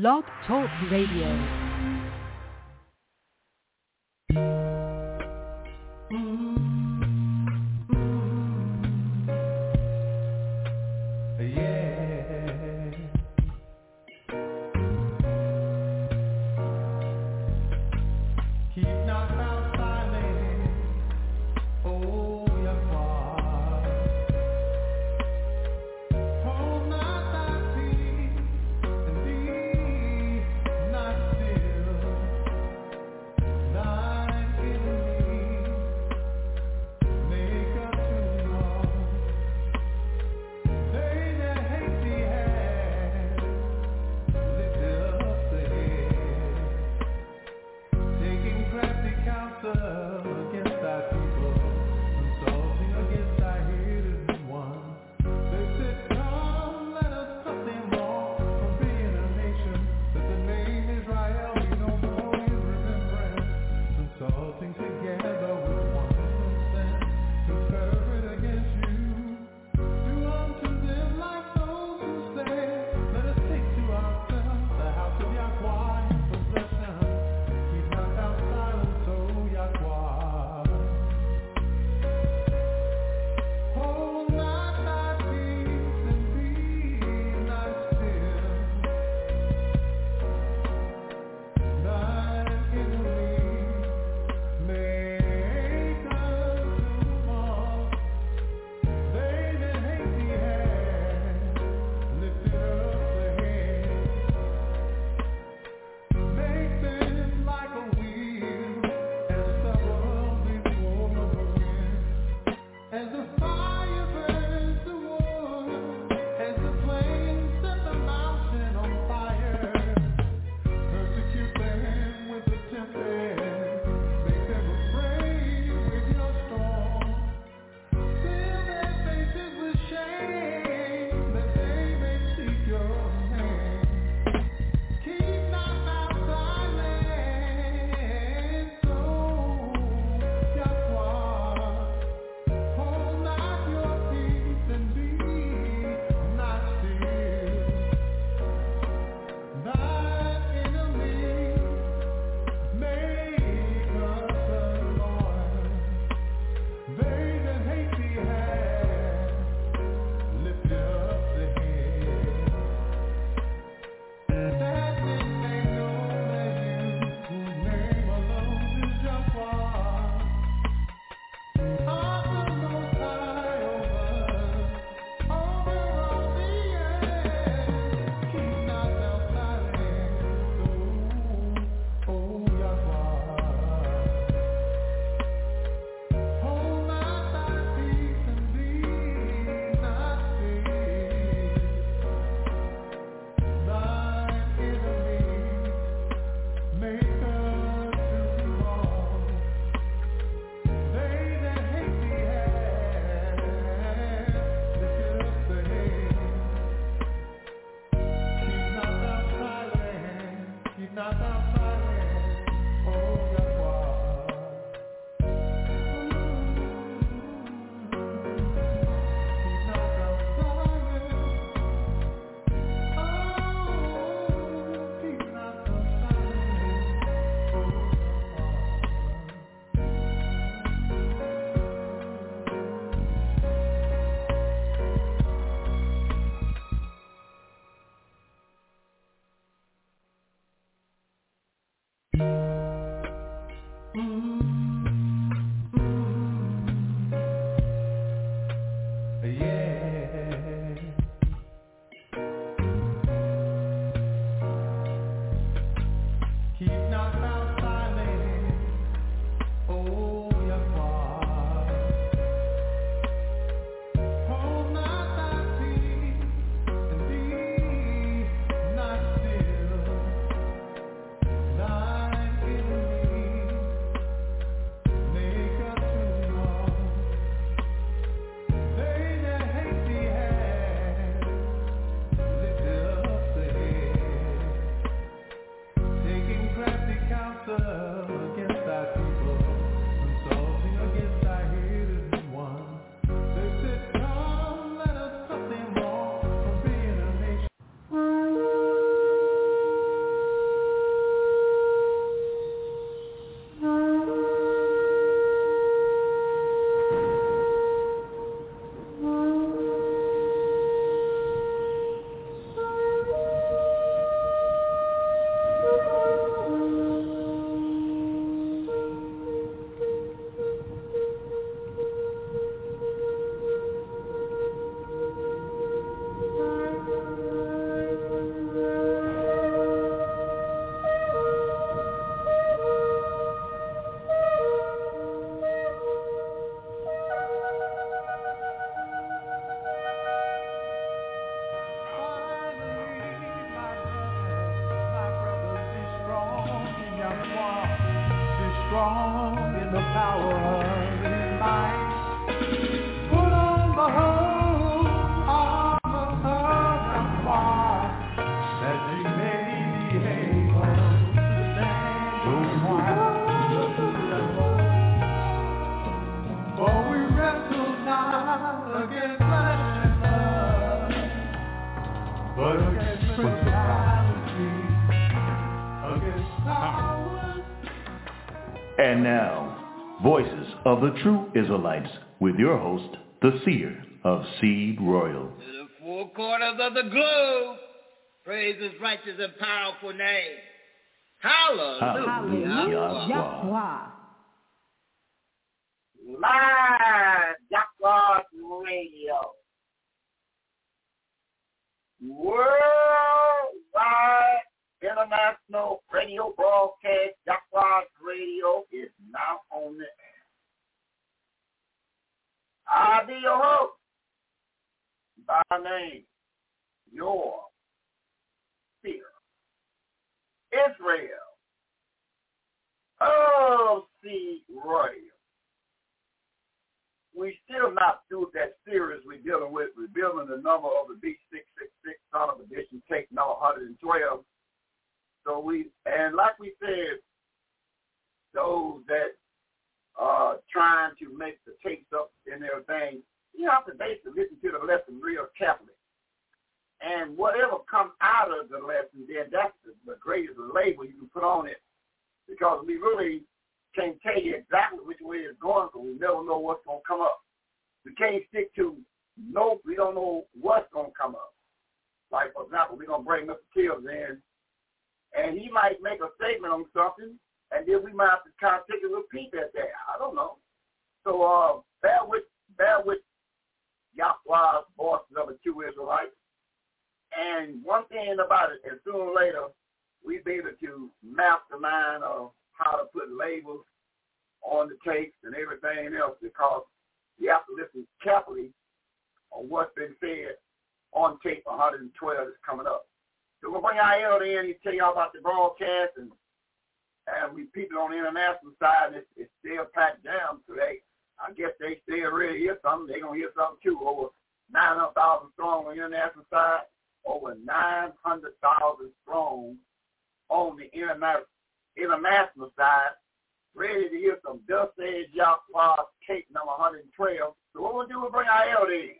Blog Talk Radio. Of the True Israelites with your host, the seer of Seed Royal. To the four corners of the globe, praise his righteous and powerful name. Hallelujah. Hallelujah. Yahweh. Live Jacquard Radio. Worldwide International Radio Broadcast Jacquard Radio is now on the air. I'll be your host by name, your fear. Israel oh, of Seed Royal we still not through that series we're dealing with. We're building the number of the B666 son of Perdition, take number 112. So we, and like we said, those that are trying to make the tapes up and everything, you have to basically listen to the lesson real carefully. And whatever comes out of the lesson, then that's the, the greatest label you can put on it. Because we really can't tell you exactly which way it's going because we never know what's going to come up. We can't stick to no, we don't know what's going to come up. Like, for example, we're going to bring Mr. Kills in, and he might make a statement on something, and then we might have to kind of take a little peek at that. I don't know. So uh, bear with, bear with Yahweh's voices of two Israelites. And one thing about it, and sooner or later, we be able to mastermind of how to put labels on the tapes and everything else because you have to listen carefully on what's been said on tape 112 is coming up. So we'll bring our elder in and tell y'all about the broadcast and and we people on the international side it's, it's still packed down today. I guess they still really hear something. They're gonna hear something too. Over nine hundred thousand strong on the international side, over nine hundred thousand strong on the international international side, ready to hear some Dust Edge Yahweh cake number 112. So what we'll do, we'll bring our elder in.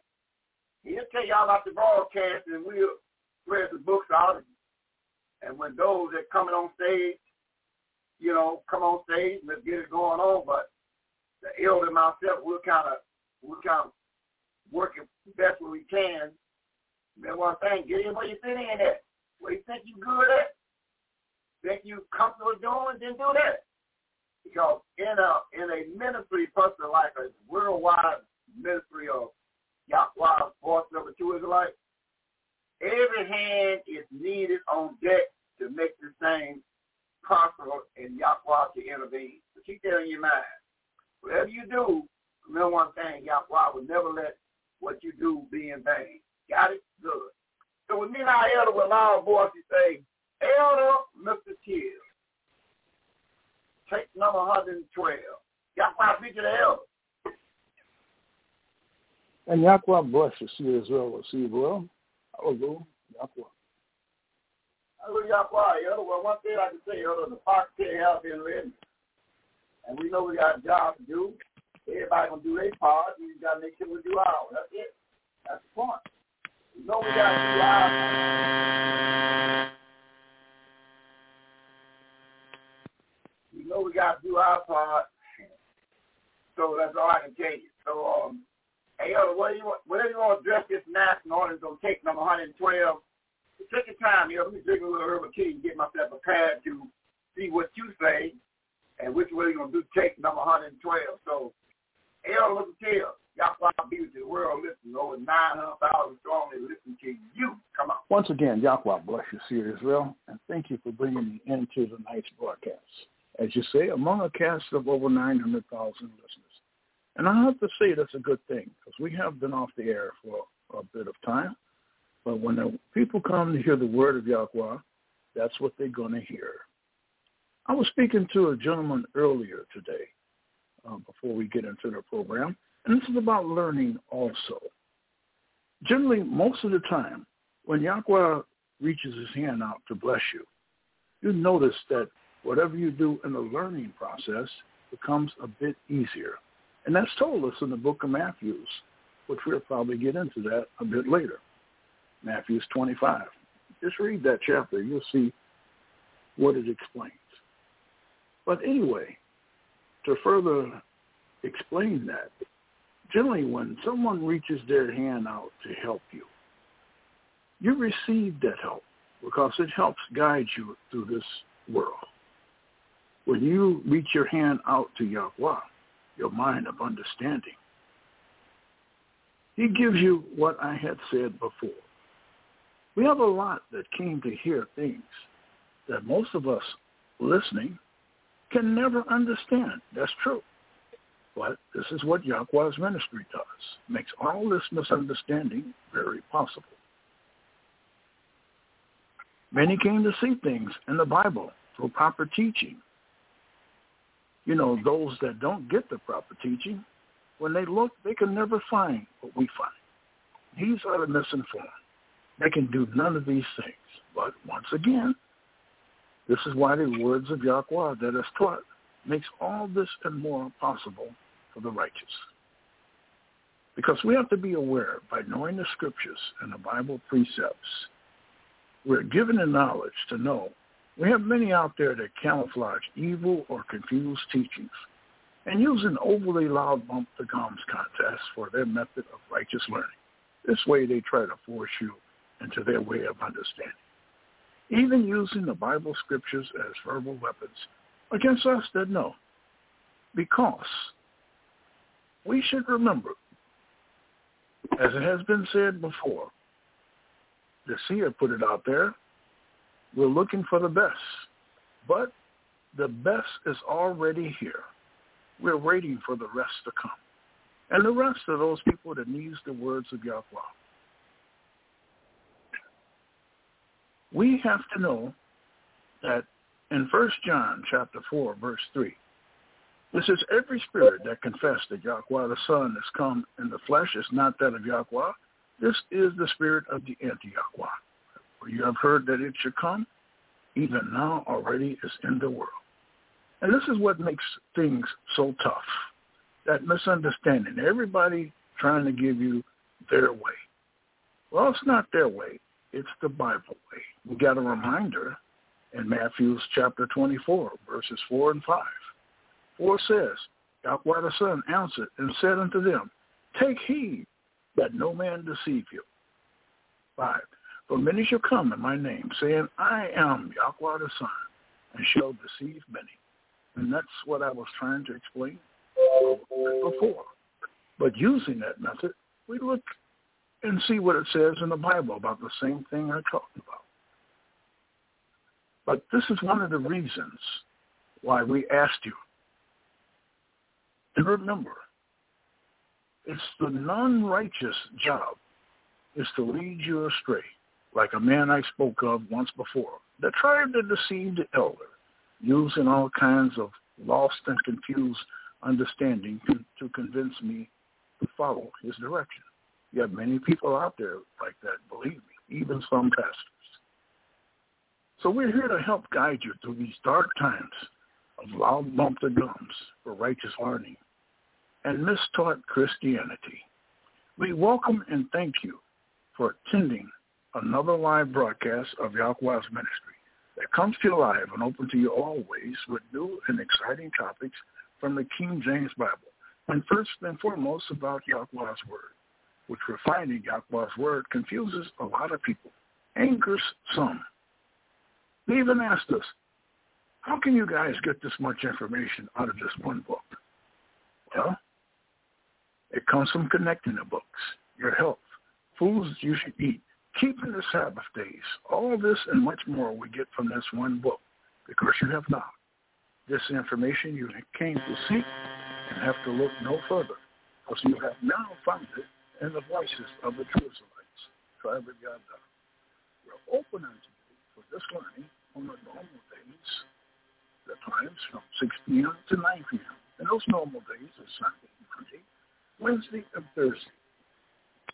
He'll tell y'all about the broadcast and we'll spread the books out. And when those that coming on stage, you know, come on stage, and let's get it going on. But the elder and myself, we'll kind of, we'll kind of work it best way we can. Then one thing, get in where you fit in at. Where you think you good at, think you comfortable doing, then do that. Because in a in a ministry person like a worldwide ministry of Yahweh voice number two Israelite, every hand is needed on deck to make this thing and Yahweh to intervene. So keep that in your mind. Whatever you do, remember one thing, Yahweh will never let what you do be in vain. Got it? Good. So with me and our elder with loud voices say, Elder Mr. Kill. Take number 112. Yahweh speak to the elder. And Yahweh bless you, see as well see well. Hallelujah. Yahweh. Hallelujah, well, one thing I can say, Elder, the fox tail has been ready. And we know we got a job to do. Everybody gonna do their part. We gotta make sure we do ours. That's it. That's the point. We know we gotta do ours. We know we got to do our part. So that's all I can tell you. So, um, hey, yo, what do you want, whatever you want to address this national order is to take number 112. Take your time, yo. Let me drink a little herbal tea and get myself prepared to see what you say and which way you're going to do take number 112. So, you. Yahweh be with the world listening. Over 900,000 strong they listen to you. Come on. Once again, Yahweh bless you, see Israel, and thank you for bringing me into tonight's broadcast as you say, among a cast of over 900,000 listeners. And I have to say that's a good thing because we have been off the air for a bit of time. But when the people come to hear the word of Yahweh, that's what they're going to hear. I was speaking to a gentleman earlier today uh, before we get into the program, and this is about learning also. Generally, most of the time, when Yahweh reaches his hand out to bless you, you notice that whatever you do in the learning process becomes a bit easier. And that's told us in the book of Matthews, which we'll probably get into that a bit later. Matthews 25. Just read that chapter. You'll see what it explains. But anyway, to further explain that, generally when someone reaches their hand out to help you, you receive that help because it helps guide you through this world. When you reach your hand out to Yahweh, your mind of understanding, he gives you what I had said before. We have a lot that came to hear things that most of us listening can never understand. That's true. But this is what Yahweh's ministry does. Makes all this misunderstanding very possible. Many came to see things in the Bible through proper teaching. You know, those that don't get the proper teaching, when they look, they can never find what we find. These are the misinformed. They can do none of these things. But once again, this is why the words of Yahweh that is taught makes all this and more possible for the righteous. Because we have to be aware by knowing the scriptures and the Bible precepts, we're given the knowledge to know we have many out there that camouflage evil or confused teachings and use an overly loud bump the gums contest for their method of righteous learning. This way they try to force you into their way of understanding even using the Bible scriptures as verbal weapons against us that know. Because we should remember, as it has been said before, the seer put it out there, we're looking for the best. But the best is already here. We're waiting for the rest to come. And the rest are those people that needs the words of Yahweh. We have to know that in 1 John chapter 4, verse 3, this is every spirit that confessed that Yahweh the Son has come in the flesh is not that of Yahweh. This is the spirit of the anti-Yahweh. For you have heard that it should come, even now already is in the world. And this is what makes things so tough, that misunderstanding. Everybody trying to give you their way. Well, it's not their way. It's the Bible way. We got a reminder in Matthew's chapter 24, verses 4 and 5. 4 says, Yahweh the Son answered and said unto them, Take heed that no man deceive you. 5. For many shall come in my name, saying, I am Yahweh the Son, and shall deceive many. And that's what I was trying to explain before. But using that method, we look and see what it says in the Bible about the same thing I talked about. But this is one of the reasons why we asked you. And remember, it's the non-righteous job is to lead you astray, like a man I spoke of once before, that tried to deceive the elder, using all kinds of lost and confused understanding to, to convince me to follow his direction. You have many people out there like that, believe me, even some pastors. So we're here to help guide you through these dark times of loud bump the drums for righteous learning and mistaught Christianity. We welcome and thank you for attending another live broadcast of Yahweh's ministry that comes to you live and open to you always with new and exciting topics from the King James Bible. And first and foremost about Yahweh's Word which we're finding Yahweh's word confuses a lot of people, angers some. They even asked us, how can you guys get this much information out of just one book? Well, it comes from connecting the books, your health, foods you should eat, keeping the Sabbath days. All this and much more we get from this one book because you have not. This information you came to seek and have to look no further because you have now found it and the voices of the true Israelites, tribe of Yada. We're open unto you for this learning on the normal days, the times from 6 p.m. to 9 p.m. And those normal days are Sunday, Monday, Wednesday, and Thursday.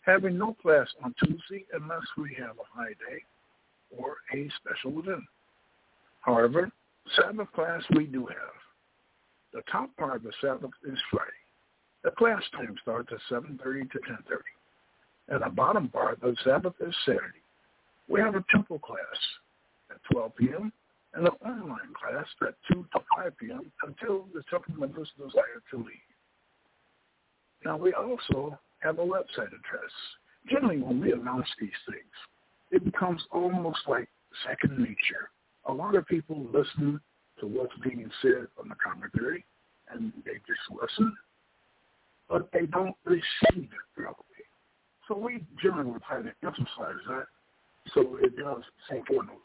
Having no class on Tuesday unless we have a high day or a special event. However, Sabbath class we do have. The top part of the Sabbath is Friday. The class time starts at 7.30 to 10.30. And the bottom part of the Sabbath is Saturday. We have a temple class at 12 p.m. and an online class at 2 to 5 p.m. until the temple members desire to leave. Now, we also have a website address. Generally, when we announce these things, it becomes almost like second nature. A lot of people listen to what's being said on the commentary, and they just listen, but they don't receive it properly. So we generally try to emphasize that so it does sink in a little.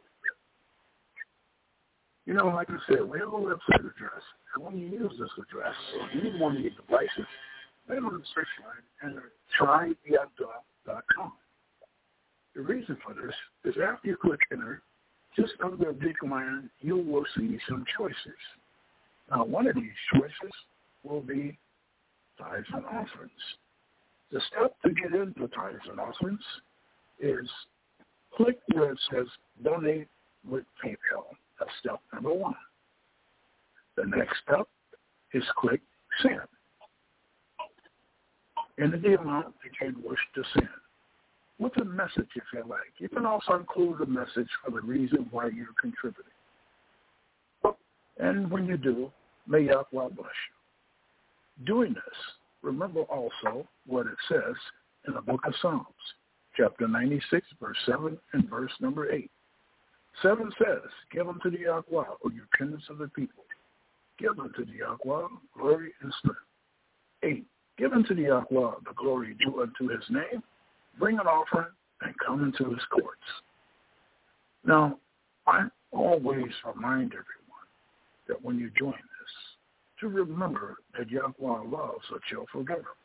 You know, like I said, we have a website address, and when you use this address on any one of your devices, go to the search line and trytheabdul.com. The reason for this is after you click enter, just under the big line, you will see some choices. Now, one of these choices will be tithes and offerings. The step to get into tithes and offerings is click where it says donate with PayPal. That's step number one. The next step is click send. Enter the amount that you wish to send with a message if you like. You can also include a message for the reason why you're contributing. And when you do, may Yahweh bless you. Doing this, remember also what it says in the book of Psalms, chapter 96, verse 7 and verse number 8. 7 says, Give unto the Yahweh, O you kindreds of the people. Give unto the Yahweh glory and strength. 8. Give unto the Yahweh the glory due unto his name bring an offering, and come into his courts. Now, I always remind everyone that when you join to remember that Yahweh loves a cheerful giver.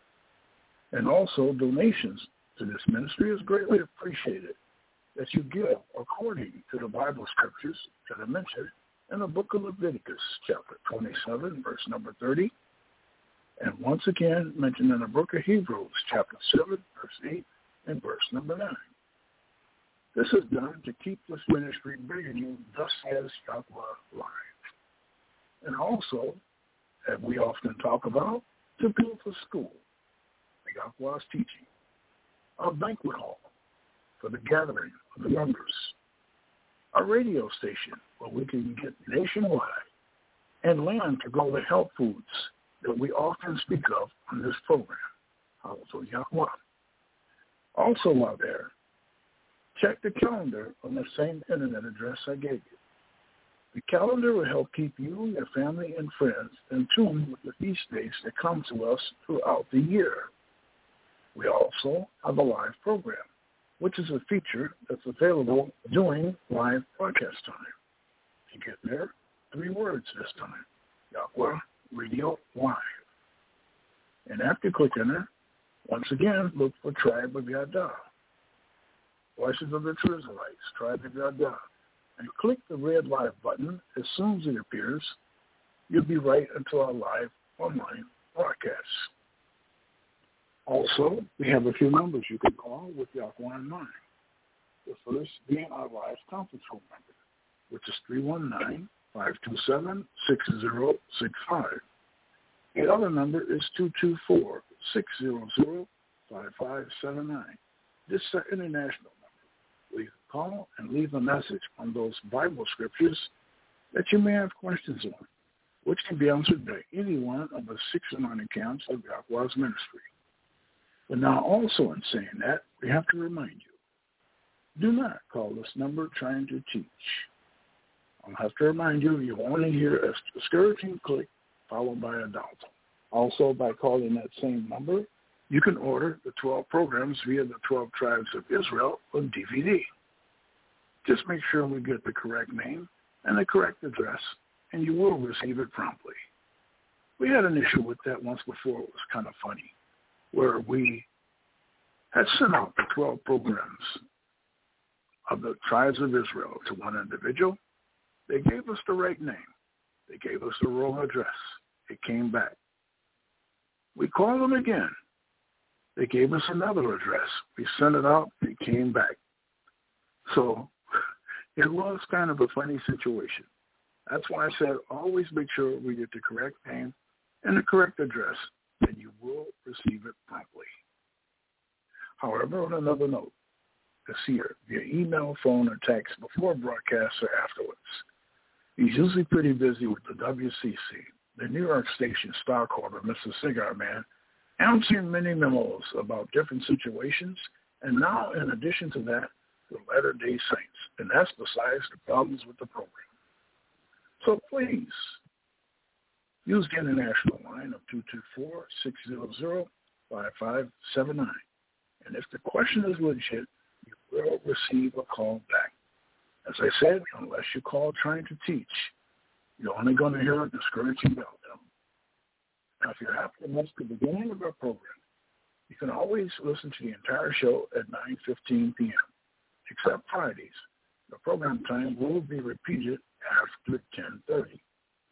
And also donations to this ministry is greatly appreciated that you give according to the Bible scriptures that are mentioned in the book of Leviticus, chapter 27, verse number 30, and once again mentioned in the book of Hebrews, chapter 7, verse 8, and verse number 9. This is done to keep this ministry bringing you thus says Yahweh live. And also, as we often talk about, to build a school, Yahweh's teaching, a banquet hall for the gathering of the members, a radio station where we can get nationwide, and land to grow the health foods that we often speak of on this program. Also, Yahweh. Also while there, check the calendar on the same internet address I gave you. The calendar will help keep you, your family, and friends in tune with the feast days that come to us throughout the year. We also have a live program, which is a feature that's available during live broadcast time. To get there, three words this time. Yahweh Radio Live. And after you click enter, once again, look for Tribe of Yada. Voices of the True Israelites, Tribe of Yada. And click the red live button as soon as it appears. You'll be right into our live online broadcast. Also, we have a few numbers you can call with Yahweh in mind. The first being our live conference phone number, which is 319-527-6065. The other number is 224 600-5579. This is international call and leave a message on those Bible scriptures that you may have questions on, which can be answered by any one of the six or nine accounts of Yahweh's ministry. But now also in saying that, we have to remind you, do not call this number trying to teach. I'll have to remind you, you only hear a discouraging click followed by a doubt. Also, by calling that same number, you can order the 12 programs via the 12 Tribes of Israel on DVD. Just make sure we get the correct name and the correct address, and you will receive it promptly. We had an issue with that once before. It was kind of funny, where we had sent out the 12 programs of the tribes of Israel to one individual. They gave us the right name. They gave us the wrong address. It came back. We called them again. They gave us another address. We sent it out. It came back. So it was kind of a funny situation. That's why I said always make sure we get the correct name and the correct address, and you will receive it promptly. However, on another note, the seer via email, phone, or text before broadcast or afterwards. He's usually pretty busy with the WCC, the New York station stockholder, Mr. Cigar Man, answering many memos about different situations, and now, in addition to that, the Latter-day Saints, and that's besides the problems with the program. So please, use the international line of 224-600-5579. And if the question is legit, you will receive a call back. As I said, unless you call trying to teach, you're only going to hear a discouraging outcome. Now, if you happen to miss the beginning of our program, you can always listen to the entire show at 9.15 p.m., except Fridays. The program time will be repeated after 10.30.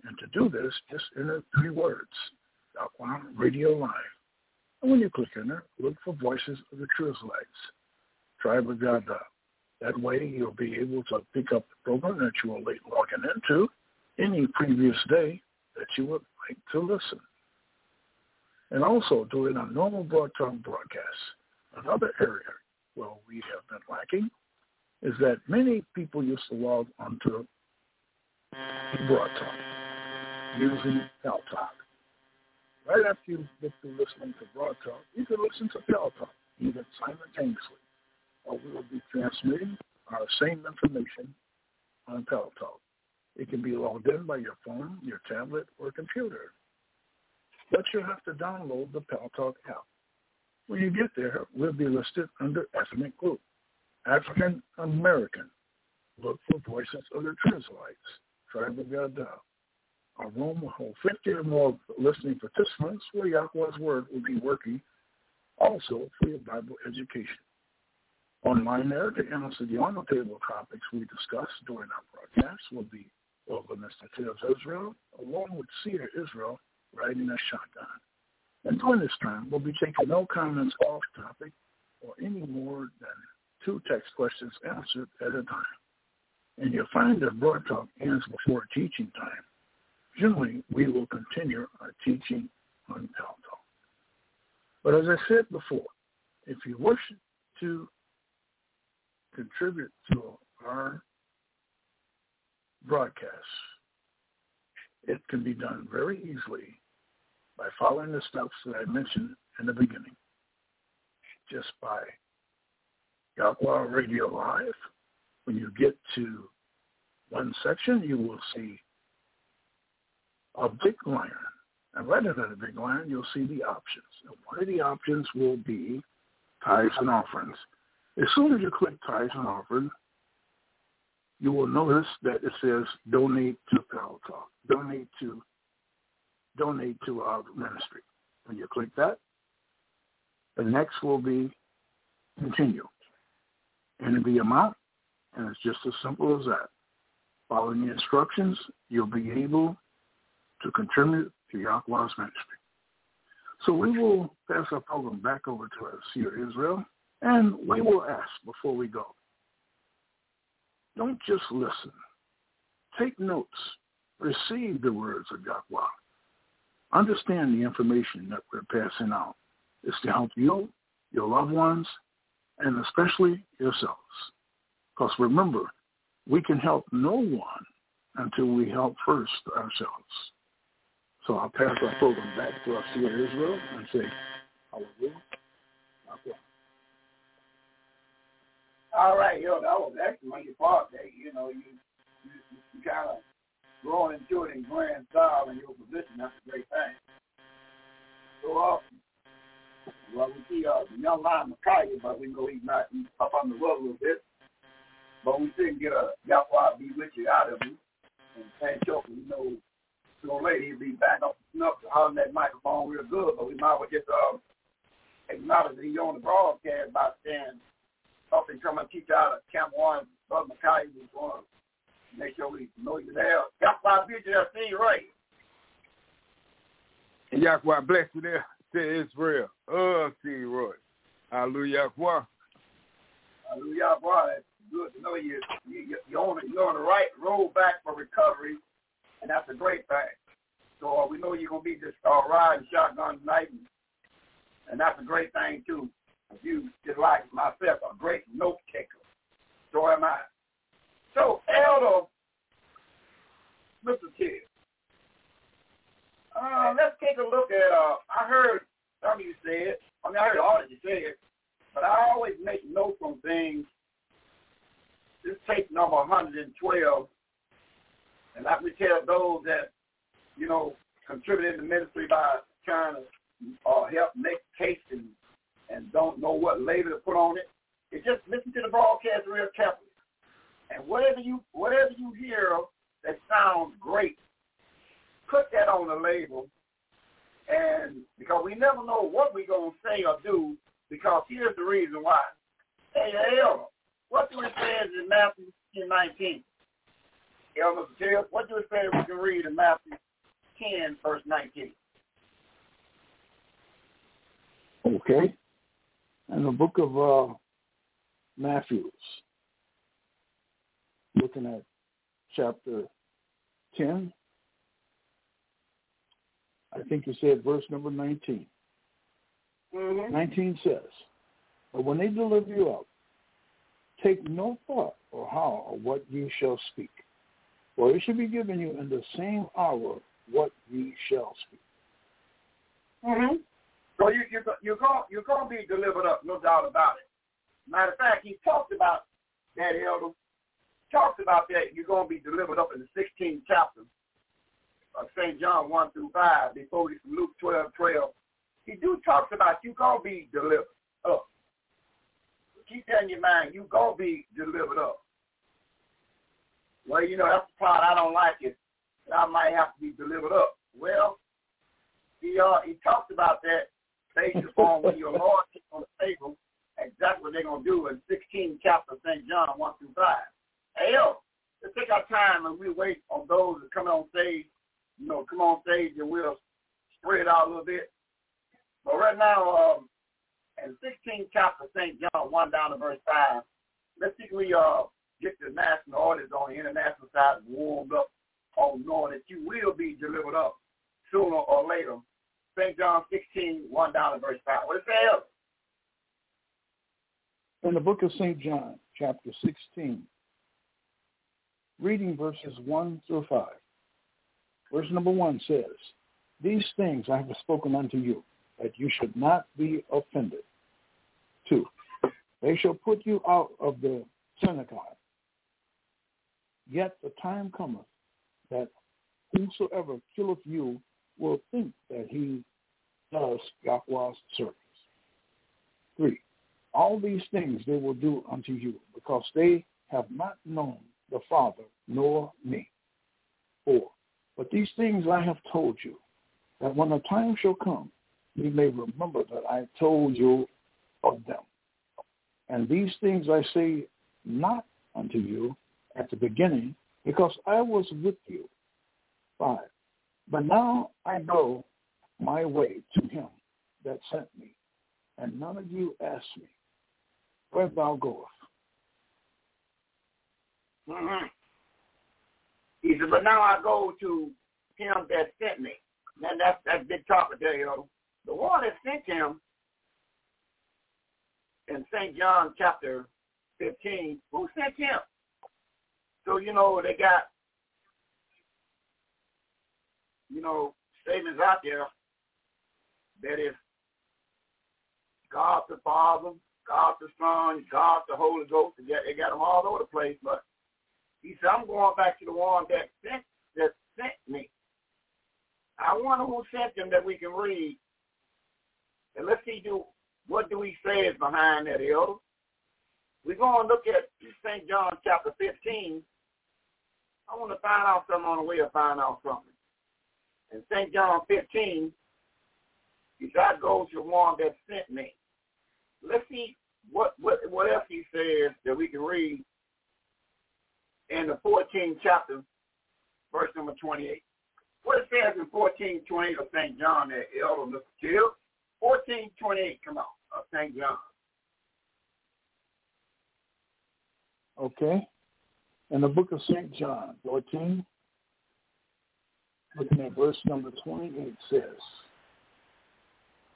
And to do this, just enter three words, Yahweh Radio Live. And when you click enter, look for Voices of the True Israelites, Tribe of God. That way you'll be able to pick up the program that you were late logging into any previous day that you would like to listen. And also during our normal broadcast broadcasts, another area where we have been lacking is that many people used to log onto Blog Talk using Pal Talk. Right after you get through listening to Blog Talk, you can listen to Pal Talk even simultaneously. Or we will be transmitting our same information on Pal Talk. It can be logged in by your phone, your tablet, or computer. But you'll have to download the Pal Talk app. When you get there, we'll be listed under ethnic group. African American. Look for Voices of the Israelites, Tribe of God. Our room will hold 50 or more listening participants where Yahweh's Word will be working also for your Bible education. Online there to answer the on-the-table topics we discussed during our broadcast will be Wilderness Tales Israel, along with Seer Israel riding a shotgun. And during this time, we'll be taking no comments off topic or any more than two text questions answered at a time. And you'll find that Blog Talk ends before teaching time. Generally, we will continue our teaching on Pal Talk. But as I said before, if you wish to contribute to our broadcasts, it can be done very easily by following the steps that I mentioned in the beginning. Just by Yahweh Radio Live, when you get to one section, you will see a big line. And right under the big line, you'll see the options. And one of the options will be tithes and offerings. As soon as you click tithes and offerings, you will notice that it says donate to Pal Talk, donate to donate to our ministry. When you click that, the next will be continue. Enter the amount, and it's just as simple as that. Following the instructions, you'll be able to contribute to Yahweh's ministry. So we will pass our program back over to our seer Israel, and we will ask before we go. Don't just listen. Take notes. Receive the words of Yahweh. Understand the information that we're passing out. It's to help you, your loved ones, and especially yourselves. Because remember, we can help no one until we help first ourselves. So I'll pass our program back to our seer Israel and say, Hallelujah. All right, yo, that was excellent. Your part there, you know, you you, you kind of growing into it in grand style in your position. That's a great thing. So awesome. Well, we see uh, young lion Micaiah, but we know he's not, he's up on the road a little bit. But we didn't get a Yahweh be with you out of him. And San Choker, we know sooner or later he'll be back up enough to holler that microphone real good, but we might as well just uh, acknowledge that he's on the broadcast by saying up and come and teach out of Camp 1, Brother Micaiah was going to make sure we know you're there. Yahweh be to that thing right. And Yahweh bless you there to Israel. Oh, see Roy. Hallelujah. Hallelujah. It's good to know you. you you're, on the, right road back for recovery, and that's a great thing. So uh, we know you're going to be just riding shotgun tonight, and, that's a great thing, too. You, just like myself, a great note taker. So am I. So, Elder, Mr. Ted, uh, let's take a look at, uh, I heard some of you say it. I mean, I heard all of you say it, but I always make notes on things. This tape number 112, and let me tell those that, you know, contributed the ministry by trying to uh, help make case and, and don't know what label to put on it. It just listen to the broadcast real carefully. And whatever you whatever you hear that sounds great, put that on the label. And because we never know what we're gonna say or do, because here's the reason why. Hey, Elmer, what do it say in Matthew 10, 19? Elmer, tell what do it say we can read in Matthew 10, verse 19? Okay. In the book of uh, Matthews, looking at chapter 10, I think you said verse number 19. Mm-hmm. 19 says, But when they deliver you up, take no thought or how or what you shall speak, for it shall be given you in the same hour what ye shall speak. Mm-hmm. So you you you going you're going to be delivered up, no doubt about it. Matter of fact, he talked about that elder. Talked about that you're going to be delivered up in the 16th chapter of St. John 1 through 5 before we Luke 12, 12. He do talks about you going to be delivered up. Keep that in your mind. You going to be delivered up. Well, you know, that's the part I don't like it. I might have to be delivered up. Well, he uh, he talked about that based upon when your Lord sits on the table, exactly what they're going to do in 16 chapter of St. John 1 through 5. Hey, yo, let's take our time and we wait on those that come on stage. You know, come on stage and we'll spread out a little bit. But right now, um, in 16 chapter St. John 1 down to verse 5, let's see if we uh, get the national audience on the international side warmed up on knowing that you will be delivered up sooner or later. St. John 16, 1 down to verse 5. What it says? In the book of St. John, chapter 16, reading verses 1 through 5. Verse number 1 says, These things I have spoken unto you, that you should not be offended. 2. They shall put you out of the synagogue. Yet the time cometh that whosoever killeth you will think that he does Yahweh's service. 3. All these things they will do unto you, because they have not known the Father nor me. 4. But these things I have told you, that when the time shall come, you may remember that I told you of them. And these things I say not unto you at the beginning, because I was with you. 5. But now I go my way to him that sent me, and none of you ask me, where thou goest. Mm-hmm. He said, but now I go to him that sent me. And that's that big topic there, you know. The one that sent him in St. John chapter 15, who sent him? So, you know, they got, you know, statements out there that is God the Father, God the Son, God the Holy Ghost. They got, they got them all over the place. But he said, I'm going back to the one that sent, that sent me. I wonder who sent him that we can read. And let's see do what do we say is behind that, elder. We're going to look at St. John chapter 15. I want to find out something on the way to find out something. In St. John 15, he said, I go to the one that sent me. Let's see what, what, what else he says that we can read in the 14th chapter verse number 28. What it says in 1428 of St. John there, Elder Mr. Kill. 1428, come on, of St. John. Okay. In the book of St. John, 14, looking at verse number 28 says,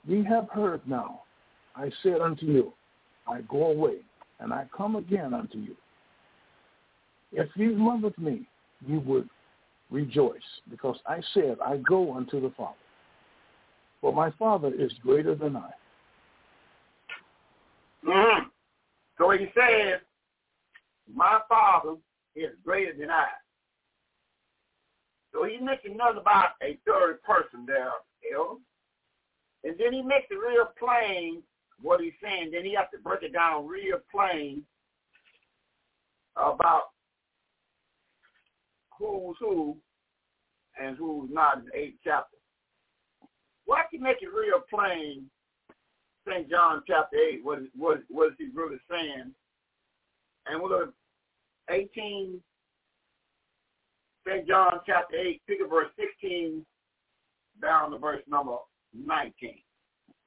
Ye have heard now, I said unto you, I go away, and I come again unto you. If ye loved me, you would rejoice, because I said, I go unto the Father. For my Father is greater than I. Mm-hmm. So he says, my Father is greater than I. So he mentioned nothing about a third person there, Elder. And then he makes it real plain what he's saying. Then he has to break it down real plain about who's who and who's not in the eighth chapter. Why can make it real plain, St. John chapter 8, what, what, what is he really saying? And we'll go 18, St. John chapter 8, pick up verse 16 down to verse number 19.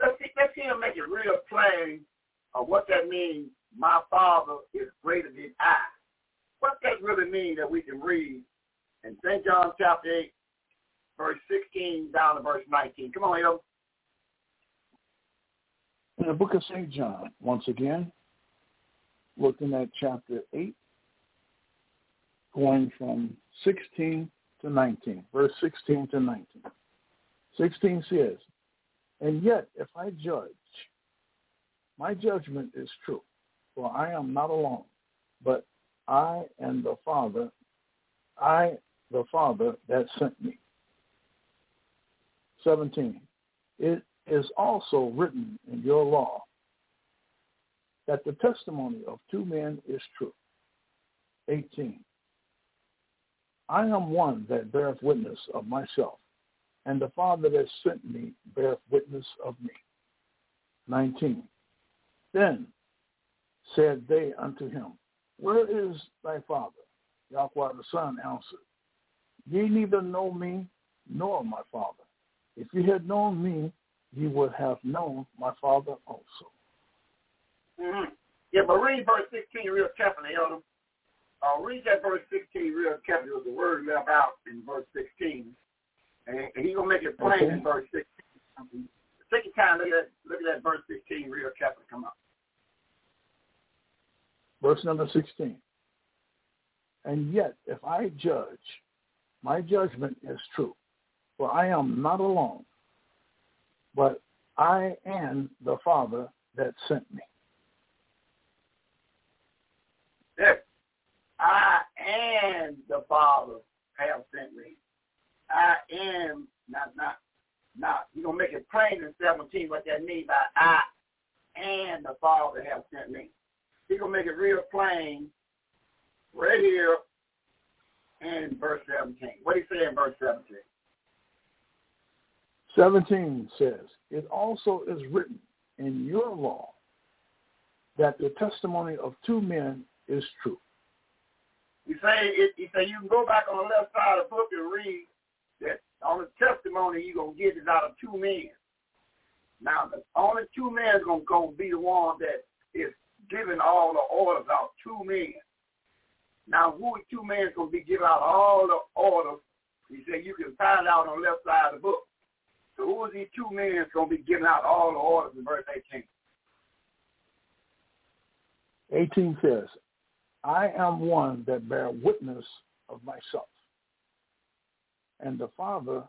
Let's see, let's see him make it real plain of what that means, my Father is greater than I. What does that really mean that we can read in St. John chapter 8, verse 16 down to verse 19. Come on, yo. In the book of St. John, once again, looking at chapter 8, going from 16 to 19, verse 16 to 19. 16 says, And yet if I judge, my judgment is true, for I am not alone, but I and the Father, I, the Father that sent me. 17. It is also written in your law that the testimony of two men is true. 18. I am one that beareth witness of myself, and the Father that sent me beareth witness of me. 19. Then said they unto him, Where is thy Father? Yahweh the Son answered, Ye neither know me nor my Father. If you had known me, you would have known my Father also. Mm-hmm. Yeah, but read verse 16 real carefully, Elder. Uh, read that verse 16 real carefully. There's a word left out in verse 16. And, he's going to make it plain okay. in verse 16. Take your time. Look at, that, look at that verse 16 real carefully. Come on. Verse number 16. And yet, if I judge, my judgment is true. For I am not alone, but I and the Father that sent me. Yes. I and the Father have sent me. I am not not not you're gonna make it plain in 17 what that means by I and the Father have sent me. He's gonna make it real plain right here in verse 17. What do you say in verse 17? 17 says, It also is written in your law that the testimony of two men is true. You say it, you say you can go back on the left side of the book and read that on the testimony you're gonna get is out of two men. Now the only two men is gonna, gonna be the one that is giving all the orders out. Two men. Now who two men gonna be giving out all the orders? He said you can find out on the left side of the book. So who are these two men that's going to be giving out all the orders in verse 18? 18 says, I am one that bear witness of myself, and the Father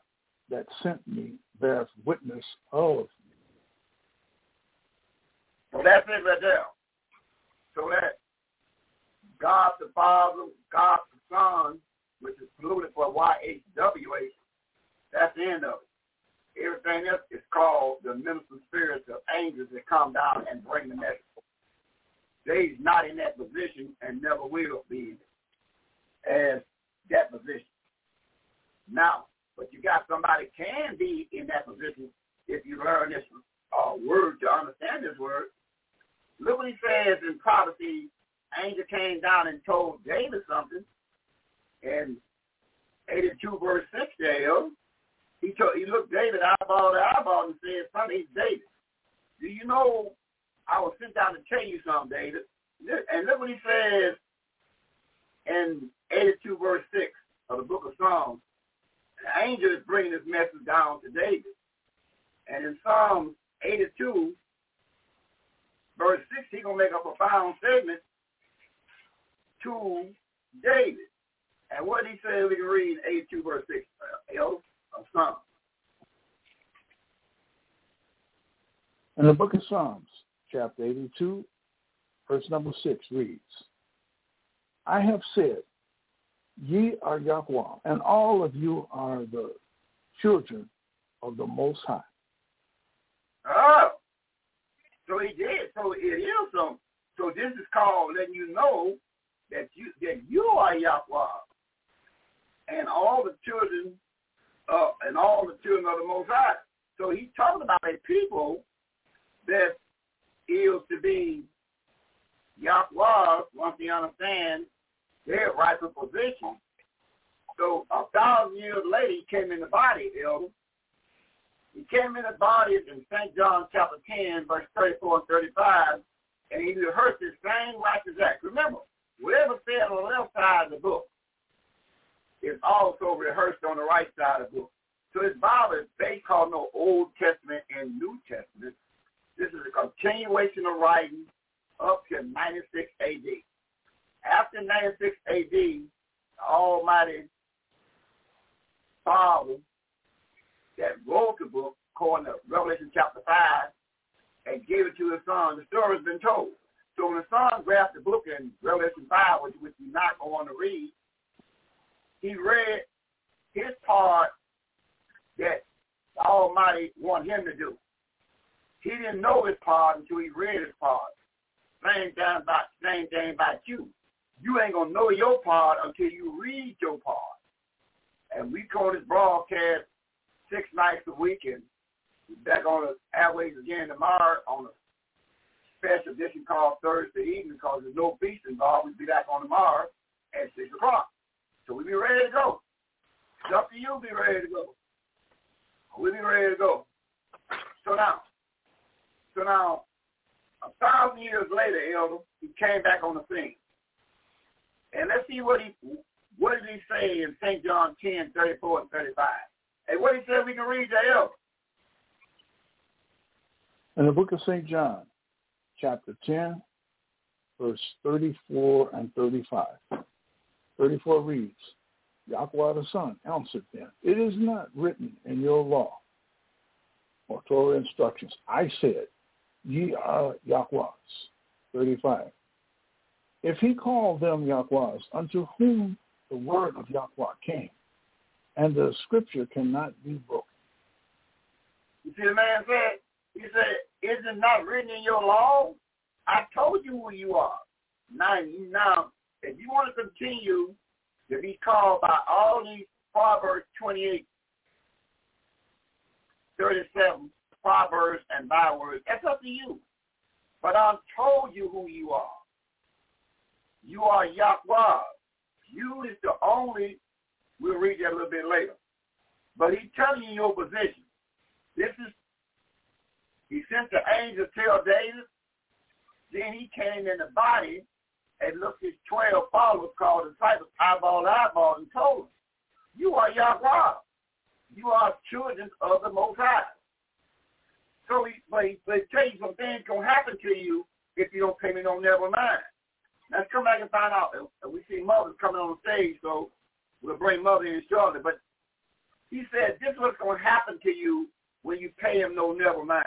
that sent me bears witness of me. So that's it right there. So that God the Father, God the Son, which is polluted for Y-H-W-H, that's the end of it. Everything else is called the minister spirits of angels that come down and bring the message. They's not in that position and never will be as that position. Now, but you got somebody can be in that position if you learn this uh, word to understand this word. Look what he says in prophecy. Angel came down and told David something, and 82 verse 6 there, he told, he looked David eyeball to eyeball and said, son, he's David. Do you know I was sent down to tell you something, David? And look what he says in 82 verse 6 of the book of Psalms. The angel is bringing this message down to David. And in Psalm 82, verse 6, he's going to make a profound statement to David. And what he said, we can read 82 verse 6 uh, of Psalms. In the book of Psalms, chapter 82, verse number 6 reads, I have said, ye are Yahweh, and all of you are the children of the Most High. Oh, so he did. So it is so. So this is called letting you know that you that you are Yahweh, and all the children, uh, and all the children of the Most High. So he's talking about a people that is to be Yahweh once you understand their rightful position. So a thousand years later, he came in the body, elder. He came in the body in St. John chapter 10, verse 34 and 35, and he rehearsed the same righteous act. Remember, whatever said on the left side of the book is also rehearsed on the right side of the book. So his Bible is they call no Old Testament and New Testament. This is a continuation of writing up to 96 AD. After 96 AD, the Almighty Father that wrote the book, according to Revelation chapter 5, and gave it to his son. The story's been told. So when the son grabbed the book in Revelation 5, which, which we're not going to read, he read his part that the Almighty wanted him to do. He didn't know his part until he read his part. Same thing about same thing about you. You ain't gonna know your part until you read your part. And we call this broadcast six nights a week and we back on the airways again tomorrow on a special edition called Thursday evening because there's no beast involved. We'll be back on tomorrow at six o'clock. So we'll be ready to go. It's up to you be ready to go. We'll be ready to go. So now, so now, a thousand years later, Elder, he came back on the scene. And let's see what he what did he say in St. John 10, 34 and 35. Hey, what he said we can read that Elder. In the book of St. John, chapter 10, verse 34 and 35. 34 reads, Yahweh the Son answered them, It is not written in your law or Torah instructions. I said, ye are Yahweh's. 35. If he called them Yahweh's, unto whom the word of Yahweh came, and the scripture cannot be broken. You see the man said? He said, is it not written in your law? I told you who you are. Now, now if you want to continue to be called by all these Proverbs 28, 37, proverbs and bywords. That's up to you. But I've told you who you are. You are Yahweh. You is the only, we'll read that a little bit later. But he's telling you your position. This is, he sent the angel to tell David. Then he came in the body and looked his 12 followers called disciples eyeball to eyeball and told them, you are Yahweh. You are children of the Most High. So he, but, he, but he tell you some things gonna happen to you if you don't pay me no never mind. Now come back and find out. And We see mothers coming on stage, so we'll bring mother in shortly. But he said this is what's gonna happen to you when you pay him no never mind.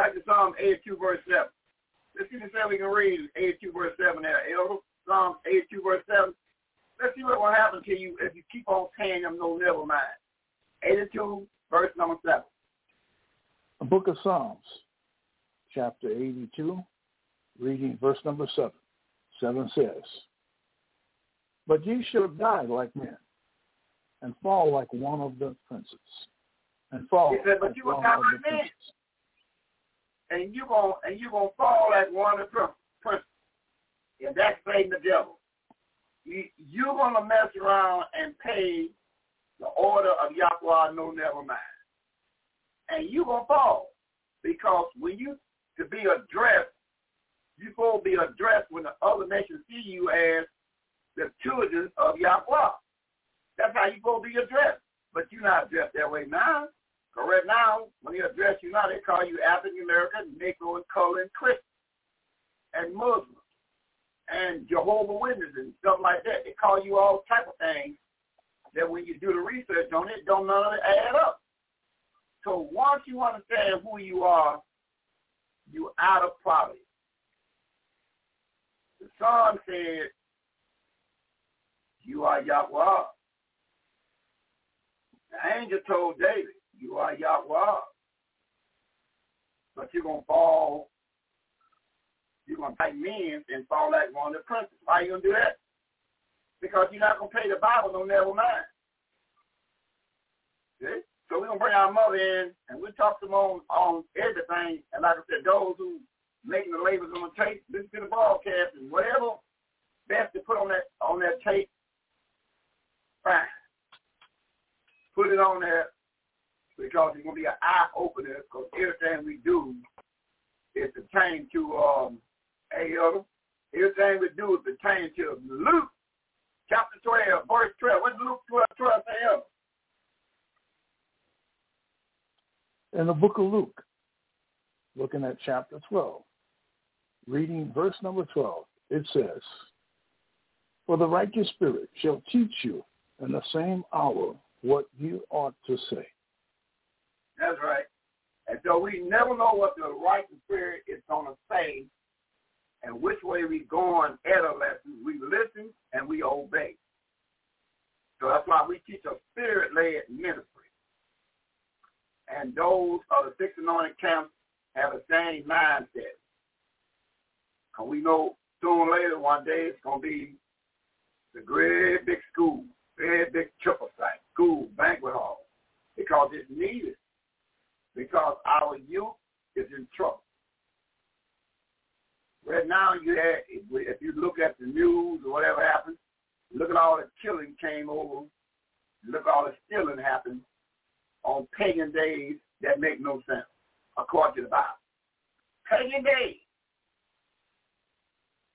Back to Psalm 82 verse 7. Let's see if we can read 82 verse 7 there, Elder. Psalm 82 verse 7. Let's see what will happen to you if you keep on paying them no never mind. 82 verse number 7. The book of Psalms, chapter 82, reading verse number 7. 7 says, But ye shall die like men, and fall like one of the princes. And fall he said, but you will one die of like the men. princes. And you gonna and you gonna fall like one of. And that's Satan the devil. you're going to mess around and pay the order of Yahweh, no, never mind. And you're going to fall. Because when you, to be addressed, you're going to be addressed when the other nations see you as the children of Yahweh. That's how you're going to be addressed. But you're not addressed that way now. Correct now, when they address you now, they call you African American, Negro, and color, and Christian, and Muslim, and Jehovah Witnesses, and stuff like that. They call you all type of things that when you do the research on it, don't none of it add up. So once you understand who you are, you're out of poverty. The Psalm said, you are Yahweh. The angel told David, you are Yahweh. But you're going to fall, you're going to fight men and fall like one of the princes. Why are you going to do that? Because you're not going to pay the Bible no never mind. Okay? So we're going to bring our mother in, and we'll talk to them on, on everything. And like I said, those who making the labels on the tape, listen to the broadcast, and whatever best to put on that on that tape, fine. Put it on there because it's going to be an eye opener because everything we do is pertaining to um. Everything we do is pertaining to Luke chapter 12, verse 12. What's Luke 12, 12 say In the book of Luke, looking at chapter 12, reading verse number 12, it says, For the righteous spirit shall teach you in the same hour what you ought to say. That's right. And so we never know what the righteous spirit is going to say and which way we going at a lesson. We listen and we obey. So that's why we teach a spirit-led ministry. And those of the six anointed camps have the same mindset. And we know sooner or later one day it's going to be the great big school, great big triple site, school, banquet hall, because it's needed, because our youth is in trouble. Right now, you have, if you look at the news or whatever happened, look at all the killing came over, look at all the stealing happened on pagan days that make no sense, according to the Bible. Pagan days.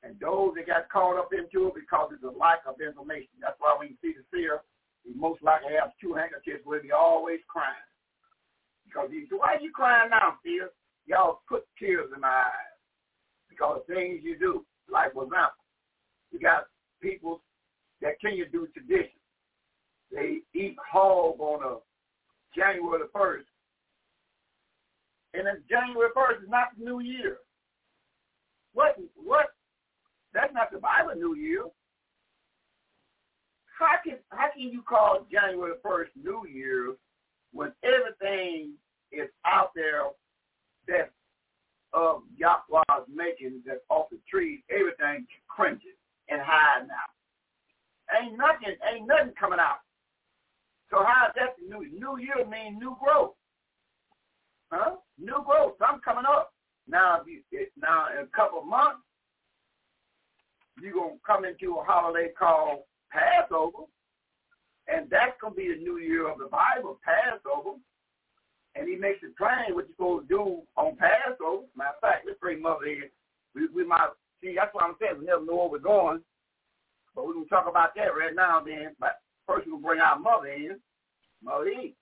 And those that got caught up into it because of the lack of information. That's why when you see the seer, he most likely has two handkerchiefs with. He always crying. Because he said, why are you crying now, seer? Y'all put tears in my eyes. Because things you do. Like, for example, you got people that can you do tradition. They eat hog on a January the 1st. And then January 1st is not the new year. What, what that's not the Bible New Year. How can how can you call January first New Year when everything is out there that um, of Yahweh's making that's off the trees, everything cringes and hiding out. Ain't nothing, ain't nothing coming out. So how is that new new year mean new growth? Huh? New growth. Something coming up. Now if you now in a couple of months you're going to come into a holiday called Passover, and that's going to be the new year of the Bible, Passover. And he makes it plain what you're supposed to do on Passover. Matter of fact, let's bring Mother in. We, we might see, that's what I'm saying. We never know where we're going. But we're to talk about that right now then. But first we'll bring our mother in, Mother E.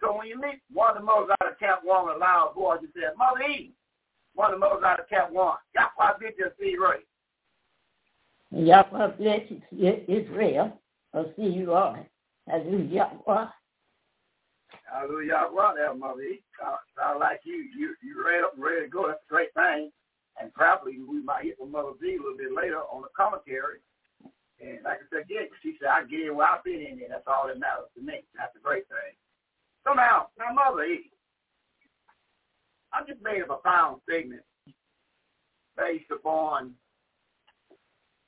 So when you meet one of the mothers out of Camp 1 with a loud voice, you say, Mother E. One of the mothers out of Camp 1. Y'all probably did just see right. Yahweh bless Israel. I'll see you all. Hallelujah. Hallelujah. Well, there, Mother. Sound, sound like you, you, you ready up and ready to go. That's a great thing. And probably we might hear from Mother Z a little bit later on the commentary. And like I said again, she said, I get it where I've been in there. That's all that matters to me. That's a great thing. So now, now Mother E, I just made a profound statement based upon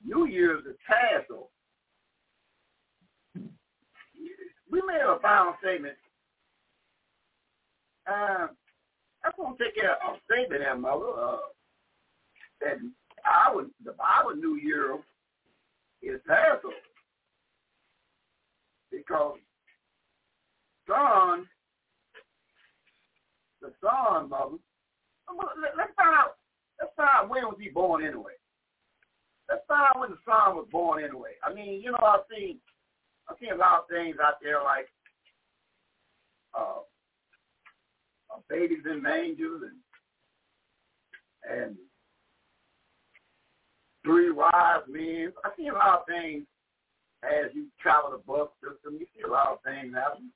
New Year's is Passover. We made a final statement. Uh, I'm going to take a, a statement there, Mother, uh, that our, the Bible New Year is Passover. Because son, the son, mother, let's find out, let's find out when was he born anyway. Let's find out when the son was born anyway. I mean, you know, I've seen, I've seen a lot of things out there like uh, babies in mangers and and three wise men. I see a lot of things as you travel the bus system. You see a lot of things happen.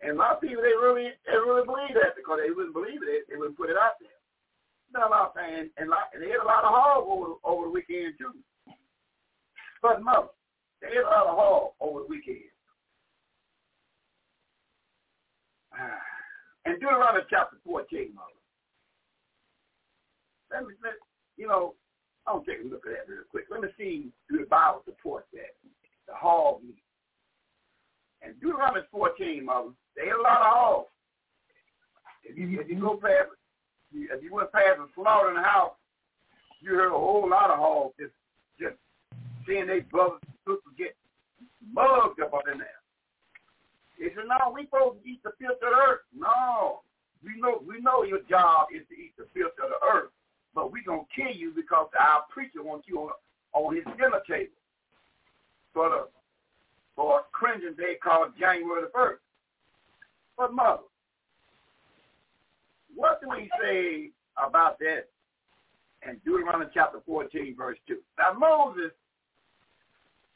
And a lot of people, they really, they really believe that because they wouldn't believe it, they wouldn't put it out there. There's a lot of things, and, lot, and they had a lot of hog over, over the weekend too. But mother, they had a lot of hog over the weekend. Ah. And Deuteronomy chapter 14, mother. Let me, let, you know, I'll take a look at that real quick. Let me see do the Bible support that. The hog meat. And Deuteronomy 14, mother, they had a lot of hogs. If you, if you go past, if you went past a slaughter in the house, you heard a whole lot of hogs just, just seeing their brothers and sisters get mugged up up in there. They said, no, we supposed to eat the filth of the earth. No, we know we know your job is to eat the filth of the earth but going to kill you because our preacher wants you on, on his dinner table for the for a cringing day called January the 1st. But mother, what do we say about that in Deuteronomy chapter 14, verse 2? Now, Moses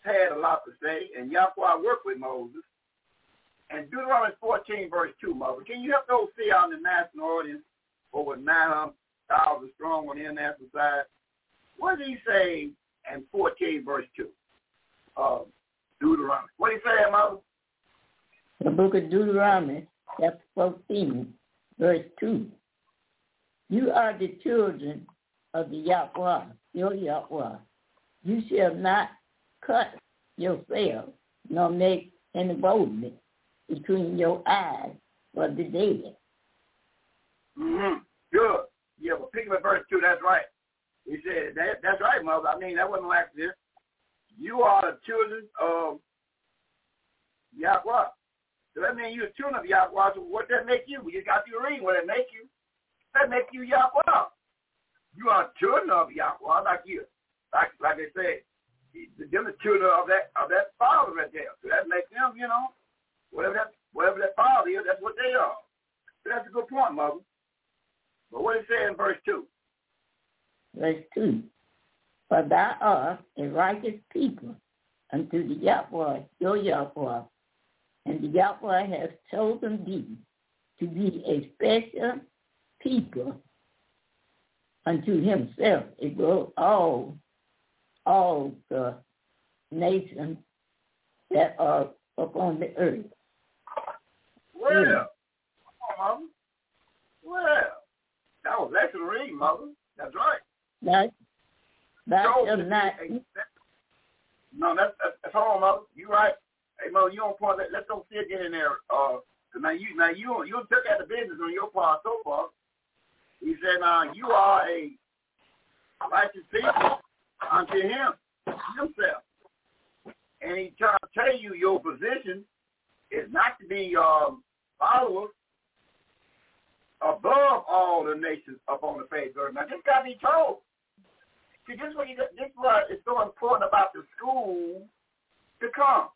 had a lot to say, and Yahweh worked with Moses. And Deuteronomy 14, verse 2, mother, can you help those see out in the national audience over 900, thousand strong on the international side. What did he say in 14 verse 2? Uh, Deuteronomy. What did he say, Mother? The book of Deuteronomy, chapter 14, verse 2. You are the children of the Yahweh, your Yahweh. You shall not cut yourself, nor make any boldness between your eyes for the dead. Mm-hmm. Good. Yeah, but picking up verse 2, that's right. He said, that, that's right, mother. I mean, that wasn't like this. You are the children of Yahweh. So that means you're children of Yahweh. So what that make you? Just got to read what it make you. That make you Yahweh. You are children of Yahweh, like you. Like like they say, them the children of that of that father right there. So that makes them, you know, whatever that whatever that father is, that's what they are. That's a good point, mother. But what it say in verse 2? Verse 2. For thou art a righteous people unto the Yahweh, your Yahweh, and the Yahweh has chosen thee to be a special people unto himself above all all the nations that are upon the earth. Well, well, that was excellent reading, Mother. That's right. That, that is not... No, that's, that's, that's on, Mother. You right. Hey, Mother, you on point. Let, let's don't see get in there. Uh, now you, now you, you took out the business on your part so far. He said, now uh, you are a righteous people unto him, himself. And he trying to tell you your position is not to be um, followers above all the nations upon the face of earth. Now, this got to be told. See, this is what, you, this is what is so important about the school to come.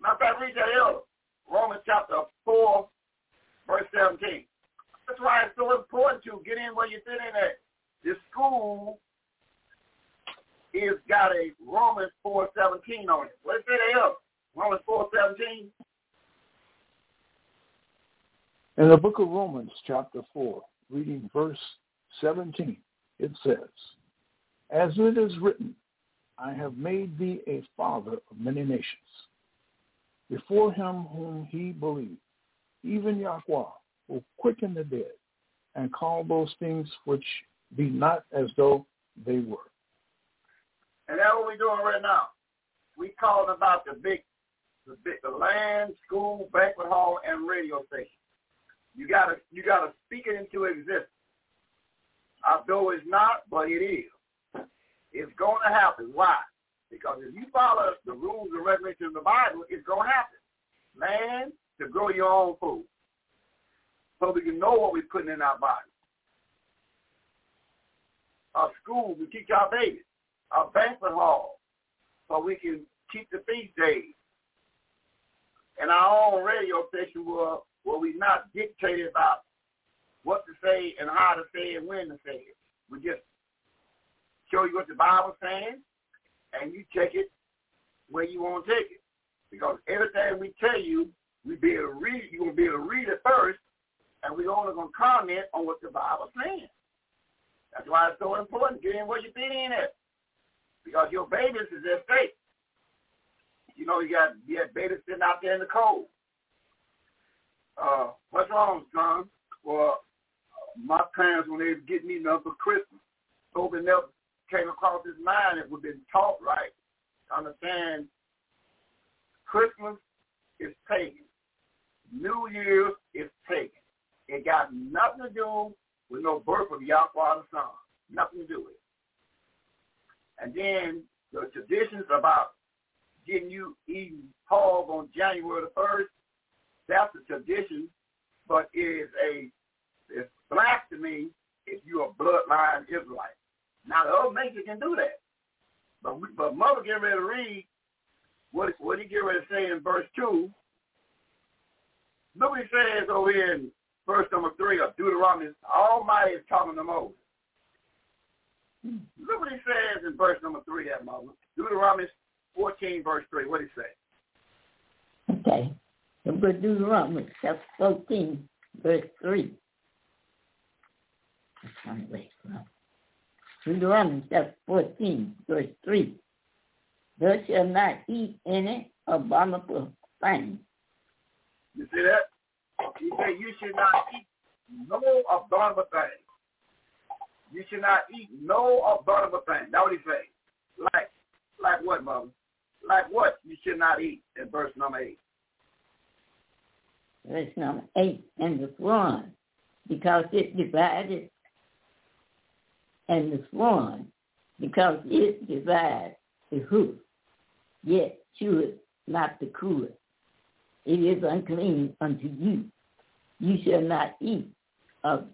Matter of fact, read that elder. Romans chapter 4, verse 17. That's why it's so important to get in where you fit in at. This school is got a Romans 4.17 on it. Let's What is it, elder? Romans 4.17? In the book of Romans, chapter 4, reading verse 17, it says, As it is written, I have made thee a father of many nations, before him whom he believed, even Yahweh, will quicken the dead, and call those things which be not as though they were. And that's what we're doing right now. We called about the big, the big, the land, school, banquet hall, and radio station. You gotta you gotta speak it into existence. Although it's not, but it is. It's to happen. Why? Because if you follow the rules and regulations of the Bible, it's to happen. Man, to grow your own food. So we can know what we're putting in our body. Our school, we teach our babies. Our banquet hall, so we can keep the feast days. And our own radio station where, where we're not dictated about what to say and how to say it and when to say it. We just show you what the Bible's saying, and you take it where you want to take it. Because everything we tell you, we be able to read. You're gonna be able to read it first, and we're only gonna comment on what the Bible's saying. That's why it's so important. Get in where you fit in at, because your babies is at stake. You know, you got you got babies sitting out there in the cold. Uh, what's wrong, son? Well, my parents when they was getting me nothing for Christmas, so they never came across his mind if we've been taught right understand Christmas is pagan. New Year's is pagan. It got nothing to do with no birth of Yahweh the Son. Nothing to do with it. And then the traditions about getting you eating hog on January the 1st, that's a tradition, but it is a it's blasphemy if you're a bloodline Israelite. Now the other nations can do that. But we, but mother get ready to read what what he get ready to say in verse two. What he says over here in verse number three of Deuteronomy. Almighty is talking to Moses. Look what he says in verse number three at Moses. Deuteronomy 14, verse 3. What he say? Okay. The book Deuteronomy chapter 14, verse 3. Deuteronomy chapter 14, verse 3. Thou shalt not eat any abominable thing. You see that? He said you should not eat no abominable thing. You should not eat no abominable thing. That's what he say. Like, like what, mother? Like what you should not eat in verse number 8? Verse number 8, and the swan, because it divided, and the swan, because it divides the hoof, yet cheweth not the cruet. It is unclean unto you. You shall not eat of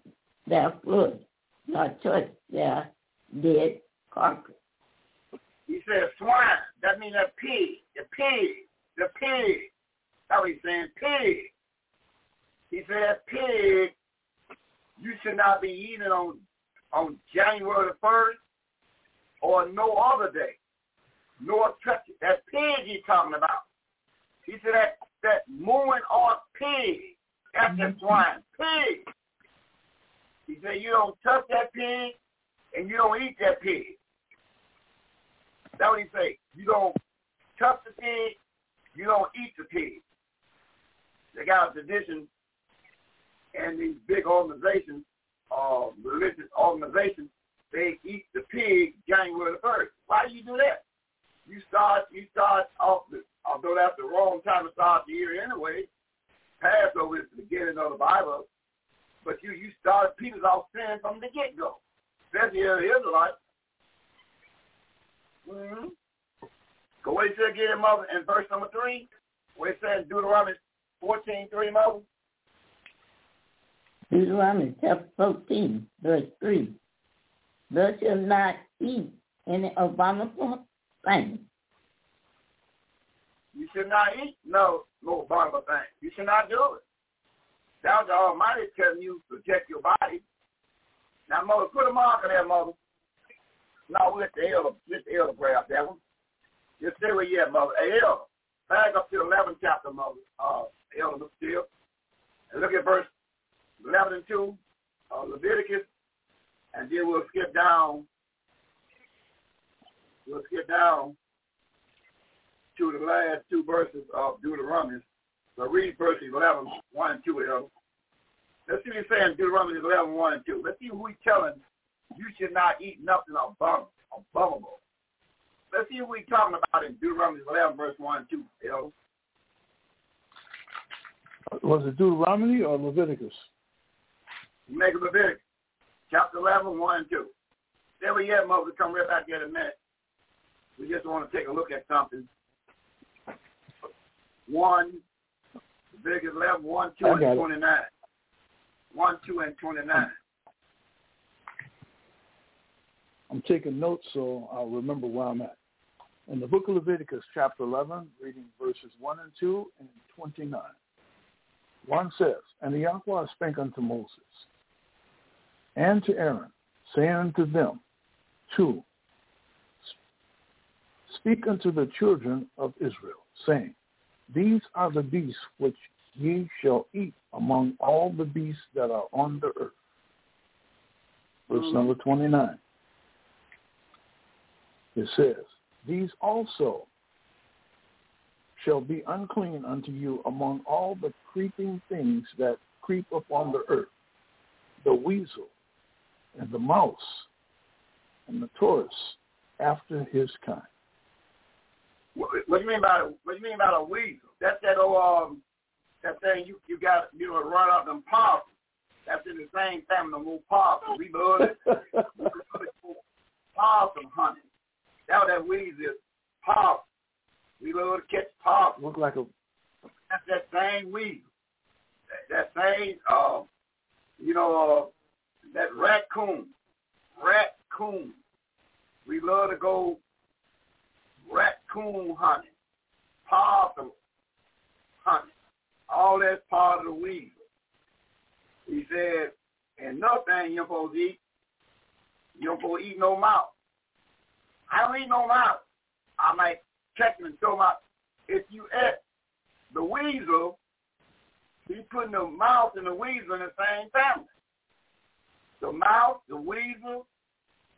their blood, nor touch their dead carcass. He says swine. That means a pig. The pig. The pig. That's what he's saying. Pig. He said pig. You should not be eating on on January the first or no other day. Nor touch it. That pig he's talking about. He said that that mooing off pig. That's the mm-hmm. swine. Pig. He said you don't touch that pig and you don't eat that pig. That's what he say. You don't touch the pig, you don't eat the pig. They got a tradition and these big organizations, uh, religious organizations, they eat the pig January the first. Why do you do that? You start you start off the although that's the wrong time to start the year anyway. Passover is the beginning of the Bible. But you you start people off sin from the get go. Especially the Israelites. Mm-hmm. Go what he said again, mother, in verse number three, where it says Deuteronomy 14, 3, mother. Deuteronomy chapter 14, verse 3. Thou shalt not eat any abominable thing. You should not eat no no abominable thing. You should not do it. That's the Almighty telling you to protect your body. Now, mother, put a mark on that, mother. No, we let the elder, let the elder grab that one. Just stay where you at, mother. Hey, elder, back up to the 11th chapter, mother. Uh, elder, still. And look at verse 11 and 2, uh, Leviticus, and then we'll skip down. We'll skip down to the last two verses of Deuteronomy. So read verses 11, 1 and 2, elder. Let's see what he's saying, Deuteronomy 11, 1 and 2. Let's see who he's telling you should not eat nothing above, abominable. Let's see what we're talking about in Deuteronomy 11, verse 1 and 2, elder. Was it Deuteronomy or Leviticus? Make it Leviticus, chapter 11, 1 and 2. There we have, Moses. Come right back here in a minute. we just want to take a look at something. One, Leviticus 11, 1, 2, and 29. 1, 2, and 29. I'm taking notes so I'll remember where I'm at. In the book of Leviticus, chapter 11, reading verses 1 and 2 and 29. 1 says, And the Yahweh spake unto Moses and to Aaron, saying unto them, 2, Speak unto the children of Israel, saying, These are the beasts which ye shall eat among all the beasts that are on the earth. Verse mm. number 29. It says, These also shall be unclean unto you among all the creeping things that creep upon the earth, the weasel, and the mouse, and the tortoise after his kind. What, what do you mean by what do you mean by a weasel? That's that old um, that thing you you got you know run out them possums. That's in the same family, the old possum. We love it. possum hunting. That was that weasel is possum. We love to catch possum. Look like a. That's that same weasel. That, that same uh, you know uh, that raccoon, raccoon. We love to go raccoon hunting, possum hunting. All that's part of the weasel. He said, and nothing you're supposed to eat. You're supposed to eat no mouse. I don't eat no mouse. I might check him and throw my. If you ate the weasel, he's putting the mouse and the weasel in the same family. The mouse, the weasel,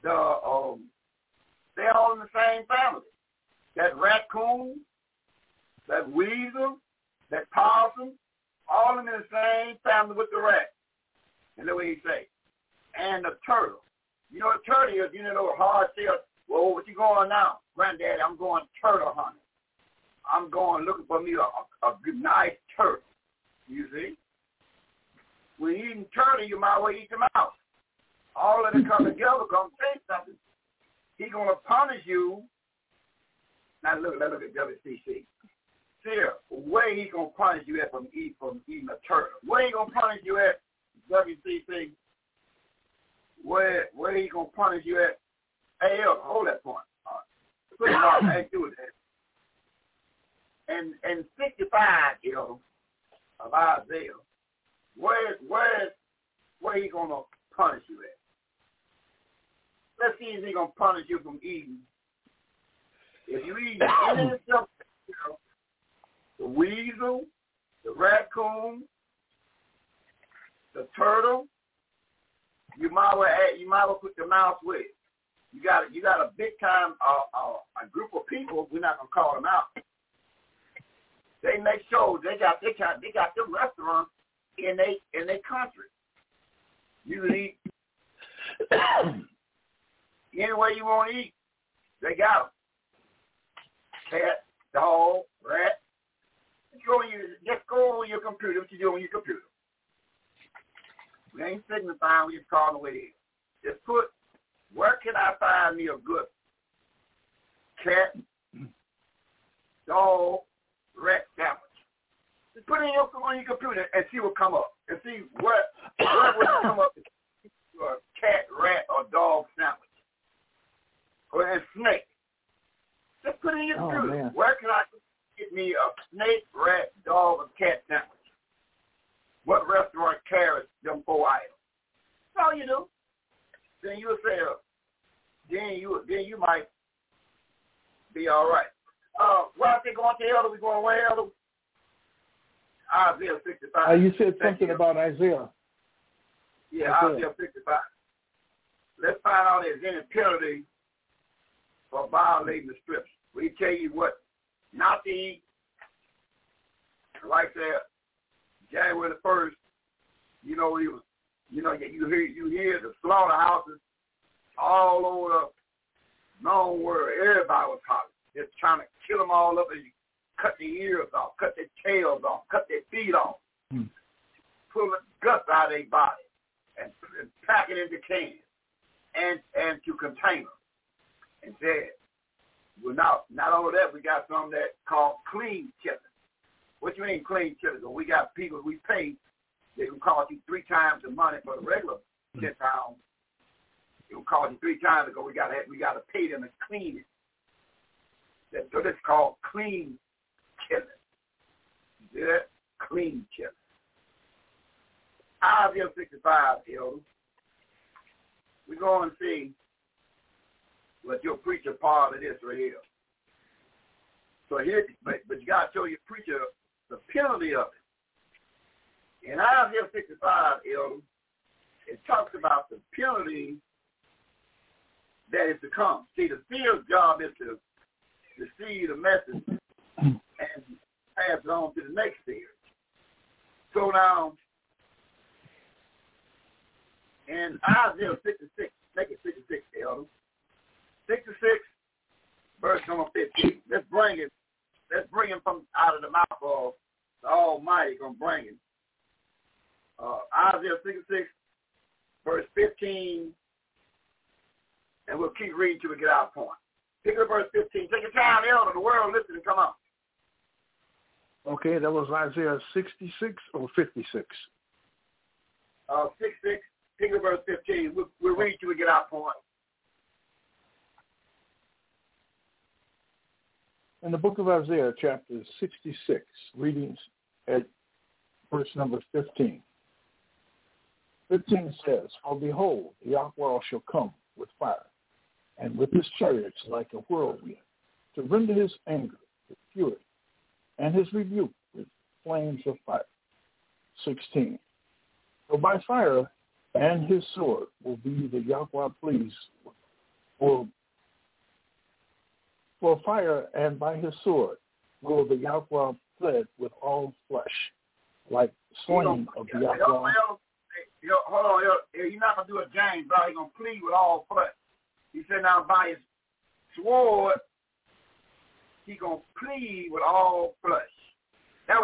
the um, they're all in the same family that raccoon, that weasel, that possum, all in the same family with the rat. And the way he say. And the turtle. You know what turtle is? You know the hard shell. Well, what you going now? Granddaddy, I'm going turtle hunting. I'm going looking for me a, a, a nice turtle. You see? When you eating turtle, you might well eat the mouse. All of them come together, come say something. He's going to punish you now look, let's look at WCC. See, where he gonna punish you at from eat from eating turtle? Where he gonna punish you at WCC? Where where he gonna punish you at? Hey, yo, hold that point. Right. Put it on. Hey, do that. And and 65, you know, of Isaiah, where where where he gonna punish you at? Let's see if he gonna punish you from eating if you eat any of know, the weasel, the raccoon, the turtle, you might well add, you might well put the mouse with it. You got you got a big time uh, uh, a group of people. We're not gonna call them out. They make shows. They got they got they got them restaurants in they in their country. You can eat any way you want to eat. They got them cat, dog, rat. Go on your, just go on your computer, what you do on your computer. We ain't signifying, we just calling what it is. Just put, where can I find me a good cat, dog, rat sandwich? Just put it in your, on your computer and see what come up. And see what, where would come up a cat, rat, or dog sandwich. Or a snake. Just put in your oh, computer. Where can I get me a snake, rat, dog, or cat sandwich? What restaurant carries them four items? That's all you do. Then you'll say, uh, then you then you might be all right. Uh, well, I think going to Elder, we going away, Elder. Isaiah 65. Uh, you said something you. about Isaiah. Yeah, Isaiah 65. Let's find out if there's any penalty Isaiah 66 or 56? Uh, 66. Pick up verse 15. We'll, we'll read till we get our point. In the book of Isaiah, chapter 66, readings at verse number 15. 15 says, For behold, Yahweh shall come with fire, and with his chariots like a whirlwind, to render his anger with fury, and his rebuke flames of fire. 16. For by fire and his sword will be the Yahweh pleased, for, fire and by his sword will the Yahweh fled with all flesh, like slain of the Yahweh hold on, you're not gonna do a James, bro. He's gonna plead with all flesh. He said now by his sword, he gonna plead with all flesh.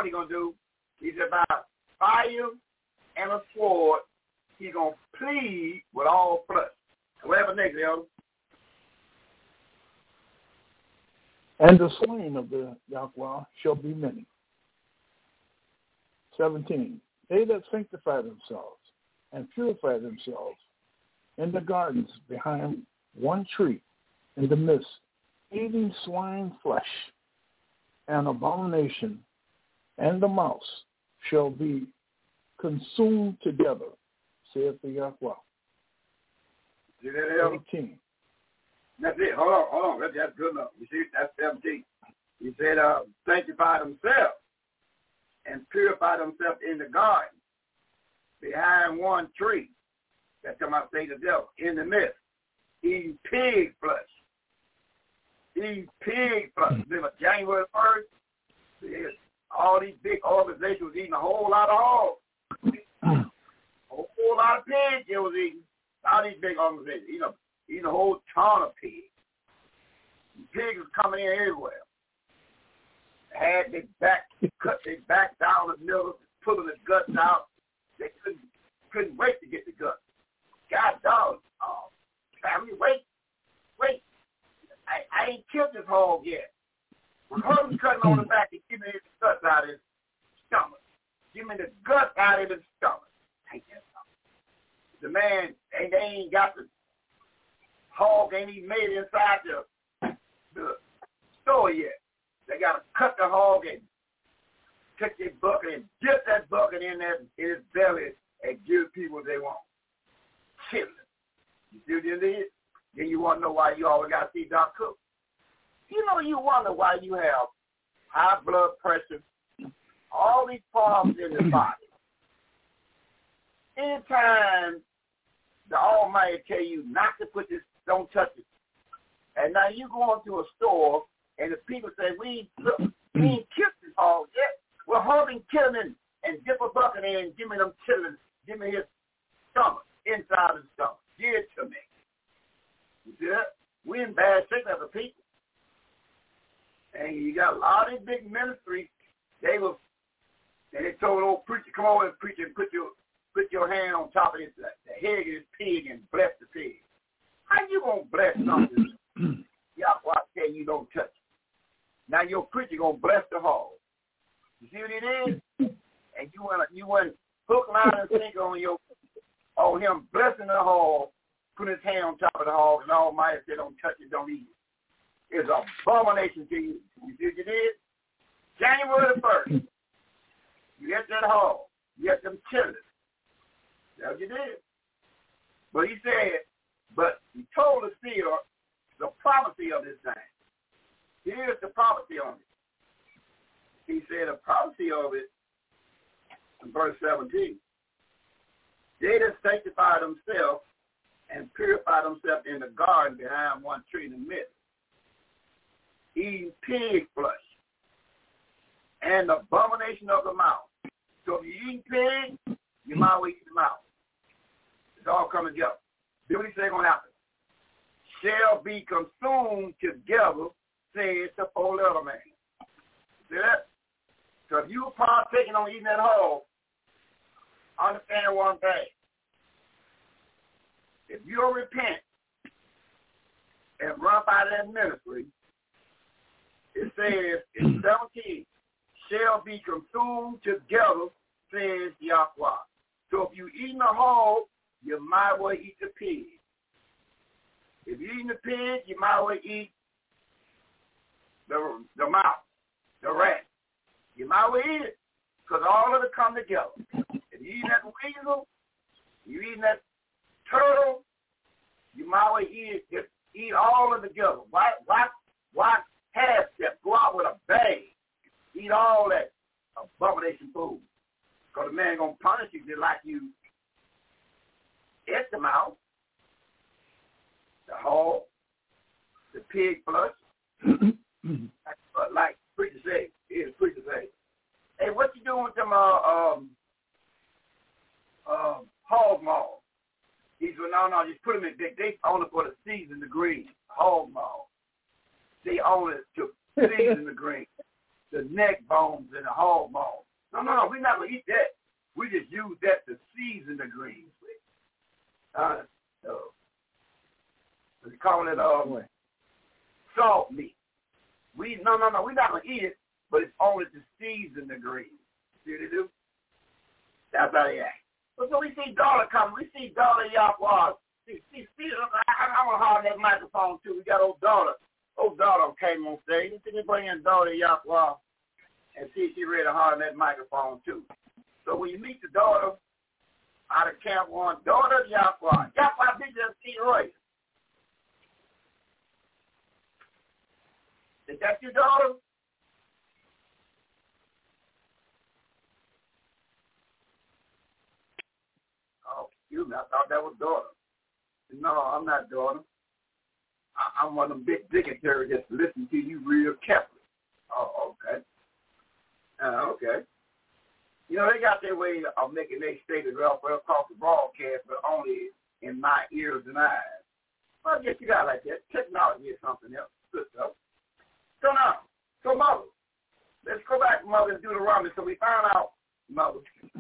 What he gonna do. He said by fire and a sword, he gonna plead with all flesh. Whatever next, elder. And the slain of the Yahweh shall be many. 17. They that sanctify themselves and purify themselves in the gardens behind one tree in the midst, eating swine flesh, an abomination, and the mouse shall be consumed together, saith the Yahweh. See that, 18. That's it. Hold on, hold on. That's, that's good enough. You see, that's 17. He said, uh, sanctify themselves and purify themselves in the garden behind one tree. That's come out say the devil in the midst, eating pig flesh. Eating pig flesh. Remember January first, all these big organizations eating a whole lot of hogs. a whole lot of pigs they was eating. All these big organizations, you know, eating a whole ton of pigs. Pigs was coming in everywhere. Had their back cut their back down the middle, pulling the guts out, they couldn't couldn't wait to get the gun. God dog, oh, family, wait, wait. I, I ain't killed this hog yet. Herman's cutting on the back and give me his guts out of his stomach. Give me the guts out of his stomach. Take that The man, they, they ain't got the hog, ain't even made inside the, the store yet. They got to cut the hog and take their bucket and dip that bucket in there in his belly and give people what they want. Kill him. You see what you did? Then you want to know why you always got to see Doc Cook. You know, you wonder why you have high blood pressure, all these problems in the body. Anytime the Almighty tell you not to put this, don't touch it. And now you go into a store and the people say, we, look, we ain't killed this hog yet. We're holding killing and dip a bucket in and give me them chillin', give me his stomach, inside his stomach. Give it to me. You see that? We in bad shape as a people. And you got a lot of these big ministries, they will and they told old preacher, come over and preach and put your put your hand on top of his, the head of his pig and bless the pig. How you gonna bless something? Y'all I tell you don't touch it. Now your preacher gonna bless the hog. You see what it is? And you went you went hook, line, and sinker on your on him blessing the hog, putting his hand on top of the hog, and Almighty said, "Don't touch it, don't eat it." It's an abomination to you. You see what you did? January the first, hmm. you get that hog, you get them chilies. That's what you did. But he said, but he told the seer the prophecy of this thing. Here's the prophecy on it. He said the prophecy of it in verse 17. They that sanctify themselves and purify themselves in the garden behind one tree in the midst, eating pig flesh and abomination of the mouth. So if you eat pig, you might well eat the mouth. It's all coming together. Do what he say going to happen. Shall be consumed together, says the four letter man. See that? So if you partaking on eating that whole, understand one thing. If you don't repent and run by that ministry, it says in 17, shall be consumed together, says Yahweh. So if you eat the whole, you might well eat the pig. If you eat the pig, you might well eat the the mouse, the rat. You might well eat it because all of it come together. If you eat that weasel, you eat that turtle, you might well eat it. eat all of it together. Why? Why? Why half step? Go out with a bag. Eat all that abomination food. Because the man gonna punish you just like you ate the mouse, the hog, the pig flesh. like preacher say, here's preacher say, hey, what you doing with them uh, um um hog maws? He said, no, no, just put them in. They, they only for the season the green hog maws. They only to season the green, the neck bones and the hog maws. No, no, no, we're not gonna eat that. We just use that to season the greens with. Uh, so, we call it uh, salt meat. We no, no, no, we're not gonna eat it, but it's only to season the greens. See what they do? That's how they act. But so we see daughter coming. We see daughter Yahweh. See, see, see, I, I'm gonna hold that microphone too. We got old daughter. Oh, Old daughter came on stage. Let me bring in daughter Yahweh and see if she ready to hold that microphone too. So when you meet the daughter out of Camp One, daughter Yahweh, Yahweh Bishop C. Royce. Is that your daughter? Oh, you I thought that was daughter. No, I'm not daughter. I'm one of them big dignitaries that listen to you real carefully. Oh, okay. Uh, okay. You know, they got their way of making their statements well across the broadcast, but only in my ears and eyes. Well, I guess you got like that. Technology is something else. Good stuff. So now, so mother, let's go back, mother, and Deuteronomy. So we found out, mother,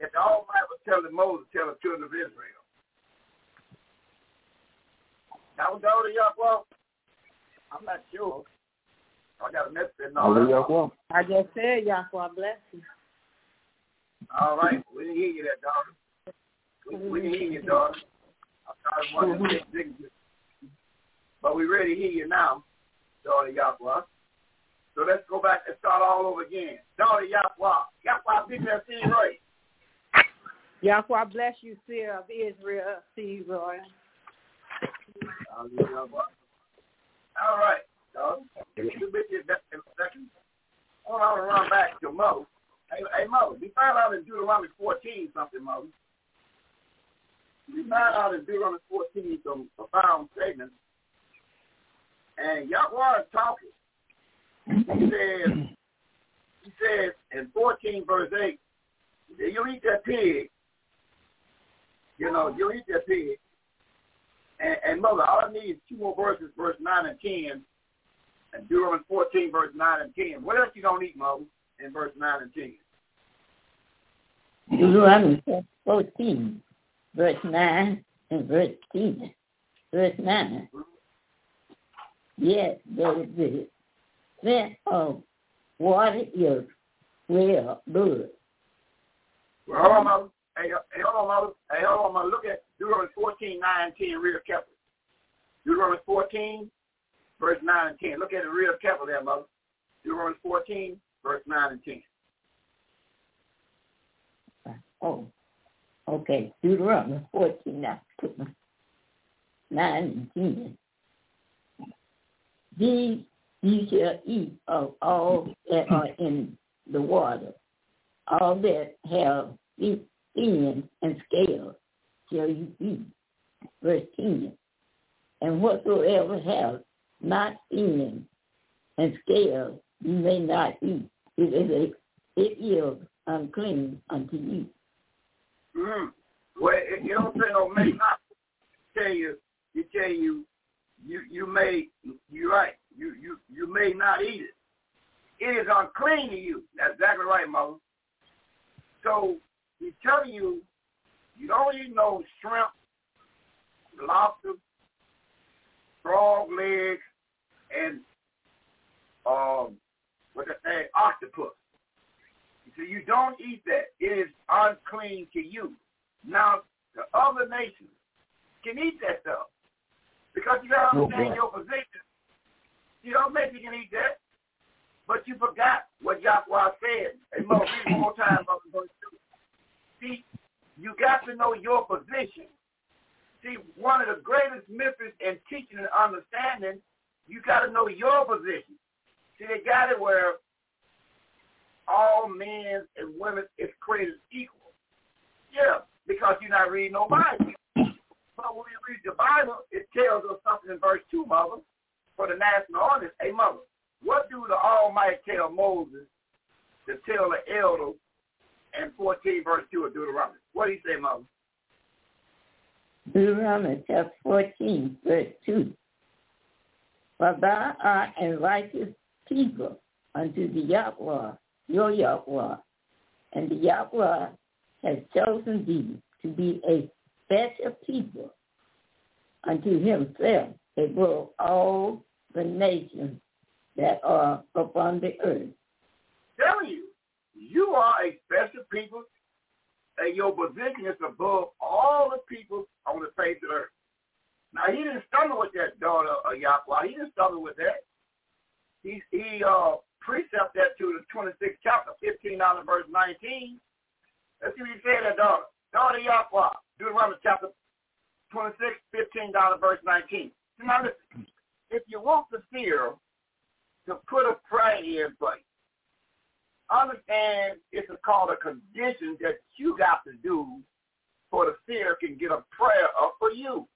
that the Almighty was telling Moses, tell the children of Israel. That was daughter Yahweh? I'm not sure. I got a message. No, I just said Yahweh bless you. All right. We didn't hear you that, daughter. We, we didn't hear you, daughter. I started wanting to But we ready to hear you now, daughter Yahweh. So let's go back and start all over again. Daughter Yahweh. Yahweh, big that see right. Yahweh bless you, Seer of Israel, see Roy. All right, daughter. You with you in a second. I want to run back to Mo. Hey, hey, Mo, we found out in Deuteronomy 14 something, Mo. We found out in Deuteronomy 14 some profound statements. And Yahweh is talking. He says, he says in 14 verse 8, you eat that pig. You know, you eat that pig. And, and mother, all I need is two more verses, verse 9 and 10, and Deuteronomy 14, verse 9 and 10. What else you don't eat, mother, in verse 9 and 10? Deuteronomy 14, verse 9 and verse 10. Verse 9. Yes, there is the scent of water earth Well, good. Well, hold on, mother. Hey, hold on, mother. Hey, hold on, mother. Look at Deuteronomy 14, 9, and 10, real careful. Deuteronomy 14, verse 9 and 10. Look at it real careful there, mother. Deuteronomy 14, verse 9 and 10. Oh, okay. Deuteronomy 14, now, 9 and 10. These ye shall eat of all that are in the water, all that have fins and scales shall you eat. Verse 10. And whatsoever have not fins and scales you may not eat. It is, a, it is unclean unto you. Mm-hmm. Well, you don't say no may not tell you, you tell you, you you may, you're right, you you you may not eat it. It is unclean to you. That's exactly right, mother. So he's telling you, you don't eat no shrimp, lobster, frog legs, and um, what the thing, octopus. So you don't eat that. It is unclean to you. Now, the other nations can eat that stuff because you got to understand your position. You don't make you can eat that, but you forgot what Yahweh said. And Mo, read one more time. Verse. See, you got to know your position. See, one of the greatest mysteries in teaching and understanding, you got to know your position. See, they got it where all men and women is created equal. Yeah, because you're not reading no Bible. But when you read the Bible, it tells us something in verse 2, Mother, for the national audience. Hey, Mother, what do the Almighty tell Moses to tell the elders in 14 verse 2 of Deuteronomy? What do you say, Mother? Deuteronomy chapter 14, verse 2. For thou art a righteous people unto the Yahweh, your Yahweh, and the Yahweh has chosen thee to be a special people unto himself above all the nations that are upon the earth. Telling you, you are a special people, and your position is above all the people on the face of the earth. Now, he didn't stumble with that daughter of Yahweh. He didn't stumble with that. He, he uh, precept that to the 26th chapter, 15 down to verse 19. Let's see what he said that daughter. Daughter Yahweh, Deuteronomy chapter 26, 15 down to verse 19. Now listen, if you want the seer to put a prayer in place, understand it's a, called a condition that you got to do for the seer can get a prayer up for you.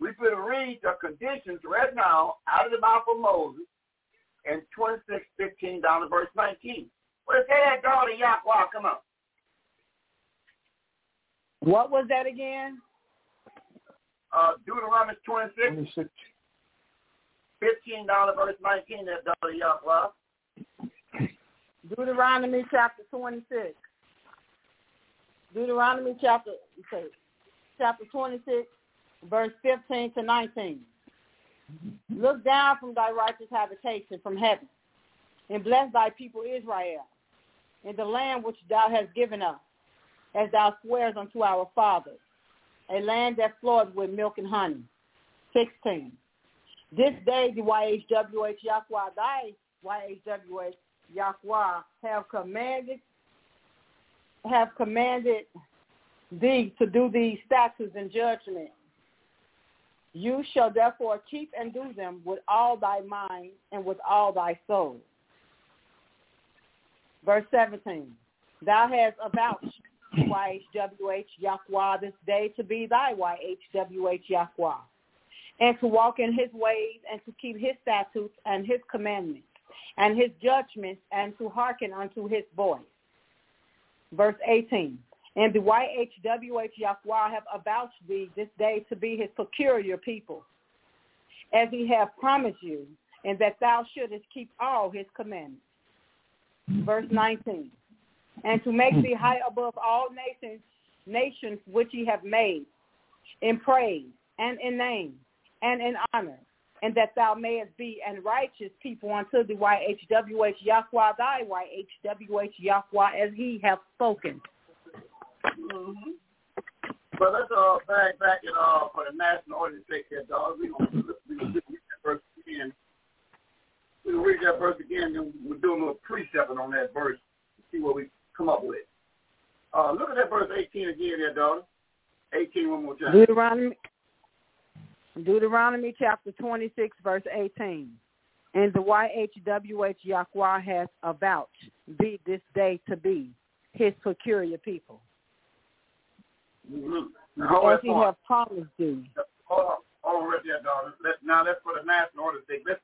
We're going to read the conditions right now out of the mouth of Moses in 26, 15 down to verse 19. What is that, daughter Yahweh? Come on. What was that again? Uh, Deuteronomy 26, 26. 15 down to verse 19, that daughter Yahweh. Deuteronomy chapter 26. Deuteronomy chapter okay, chapter 26, verse 15 to 19. Look down from thy righteous habitation from heaven, and bless thy people Israel, in the land which thou hast given us, as thou swears unto our fathers, a land that floweth with milk and honey. 16. This day the YHWH Yahweh, thy YHWH Yahweh, have commanded have commanded thee to do these statutes and judgments. You shall therefore keep and do them with all thy mind and with all thy soul. Verse 17. Thou hast avouched YHWH Yahweh this day to be thy YHWH Yahweh, and to walk in his ways and to keep his statutes and his commandments and his judgments and to hearken unto his voice. Verse 18. And the YHWH Yahweh have avouched thee this day to be his peculiar people, as he hath promised you, and that thou shouldest keep all his commandments. Verse 19. And to make thee high above all nations, nations which he have made, in praise and in name and in honor and that thou mayest be an righteous people unto the YHWH Yahweh thy YHWH Yahweh as he hath spoken. Mm-hmm. But let's uh back back it uh for the national audience take that dog. We gonna we gonna read that verse again. We gonna read that verse again and we'll do a little precepting on that verse to see what we come up with. Uh look at that verse eighteen again there, daughter. 18 one more time. Deuteronomy Deuteronomy chapter 26, verse 18. And the YHWH Yahweh has avouched thee this day to be his peculiar people. Mm-hmm. As he have promised thee. Hold on, hold on right there, daughter. Let, now let's for the national order sake. Let's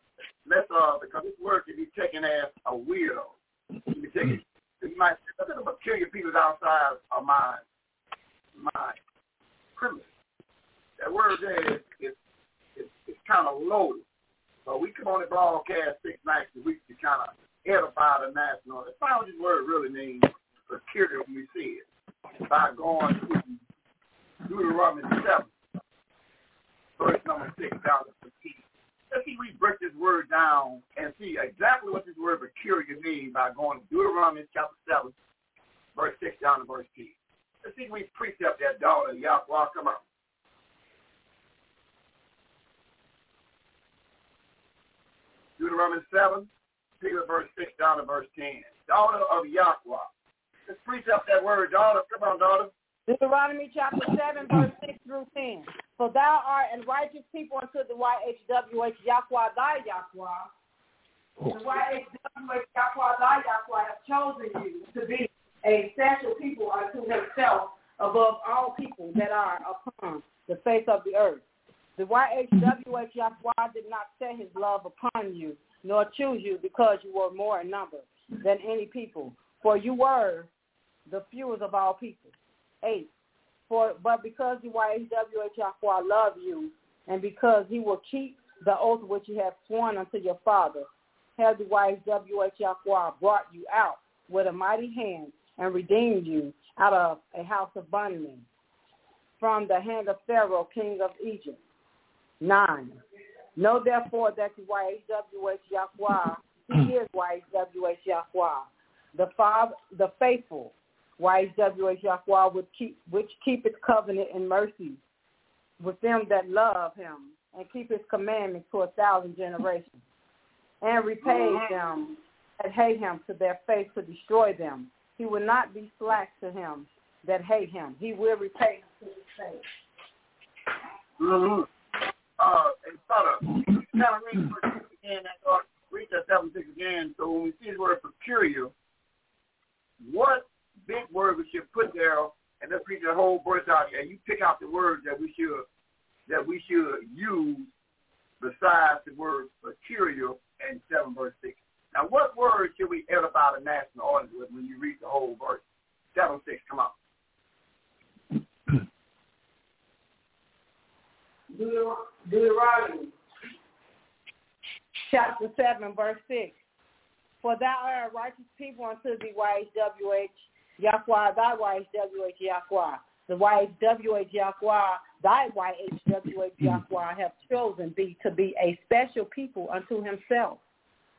let's uh because this word can be taken as a weirdo. You can take it. You might look at the peculiar people outside of my my criminal. That word there is, is, is, is kind of loaded. So we come on the broadcast six nights a week to kind of edify the national. That's not word really means, peculiar when we see it. By going to Deuteronomy 7, verse number 6 down to 15. Let's see if we break this word down and see exactly what this word peculiar means by going to Deuteronomy chapter 7, verse 6 down to verse 10. Let's see we precept that daughter Yahweh. Come on. Deuteronomy 7, pick up verse 6 down to verse 10. Daughter of Yahweh. Let's preach up that word, daughter. Come on, daughter. Deuteronomy chapter 7, verse 6 through 10. For thou art a righteous people unto the YHWH Yahweh thy Yahweh. The YHWH Yahweh thy Yahweh have chosen you to be a special people unto himself above all people that are upon the face of the earth. The YHWH Yahweh did not set his love upon you, nor choose you because you were more in number than any people, for you were the fewest of all people. Eight. For but because the YHWH Yahweh love you, and because he will keep the oath which he hath sworn unto your father, have the YHWH Yahweh brought you out with a mighty hand and redeemed you out of a house of bondmen from the hand of Pharaoh, king of Egypt. Nine. Know therefore that the YHWH Yahweh, he is YHWH Yahweh, the father, the faithful YHWH Yahweh, which, keep, which keepeth covenant and mercy with them that love him and keep his commandments to a thousand generations, and repay them that hate him to their face to destroy them. He will not be slack to him that hate him. He will repay him to his face. Mm-hmm. Uh, and Father, kind of read verse again, and uh, read that seven six again. So when we see the word peculiar, what big word we should put there, and let's read the whole verse out. And you pick out the words that we should that we should use besides the word peculiar and seven verse six. Now, what word should we edify the national audience with when you read the whole verse? Seven six, come on. Deuteronomy chapter 7, verse 6. For thou art a righteous people unto the YHWH Yahweh, thy YHWH Yahweh. The YHWH Yahweh, thy YHWH Yahweh have chosen thee to be a special people unto himself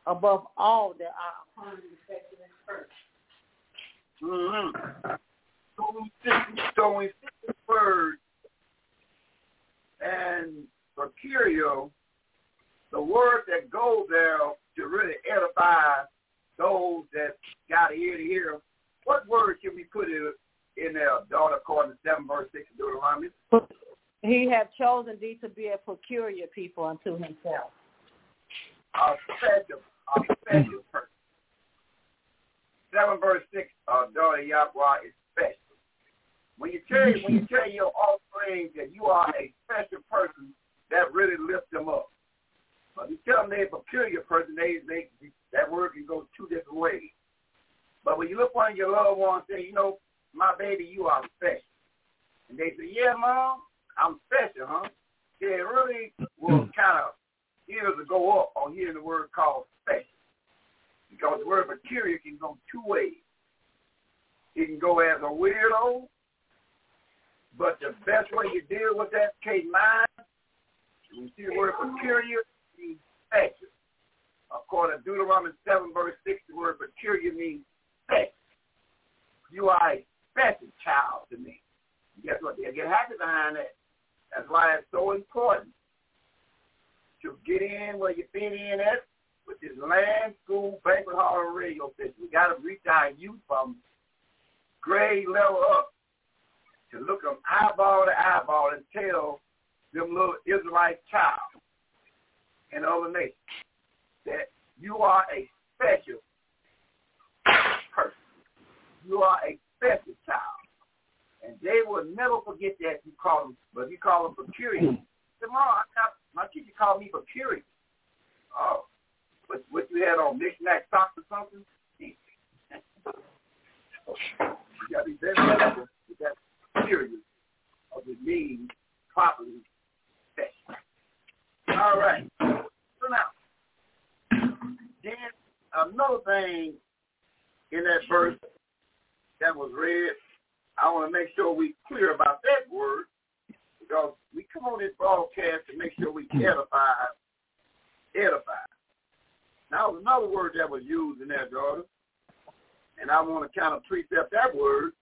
above all that are upon the face of this earth. Mm-hmm. So we see, so we see the word and peculiar, the word that goes there to really edify those that got ear to hear. What word should we put in, in there, daughter, according to 7 verse 6 of Deuteronomy? He have chosen thee to be a peculiar people unto himself. A special, a special person. 7 verse 6 of daughter Yahweh is. When you tell when you tell your offspring that you are a special person, that really lifts them up. But you tell them they're a peculiar person, they, they that word can go two different ways. But when you look on your loved one and say, you know, my baby, you are special. And they say, yeah, mom, I'm special, huh? Yeah, it really will hmm. kind of ears to go up on hearing the word called special. Because the word peculiar can go two ways. It can go as a weirdo, but the best way you deal with that case mind, when you see the word peculiar, ye special. According to Deuteronomy 7, verse 6, the word peculiar means special. You are a special child to me. Guess what? They get happy behind that. That's why it's so important to get in where you fit in at with this land, school, banquet hall, and radio station. We got to reach our youth from grade level up to look them eyeball to eyeball and tell them little Israelite child and other nations that you are a special person. You are a special child. And they will never forget that you call them, but you call them peculiar. Hmm. Tomorrow, my teacher called me peculiar. Oh, what, what you had on knick-knack socks or something? you got to be very careful with that period of the meaning properly special. All right. So now, then another thing in that verse that was read, I want to make sure we clear about that word because we come on this broadcast to make sure we edify, edify. Now, another word that was used in that, daughter, and I want to kind of precept that word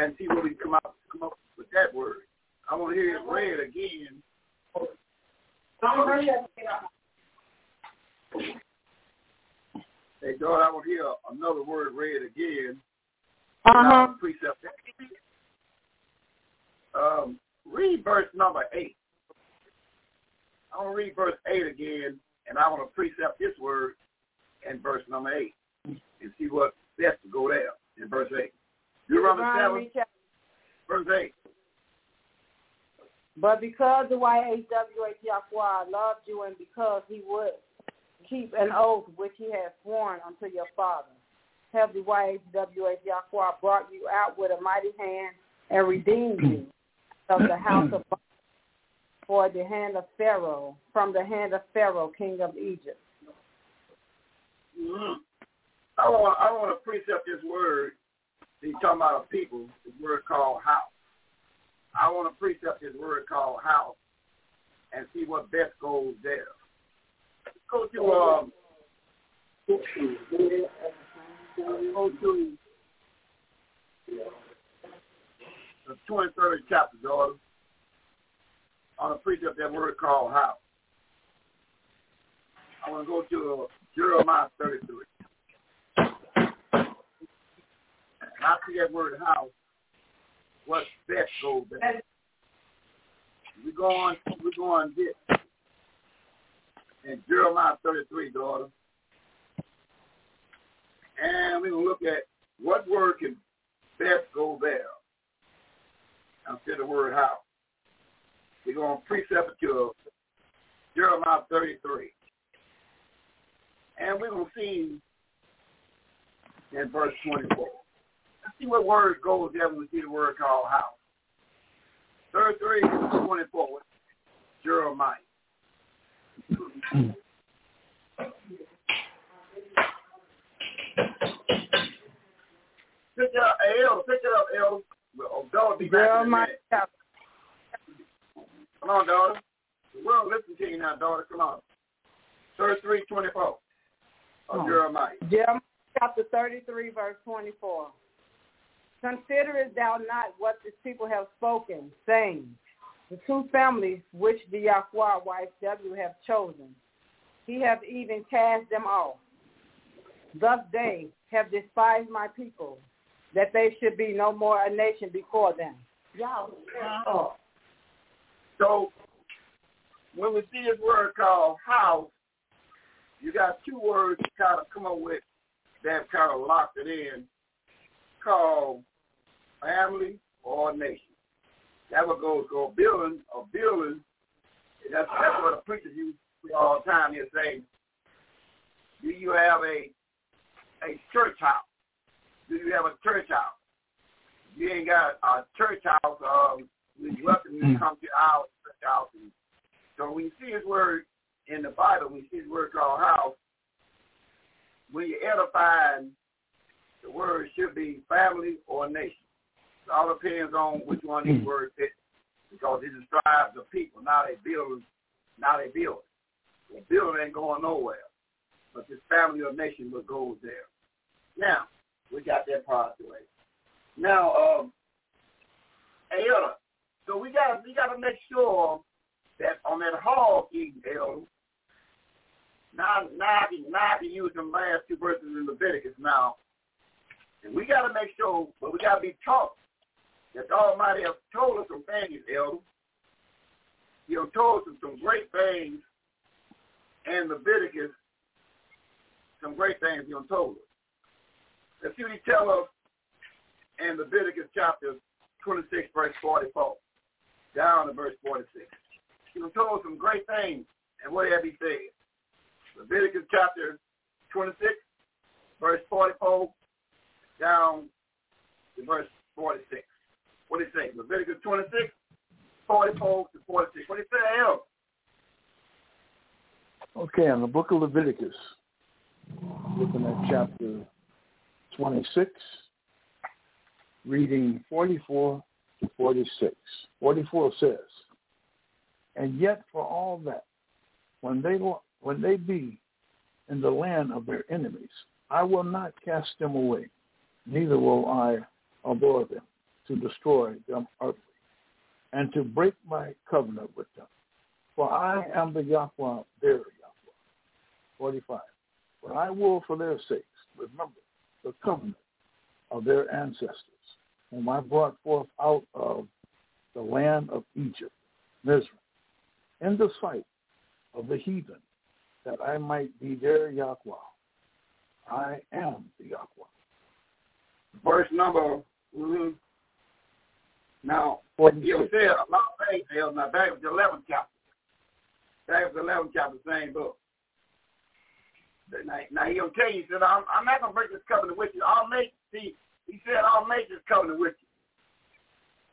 and see what we come up come up with that word. I want to hear it read again. Hey, daughter, I want to hear another word read again. Uh-huh. Precept. Um, read verse number eight. I want to read verse eight again, and I want to precept this word in verse number eight and see what best to go there in verse eight. Deuteronomy 7, verse 8. But because the YHWH Yahweh loved you and because he would keep an oath which he had sworn unto your father, have the YHWH Yahweh brought you out with a mighty hand and redeemed you from the house of for the hand of Pharaoh, from the hand of Pharaoh, king of Egypt. Mm-hmm. I want I want to precept this word He's talking about a people, The word called house. I want to preach up his word called house and see what best goes there. Go um, to um, go to the 23rd chapter, Jordan. I want to preach up that word called house. I want to go to Jeremiah 33. I see that word house, what best goes there. We're going, we're going this. And Jeremiah 33, daughter. And we're going to look at what word can best go there instead of the word house. We're going to precept to Jeremiah 33. And we're going to see in verse 24. See what word goes there when we see the word called house. 33, 24, Jeremiah. Pick it up, El. Pick it up, El. Oh, daughter, be back Jeremiah chapter. Come on, daughter. The world listen to you now, daughter. Come on. 33, 24 of Oh. Jeremiah. Jeremiah chapter 33, verse 24. Considerest thou not what this people have spoken, saying, the two families which the Yahweh W have chosen, he hath even cast them off. Thus they have despised my people, that they should be no more a nation before them. Oh. So when we see this word called house, you got two words to kind of come up with that kind of locked it in called family or nation. That what goes go building or building. That's that's what a preacher use all the time. He'll say, "Do you have a a church house? Do you have a church house? You ain't got a church house. Um, we welcome you to come to our church house." And so when you see his word in the Bible, when you see his word called house, when you're edifying, the word should be family or nation. All depends on which one these words fit, because it describes the people. Now they build, now they build. The building ain't going nowhere. But this family or nation will go there. Now, we got that part away. Now, um, uh, so we got we got to make sure that on that hog eating elder, now, now, I can, now I can use them last two verses in Leviticus now. And we got to make sure, but we got to be taught that the Almighty has told us some things, elder. He has told us some great things in Leviticus, some great things he has told us. Let's see what he tell us in Leviticus chapter 26, verse 44, down to verse 46. He was told us some great things, and what have he said? Leviticus chapter 26, verse 44, down to verse 46. What did he say? Leviticus 26, 44 to 46. What did he say, Al? Okay, in the book of Leviticus, looking at chapter 26, reading 44 to 46. 44 says, And yet for all that, when they when they be in the land of their enemies, I will not cast them away, neither will I abhor them to destroy them utterly, and to break my covenant with them. For I am the Yahweh, their Yahweh. 45. But I will, for their sakes, remember the covenant of their ancestors, whom I brought forth out of the land of Egypt, Mizraim, in the sight of the heathen, that I might be their Yahweh. I am the Yahweh. Verse number, mm-hmm. Now, 46. you said a lot of things, Al. Now, that was the 11th chapter. That was the 11th chapter, same book. Now, now he'll tell you, he said, I'm, I'm not going to break this covenant with you. I'll make, see, he said, I'll make this covenant with you.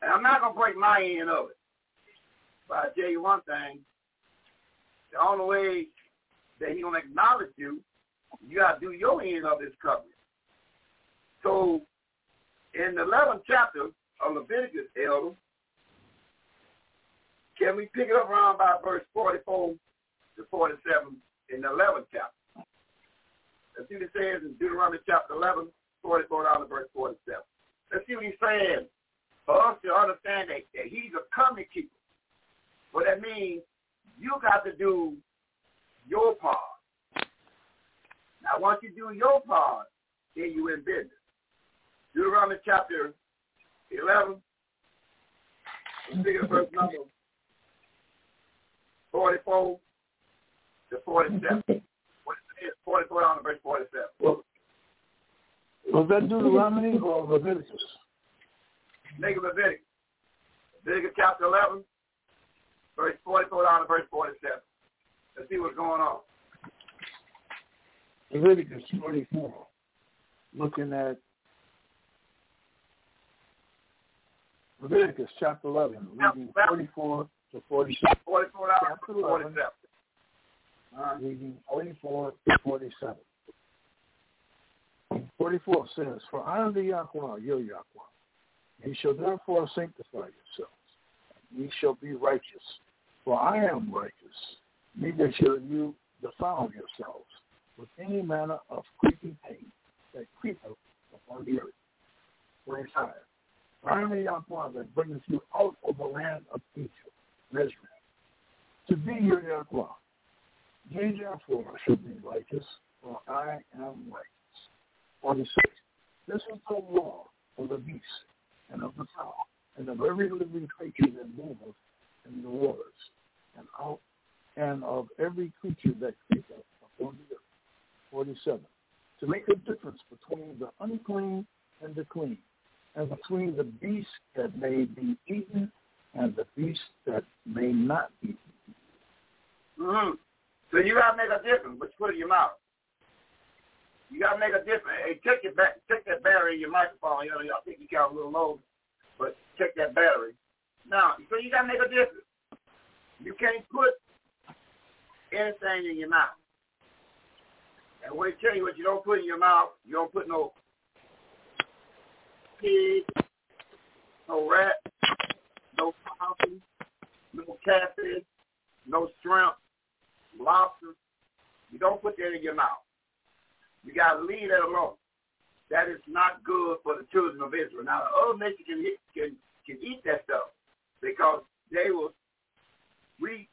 And I'm not going to break my end of it. But I'll tell you one thing, the only way that he's going to acknowledge you, you got to do your end of this covenant. So in the 11th chapter of Leviticus, Elder, can we pick it up around by verse 44 to 47 in the 11th chapter? Let's see what it says in Deuteronomy chapter 11, 44 down to verse 47. Let's see what he's saying for us to understand that, that he's a covenant keeper. What that means, you got to do your part. Now, once you do your part, then you in business. Deuteronomy chapter 11, figure verse number 44 to 47. What it is, 44 down to verse 47. Well, was that Deuteronomy or Leviticus? Nigga Leviticus. Leviticus chapter 11, verse 44 down to verse 47. Let's see what's going on. Leviticus 44. looking at Leviticus chapter 11, reading 44 to 47. 44 down Chapter to 11, 47. Uh, reading 44 to 47. 44 says, For I am the Yahweh, your Yahweh. Ye shall therefore sanctify yourselves. Ye shall be righteous, for I am righteous. Neither shall you defile yourselves with any manner of creeping thing that creepeth upon the earth. 45. For I Father, bringeth you out of the land of Egypt, Israel, to be your Yahweh. Ye therefore should be righteous, for I am righteous. 46. This is the law of the beast and of the fowl and of every living creature that moveth in the waters and out and of every creature that creepeth upon the earth. 47. To make a difference between the unclean and the clean, and between the beast that may be eaten and the beast that may not be eaten. mm-hmm. So you gotta make a difference, but you put in your mouth. You gotta make a difference. Hey, take your back, take that battery in your microphone. You know, I think you got a little low, but take that battery. Now, so you gotta make a difference. You can't put anything in your mouth. And when tell you what you don't put in your mouth, you don't put no pig, no rat, no possum, no catfish, no shrimp, lobsters. You don't put that in your mouth. You got to leave that alone. That is not good for the children of Israel. Now, the other nations can, can, can eat that stuff because they was, we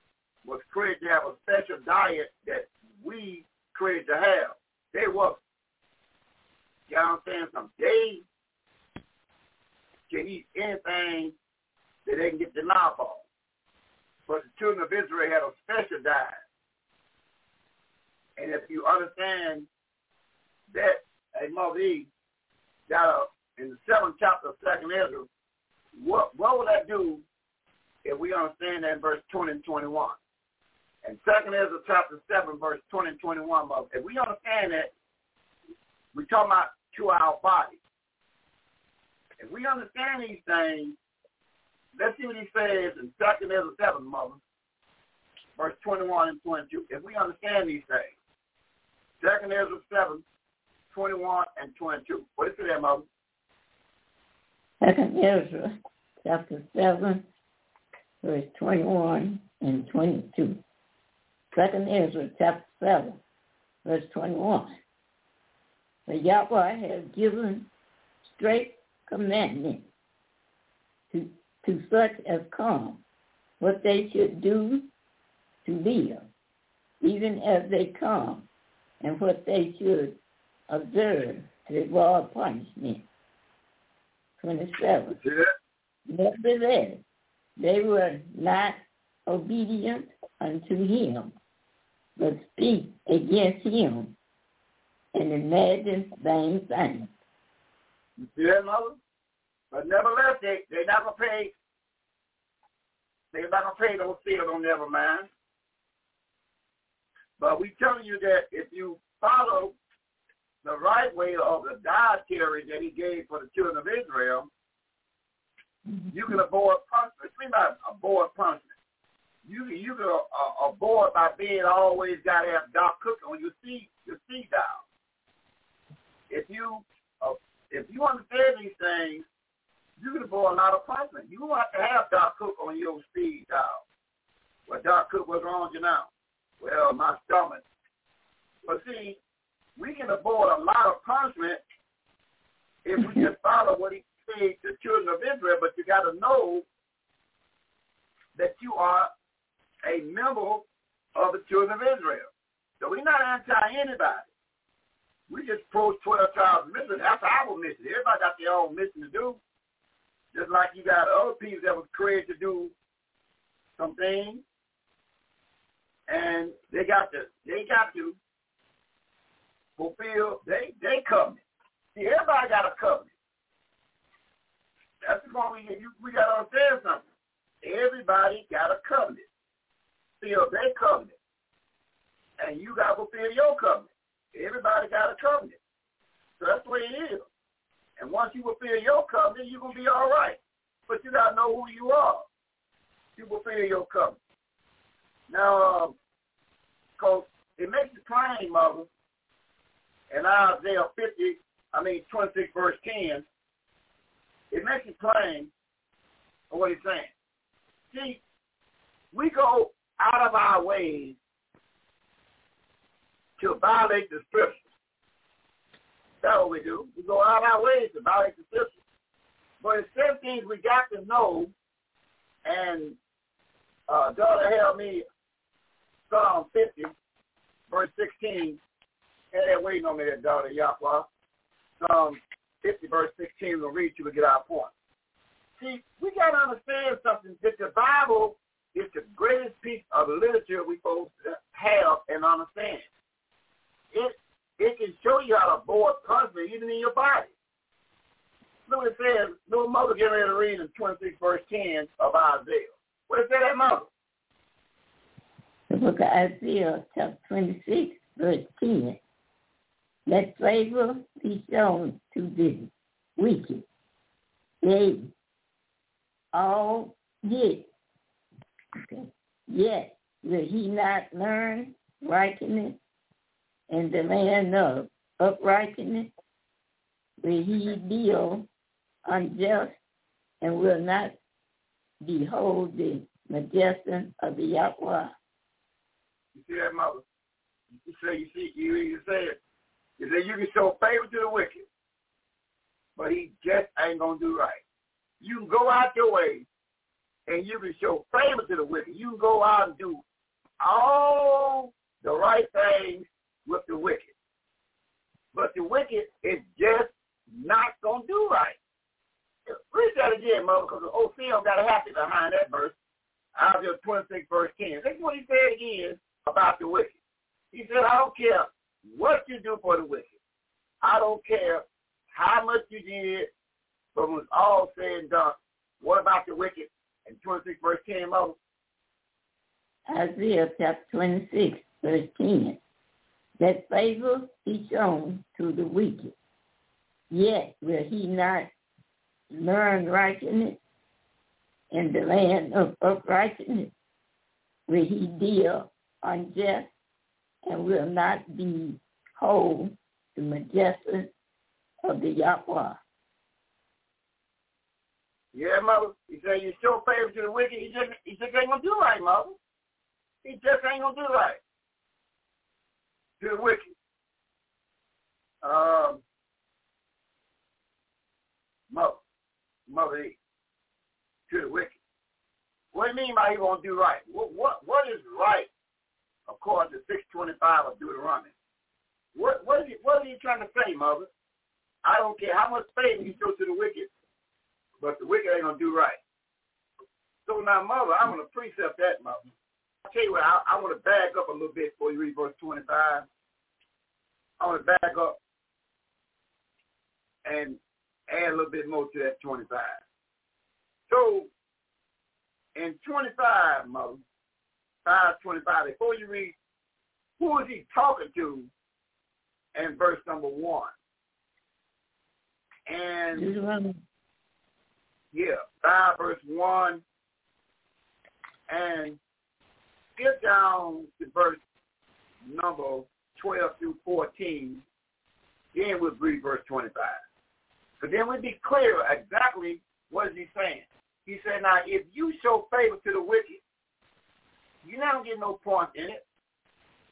was created to have a special diet that we created to have. They was. You know what I'm saying? Some they can eat anything that they can get their mouth on. But the children of Israel had a special diet. And if you understand that, a Mother Eve, that uh, in the seventh chapter of Second Ezra, what what would that do if we understand that in verse 20 and 21? And Second Ezra chapter 7, verse 20 and 21, Mother, if we understand that, we're talking about to our body. If we understand these things, let's see what he says in Second Ezra 7, Mother, verse 21 and 22. If we understand these things, Second Ezra 7, 21 and 22. What is it there, Mother? Second Ezra chapter 7, verse 21 and 22. Second Ezra chapter 7, verse 21. The Yahweh has given straight commandment to, to such as come what they should do to live, even as they come, and what they should observe to avoid punishment. 27. Nevertheless, they were not obedient unto him, but speak against him and imagine vain things. You see that, mother? But nevertheless, they they never pay. They never pay those seals on never mind. But we telling you that if you follow the right way of the dietary that he gave for the children of Israel, you can avoid punishment. What do you mean by avoid punishment? You you can uh, avoid by being always got to have dark cooking on your seed your seed down. If you uh, if you understand these things, you can avoid a lot of punishment. You want to have dark cook on your seed down. Well, dark cook, what's wrong with you now? Well, my stomach. But see, we can avoid a lot of punishment if we just follow what he said to the children of Israel. But you got to know that you are a member of the children of Israel. So we're not anti anybody. We just pro 12 tribes mission. That's our mission. Everybody got their own mission to do. Just like you got other people that was created to do some things. And they got to they got to fulfill they they covenant. See everybody got a covenant. That's the point we we gotta understand something. Everybody got a covenant fulfill their covenant. And you got to fulfill your covenant. Everybody got a covenant. So that's the way it is. And once you fulfill your covenant, you're going to be all right. But you got to know who you are. You fulfill your covenant. Now, because um, it makes it plain, Mother, in Isaiah 50, I mean 26 verse 10, it makes it plain what he's saying. See, we go out of our ways to violate the scriptures. That's what we do. We go out our ways to violate the scriptures. But it's certain things we got to know, and uh, daughter help me, Psalm 50, verse 16. Had that waiting on me, that daughter Yahweh. Psalm 50, verse 16, we'll read you to get our point. See, we got to understand something that the Bible it's the greatest piece of literature we to have and understand. It it can show you how to avoid punishment even in your body. Look what it says. Little mother getting ready to read in 26 verse 10 of Isaiah. What is that, mother? The book of Isaiah, chapter 26, verse 10. Let favor be shown to the wicked. They all get Okay. Yet will he not learn righteousness in the land of uprightness? Will he deal unjust and will not behold the majesty of the Yahweh? You see that, mother? You say, you see, you, you said, you said you can show favor to the wicked, but he just ain't going to do right. You can go out your way and you can show favor to the wicked. You can go out and do all the right things with the wicked. But the wicked is just not going to do right. Read that again, mother, because the old film got a happy behind that verse. Isaiah 26, verse 10. That's what he said again about the wicked. He said, I don't care what you do for the wicked. I don't care how much you did, but when it's all said and done, what about the wicked? And 26, verse 10, mother. Isaiah chapter 26, verse 10. That favor be shown to the wicked. Yet will he not learn righteousness in the land of uprightness? Will he deal unjust and will not be whole the majesty of the Yahweh? Yeah, mother. He said you show favor to the wicked. He just he just ain't gonna do right, mother. He just ain't gonna do right the wicked. Um, mother, mother, E, the wicked. What do you mean by he won't do right? What what what is right according to six twenty five of Deuteronomy? What what is he what are you trying to say, mother? I don't care how much favor you show to the wicked, but the wicked ain't gonna do right. So now, mother, I'm gonna precept that, mother. I'll tell you what, I, I want to back up a little bit before you read verse 25. I want to back up and add a little bit more to that 25. So, in 25, mother, 525, before you read, who is he talking to in verse number 1? And, yeah, 5 verse 1, and skip down to verse number 12 through 14, then we'll read verse 25. But then we'll be clear exactly what is he saying. He said, now, if you show favor to the wicked, you're not get no point in it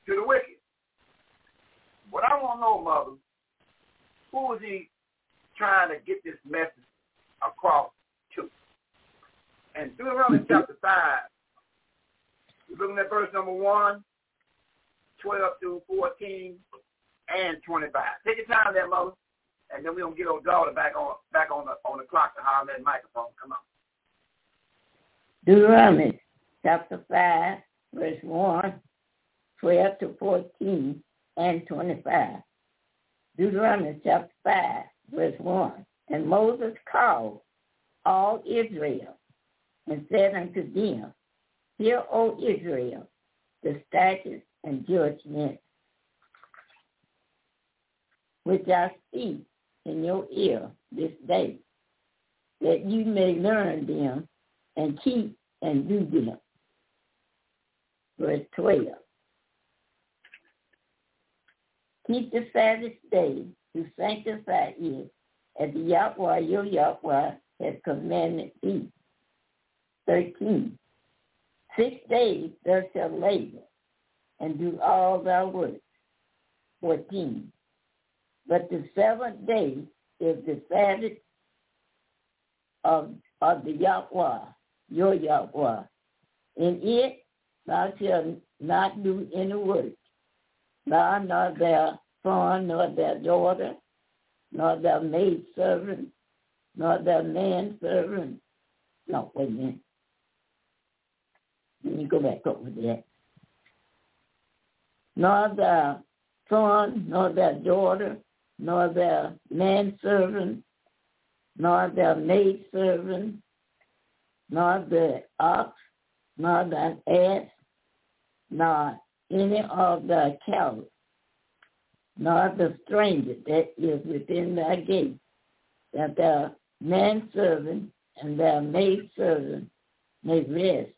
to the wicked. What I want to know, mother, who is he trying to get this message across to? And Deuteronomy mm-hmm. chapter 5, we're looking at verse number 1, 12 through 14, and 25. Take your time there, mother, and then we're going to get our daughter back on back on the on the clock to holler that microphone. Come on. Deuteronomy chapter 5, verse 1, 12 to 14, and 25. Deuteronomy chapter 5, verse 1. And Moses called all Israel and said unto them, Hear, O Israel, the statutes and judgments which I speak in your ear this day, that you may learn them and keep and do them. Verse 12. Keep the Sabbath day to sanctify it, as the Yahweh your Yahweh has commanded thee. 13. Six days thou shalt labor and do all thy work. 14. But the seventh day is the Sabbath of, of the Yahweh, your Yahweh. In it thou shalt not do any work, thou nor their son, nor their daughter, nor their maid servant, nor their man servant. No, wait a minute. Me go back over. Nor their son, nor their daughter, nor their manservant, nor their maidservant, nor the ox, nor the ass, nor any of the cattle, nor the stranger that is within thy gate, that thy manservant and thy maidservant may rest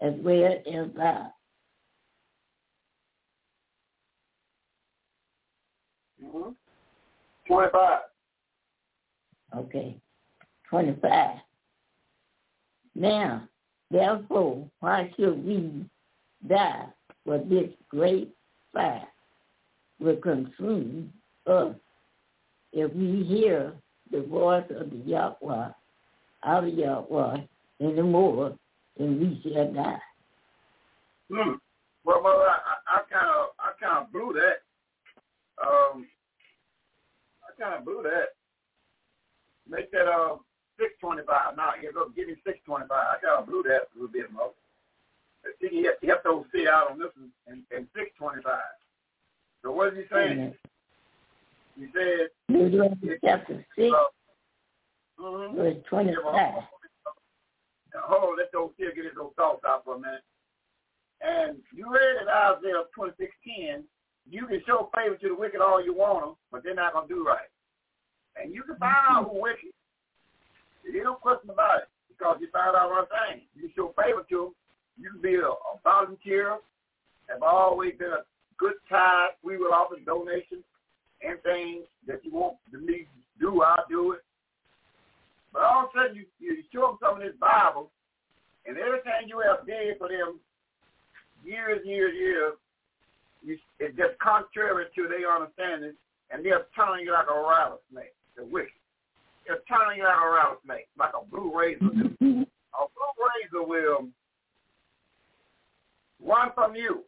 as where is as thou. Mm-hmm. 25. Okay. 25. Now, therefore, why should we die for this great fire will consume us if we hear the voice of the Yahweh, our Yahweh, anymore, then we shall die. Hmm. Well, well, I kind of, I kind of blew that. Um, I kind of blew that. Make that uh six twenty five. Now go give me six twenty five. I kind of blew that a little bit more. See, you have, you have to sit out on this one and, and six twenty five. So what is he saying? He said Deuteronomy chapter six, uh, mm-hmm. verse twenty five. Hold on, let those here get his those thoughts out for a minute. And you read in Isaiah twenty six ten, you can show favor to the wicked all you want them, but they're not gonna do right. And you can mm-hmm. find out who wicked. There's no question about it because you find out one thing. You show favor to them. You can be a, a volunteer. Have always been a good tithe. We will offer donations and things that you want to me do. I'll do it. But all of a sudden, you, you show them some of this Bible, and everything you have did for them years, years, years, you, it's just contrary to their understanding, and they're turning you like a rattlesnake, the wicked. They're turning you like a rattlesnake, like a blue racer. a blue racer will run from you.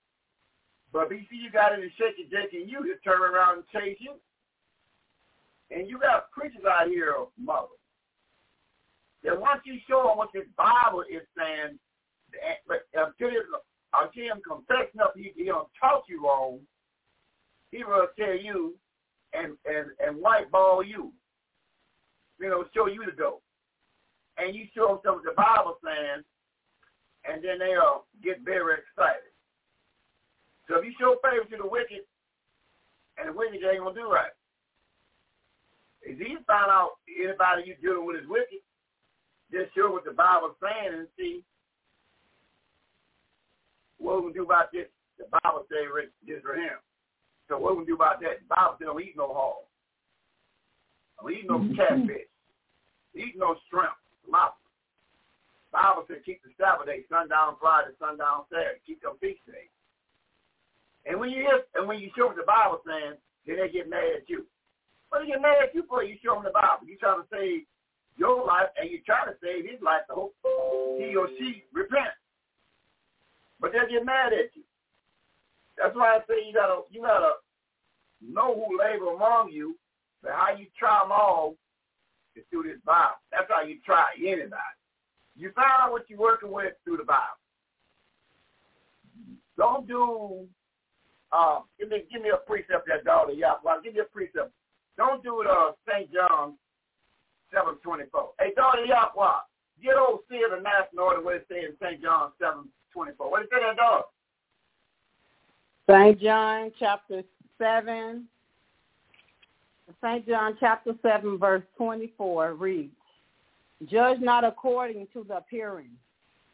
But if you got it in shaky shaky you, just turn around and chase you. And you got preachers out here, mother. That once you show them what this Bible is saying, but uh, until, until uh, him confessing up, he, he don't talk you wrong, he will tell you and, and, and whiteball you. You know, show you the dope. And you show them something the Bible saying, and then they'll get very excited. So if you show favor to the wicked, and the wicked ain't gonna do right. If you find out anybody you dealing with is wicked, just show what the Bible's saying and see what we do about this. The Bible says this for him. So what we do about that? The Bible says don't eat no hog. Don't eat no mm-hmm. catfish. Eat no shrimp, lobster. Bible says keep the Sabbath day, sundown Friday, sundown Saturday. Keep them feast days. And when you hear, and when you show them the Bible saying, then they get mad at you. What do they get mad at you for? You show them the Bible. You try to save your life, and you try to save his life to hope he or she repent. But they get mad at you. That's why I say you gotta you gotta know who labor among you, but how you try them all is through this Bible. That's how you try anybody. You find out what you're working with through the Bible. Don't do uh, give me give me a precept that daughter, yeah. Well, give me a precept. Don't do it uh St. John seven twenty four. Hey daughter Yahweh, get old see the national order what it says in St. John seven twenty four. What is it that daughter? St. John chapter seven. St. John chapter seven verse twenty four reads, Judge not according to the appearing,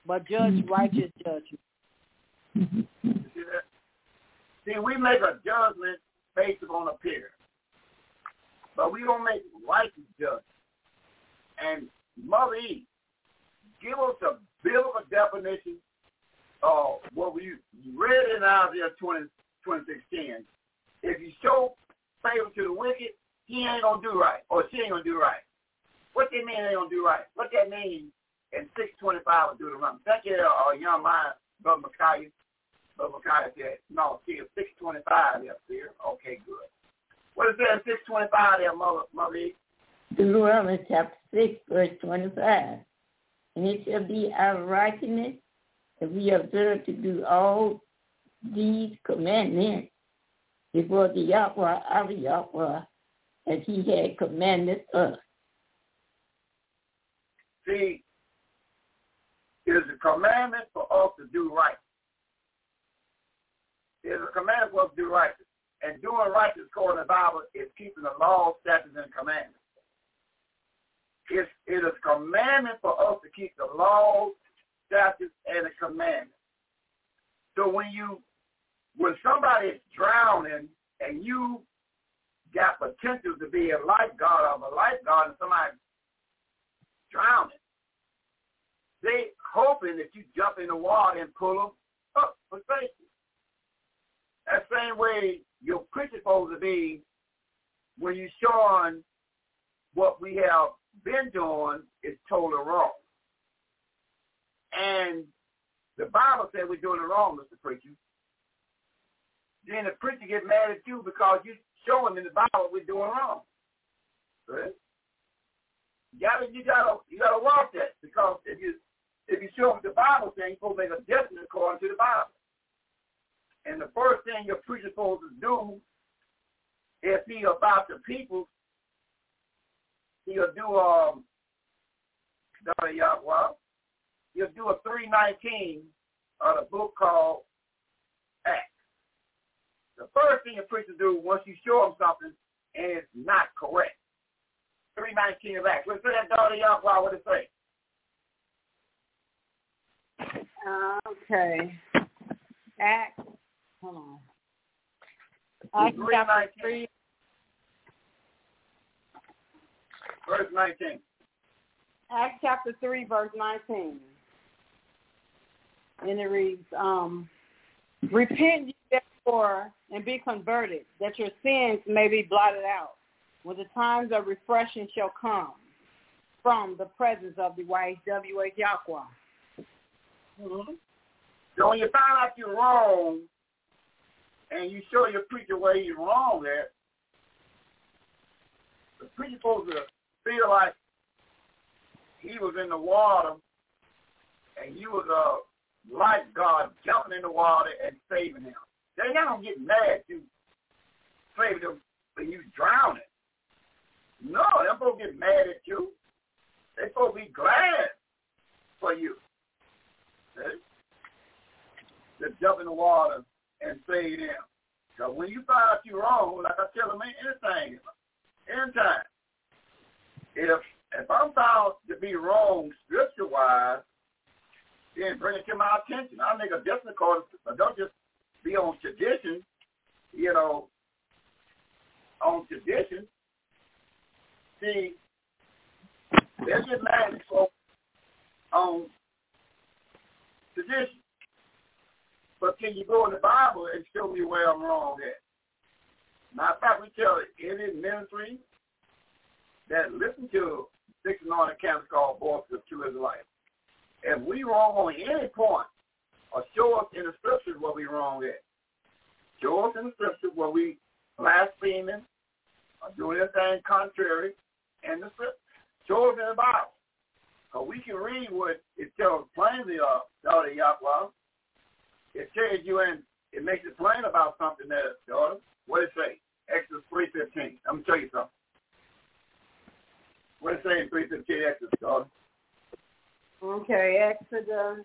but judge mm-hmm. righteous judgment. See that? See, we make a judgment based upon appearance. But we don't make righteous judgment. And Mother Eve, give us a biblical definition of what we read in Isaiah 20, 2610. If you show favor to the wicked, he ain't going to do right, or she ain't going to do right. What that mean they don't do right? What that mean in 625 will do the wrong? Thank you, uh, young man, Brother Micaiah. But Micaiah said, no, see, it's 625 up there. Okay, good. What is that 625 there, Mother, Mother Deuteronomy chapter 6, verse 25. And it shall be our righteousness if we observe to do all these commandments before the Yahweh, our Yahweh, as he had commanded us. See, it is a commandment for us to do right. There's a commandment for us to do righteous. And doing righteous according to the Bible is keeping the law, statutes, and commandments. It's, it is a commandment for us to keep the laws, statutes, and the commandments. So when you, when somebody is drowning and you got potential to be a lifeguard of a lifeguard and somebody drowning, they hoping that you jump in the water and pull them up for safety. that same way your preacher supposed to be when you're showing what we have been doing is totally wrong. And the Bible said we're doing it wrong, Mr. Preacher. Then the preacher get mad at you because you show him in the Bible we're doing wrong. Right? You gotta you gotta you gotta watch that because if you if you show them the Bible saying you're supposed to make a judgment according to the Bible. And the first thing your preacher supposed to do if he about the people, he'll do um well, he'll do a three nineteen on a book called Acts. The first thing a preacher do once you show him something and it's not correct. 319 of Acts. Let's say that daughter Yahweh, what it say? Okay. Acts, hold on. Acts chapter 3. Verse 19. Acts chapter 3, verse 19. And it reads, um, Repent ye therefore and be converted, that your sins may be blotted out, when the times of refreshing shall come from the presence of the YHWH Yahweh. Mm-hmm. So when you find out you're wrong and you show your preacher where you're wrong at, the preacher supposed to feel like he was in the water and you was uh, a lifeguard jumping in the water and saving him. They're not gonna get mad at you saved them when you drowning. No, they're to get mad at you. They're to be glad for you. Okay? To jump in the water and save them. Because when you find out you're wrong, like I tell them anything, anytime, if if I'm found to be wrong scripture wise, then bring it to my attention. I'll make a different call. Don't just be on tradition, you know, on tradition. See, there's just mad folk on tradition. But can you go in the Bible and show me where I'm wrong at? Matter of fact, we tell any ministry that listen to six anointed camps called Voices of True Israelites. If we wrong on any point, or show us in the scriptures where we wrong at. Show us in the scriptures where we blaspheming or doing anything contrary in the scripture. Show us in the Bible. Because we can read what it tells plainly of daughter Yahweh. It tells you and it makes it plain about something there, daughter. What it say? Exodus three fifteen. I'm gonna tell you something. What it say in three fifteen Exodus, daughter? Okay, Exodus.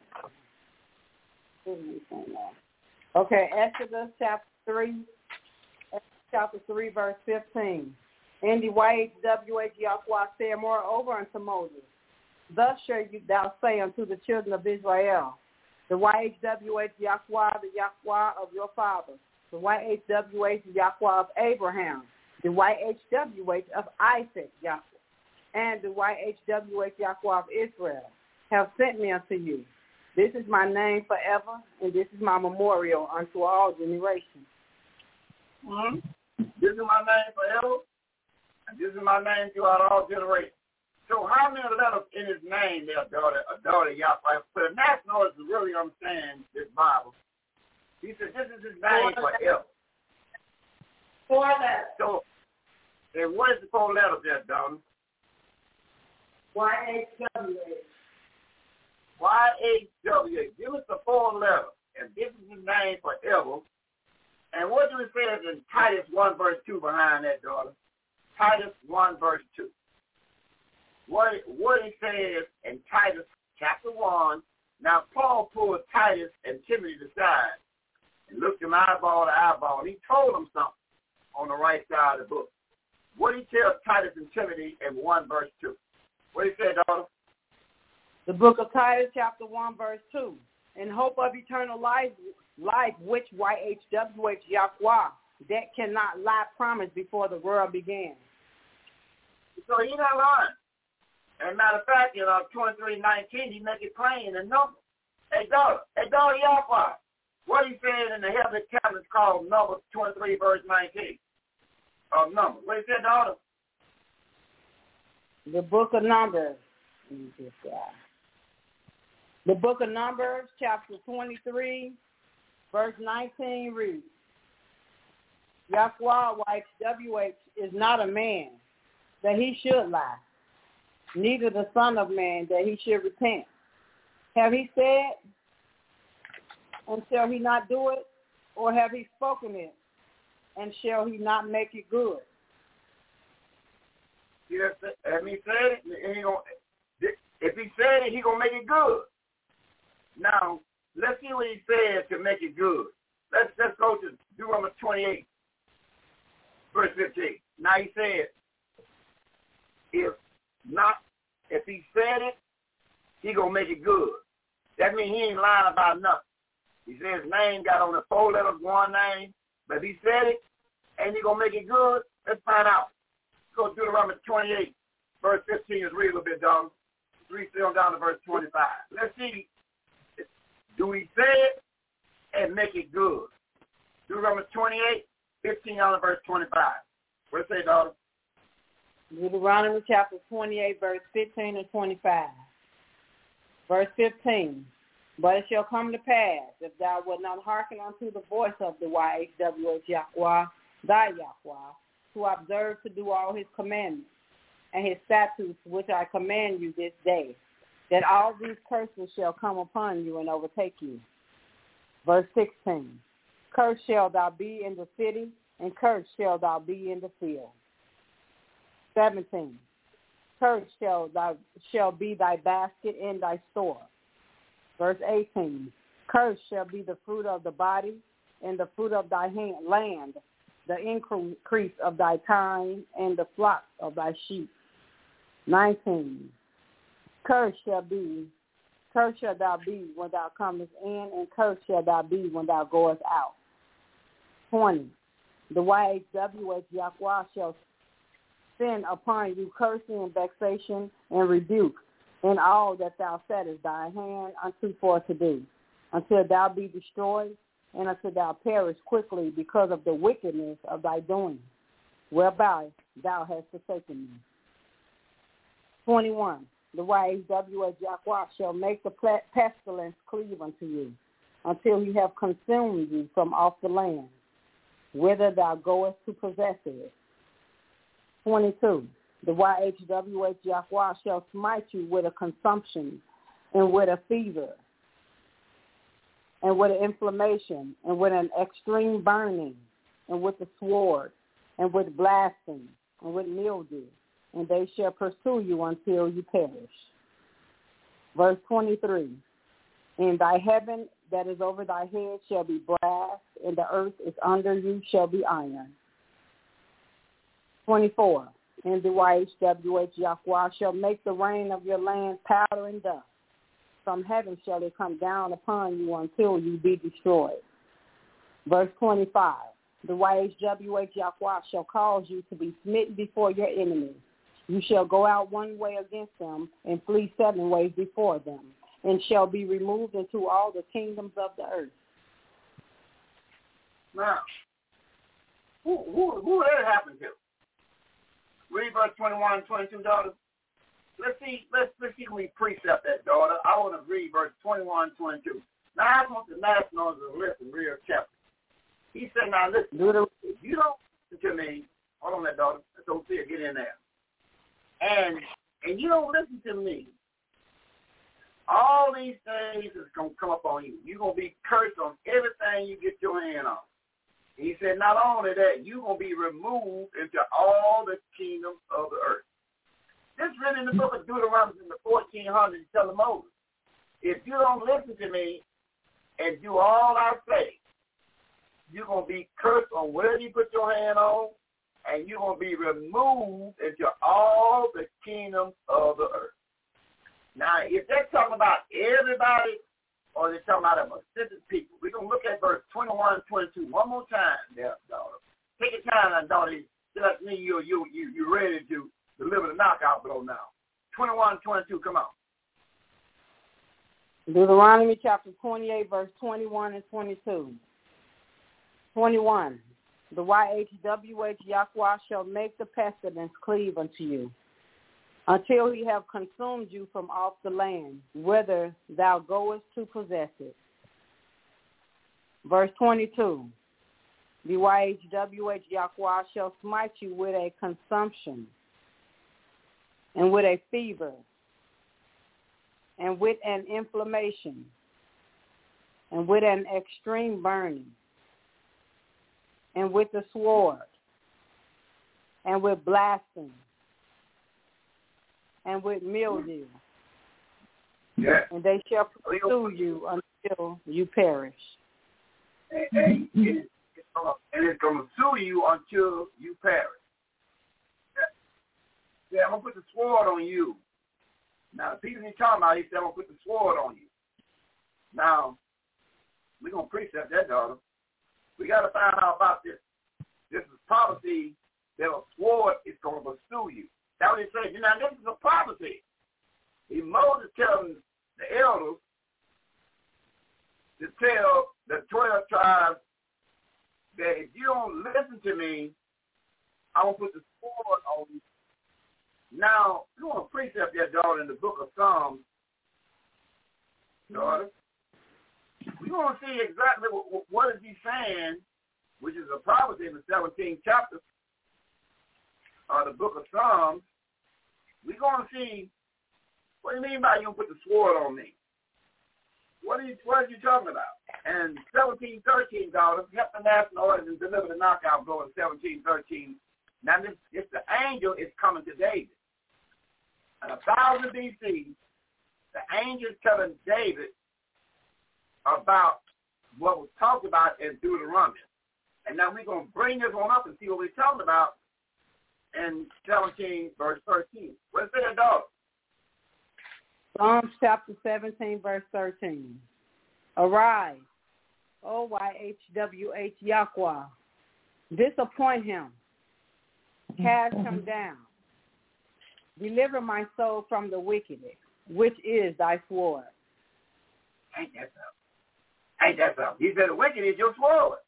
Okay, Exodus chapter three, chapter three, verse fifteen. And the YHWH Yahweh said moreover unto Moses, Thus shall you thou say unto the children of Israel, the YHWH Yahweh, the Yahweh of your fathers, the YHWH Yahweh of Abraham, the YHWH of Isaac Yahweh, and the YHWH Yahweh of Israel have sent me unto you. This is my name forever, and this is my memorial unto all generations. Mm-hmm. This is my name forever, and this is my name throughout all generations. So how many letters in his name there, daughter, a daughter Yahweh? For the nationalists to really understand this Bible, he said this is his name forever. Four letters. So, and what is the four letters there, daughter? YHWH. Y-H-W. Give us the four letters, and this is his name forever. And what do it say in Titus 1 verse 2 behind that, daughter? Titus 1 verse 2. What, what it says in Titus chapter 1, now Paul pulled Titus and Timothy aside and looked them eyeball to eyeball, and he told them something on the right side of the book. What he tells Titus and Timothy in 1 verse 2? What he say, daughter? The book of Titus, chapter 1, verse 2. In hope of eternal life, life which YHWH Yahweh, that cannot lie promised before the world began. So he's not lying. And matter of fact, in uh, 2319, he make it plain in number. Hey, daughter, hey, daughter Yahweh, what he said in the heavenly tablets called number 23, verse 19 of number. What he said, daughter? The book of Numbers. The book of Numbers, chapter 23, verse 19 reads, Yahweh, YHWH, is not a man that he should lie, neither the son of man that he should repent. Have he said, and shall he not do it? Or have he spoken it, and shall he not make it good? Yes, have he said it, he gonna, if he said it, he gonna make it good. Now, let's see what he said to make it good. Let's let's go to Deuteronomy 28, verse 15. Now he said, if not, if he said it, he gonna make it good. That means he ain't lying about nothing. He said his name got on the four letters, one name, but if he said it, and he gonna make it good, let's find out. Let's go to Deuteronomy 28, verse 15 is read a little bit, dog. Read still down to verse 25. Let's see, do we say it and make it good? Deuteronomy 28, 15 down to verse 25. What say, daughter? Deuteronomy chapter 28, verse 15 and 25. Verse 15. But it shall come to pass, if thou wilt not hearken unto the voice of the YHWH Yahweh, thy Yahweh, to observe to do all his commandments and his statutes which I command you this day, that all these curses shall come upon you and overtake you. Verse 16. Cursed shall thou be in the city, and cursed shall thou be in the field. 17. Cursed shall, thou, shall be thy basket and thy store. Verse 18. Cursed shall be the fruit of the body and the fruit of thy hand, land, the increase of thy time and the flock of thy sheep. 19. Cursed shall be, cursed shall thou be when thou comest in, and cursed shall thou be when thou goest out. 20. The YHWH Yahweh shall send upon you cursing and vexation and rebuke in all that thou settest thy hand unto for to do, until thou be destroyed and until thou perish quickly because of the wickedness of thy doing, whereby thou hast forsaken me. 21. The YHWH Yahweh shall make the pestilence cleave unto you until he have consumed you from off the land, whither thou goest to possess it. 22. The YHWH Yahweh shall smite you with a consumption and with a fever and with an inflammation and with an extreme burning and with the sword and with blasting and with mildew and they shall pursue you until you perish. Verse 23, And thy heaven that is over thy head shall be brass, and the earth is under you shall be iron. 24, And the YHWH Yahweh shall make the rain of your land powder and dust. From heaven shall it come down upon you until you be destroyed. Verse 25, The YHWH Yahweh shall cause you to be smitten before your enemies you shall go out one way against them and flee seven ways before them, and shall be removed into all the kingdoms of the earth. Now, who who who that happened to? Read verse 21 and 22, daughter. Let's see, let's see we precept that, daughter. I want to read verse 21 and 22. Now I want the nationals to listen real carefully. He said, now listen, if you don't listen to me, hold on that daughter. Go see get in there and and you don't listen to me, all these things is gonna come up on you. You're gonna be cursed on everything you get your hand on. He said, not only that, you're gonna be removed into all the kingdoms of the earth. This written in the book of Deuteronomy in the 1400s telling Moses, if you don't listen to me and do all I say, you're going to be cursed on whatever you put your hand on, and you're going to be removed into all the kingdoms of the earth. Now, if they're talking about everybody or they're talking about a specific people, we're going to look at verse 21 and 22 one more time there, daughter. Take your time daughter. Just me, you, you, you, you're ready to deliver the knockout blow now. 21 22, come on. Deuteronomy chapter 28, verse 21 and 22. 21. The YHWH Yahweh shall make the pestilence cleave unto you, until he have consumed you from off the land, whither thou goest to possess it. Verse 22. The YHWH Yahweh shall smite you with a consumption, and with a fever, and with an inflammation, and with an extreme burning, and with the sword, and with blasting, and with mildew. Yeah. And they shall pursue you until you perish. And, and, it, and it's going to sue you until you perish. Yeah, I'm going to put the sword on you. Now, the people he's talking about, he said, I'm going to put the sword on you. Now, we're going to precept that, daughter. We got to find out about this. This is prophecy that a sword is going to pursue you. That's what he says. Now, this is a prophecy. He Moses telling the elders to tell the 12 tribes that if you don't listen to me, I'm going to put the sword on you. Now, you want to precept that daughter in the book of Psalms, daughter. We want to see exactly what, what is he saying, which is a prophecy in the 17th chapter of the book of Psalms. We're going to see what do you mean by you put the sword on me? What are you what are you talking about? And seventeen thirteen dollars, kept the national orders and delivered the knockout blow in seventeen thirteen. Now this the angel is coming to David. And a thousand BC, the angel telling David about what was talked about in Deuteronomy. And now we're going to bring this one up and see what we're talking about in 17, verse 13. What's that, dog? Psalms chapter 17, verse 13. Arise, O YHWH Yahweh. Disappoint him. Cast him down. Deliver my soul from the wicked, which is thy sword. Ain't that something? Ain't that something? He said, the wicked is your sword.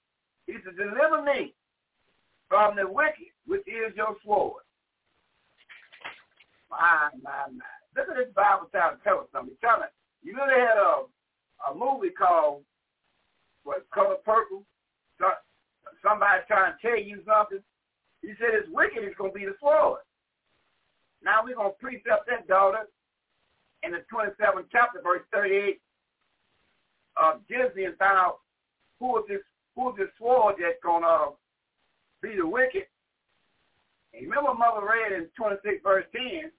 He said, deliver me from the wicked, which is your sword. My, my, my. Look at this Bible trying to tell us something. Trying to, you know they had a, a movie called, what, Color Purple? So, somebody trying to tell you something. He said it's wicked it's going to be the sword. Now we're going to precept that daughter in the 27th chapter, verse 38 of Genesis and find out who is this who is this sword that's gonna be the wicked. And remember Mother read in 26 verse 10,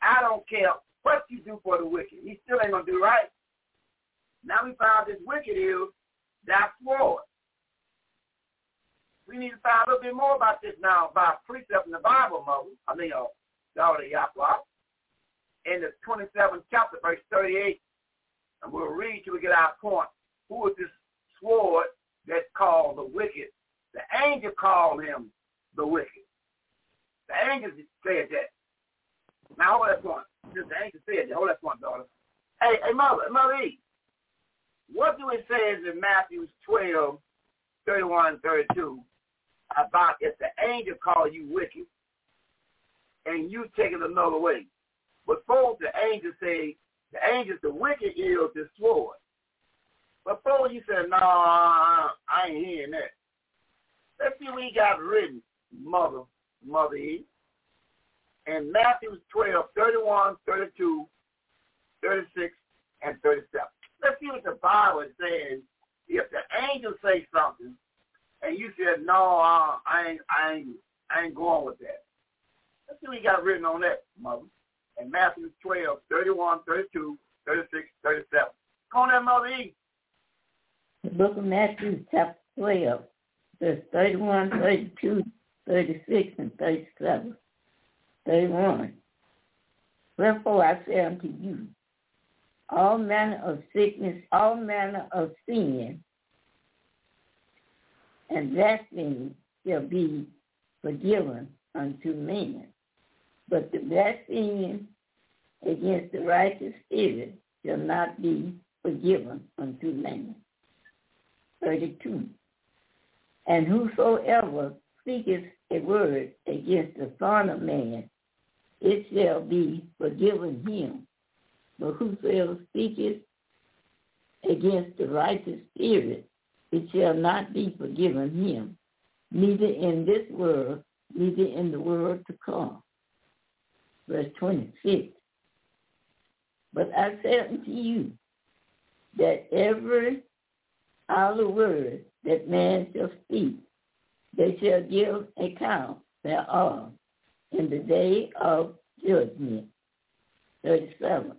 I don't care what you do for the wicked. He still ain't gonna do right. Now we found this wicked is that sword. We need to find a little bit more about this now by precept in the Bible, Mother. I mean, uh, daughter Yahweh. In the 27th chapter, verse 38, and we'll read till we get our point. Who is this sword that's called the wicked? The angel called him the wicked. The angel said that. Now hold that point. Just the angel said that. Hold that point, daughter. Hey, hey, mother, mother. What do it say in Matthew 12, 31, 32 about if the angel called you wicked and you take it another way? But both the angels say the angels, the wicked is destroyed. But before you said, no, I ain't hearing that. Let's see what he got written, Mother, Mother E. In Matthew 12, 31, 32, 36, and 37. Let's see what the Bible is saying. If the angels say something, and you said, no, uh, I ain't, I ain't, I ain't going with that. Let's see what he got written on that, Mother in Matthew 12, 31, 32, 36, 37. Come on there, Mother E. The book of Matthew, chapter 12, verse 31, 32, 36, and 37. 31. Wherefore I say unto you, all manner of sickness, all manner of sin, and blasphemy shall be forgiven unto men. But the blasphemy against the righteous spirit shall not be forgiven unto man. 32. And whosoever speaketh a word against the Son of Man, it shall be forgiven him. But whosoever speaketh against the righteous spirit, it shall not be forgiven him, neither in this world, neither in the world to come. Verse 26. But I say unto you that every idle word that man shall speak, they shall give account thereof in the day of judgment. 37.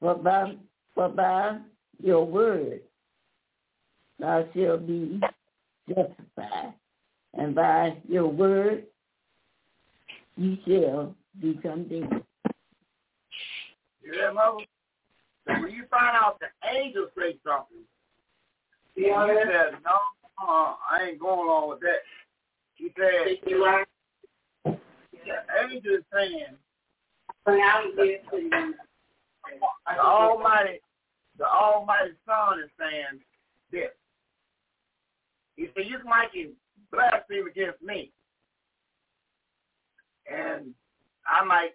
For by, for by your word thou shalt be justified, and by your word you shall be condemned. You hear, mother? So when you find out the angels say something, yeah, he said, no, uh, I ain't going along with that. He said, the angel is saying, the Almighty, the Almighty Son is saying this. He said, you might can blaspheme against me, and I might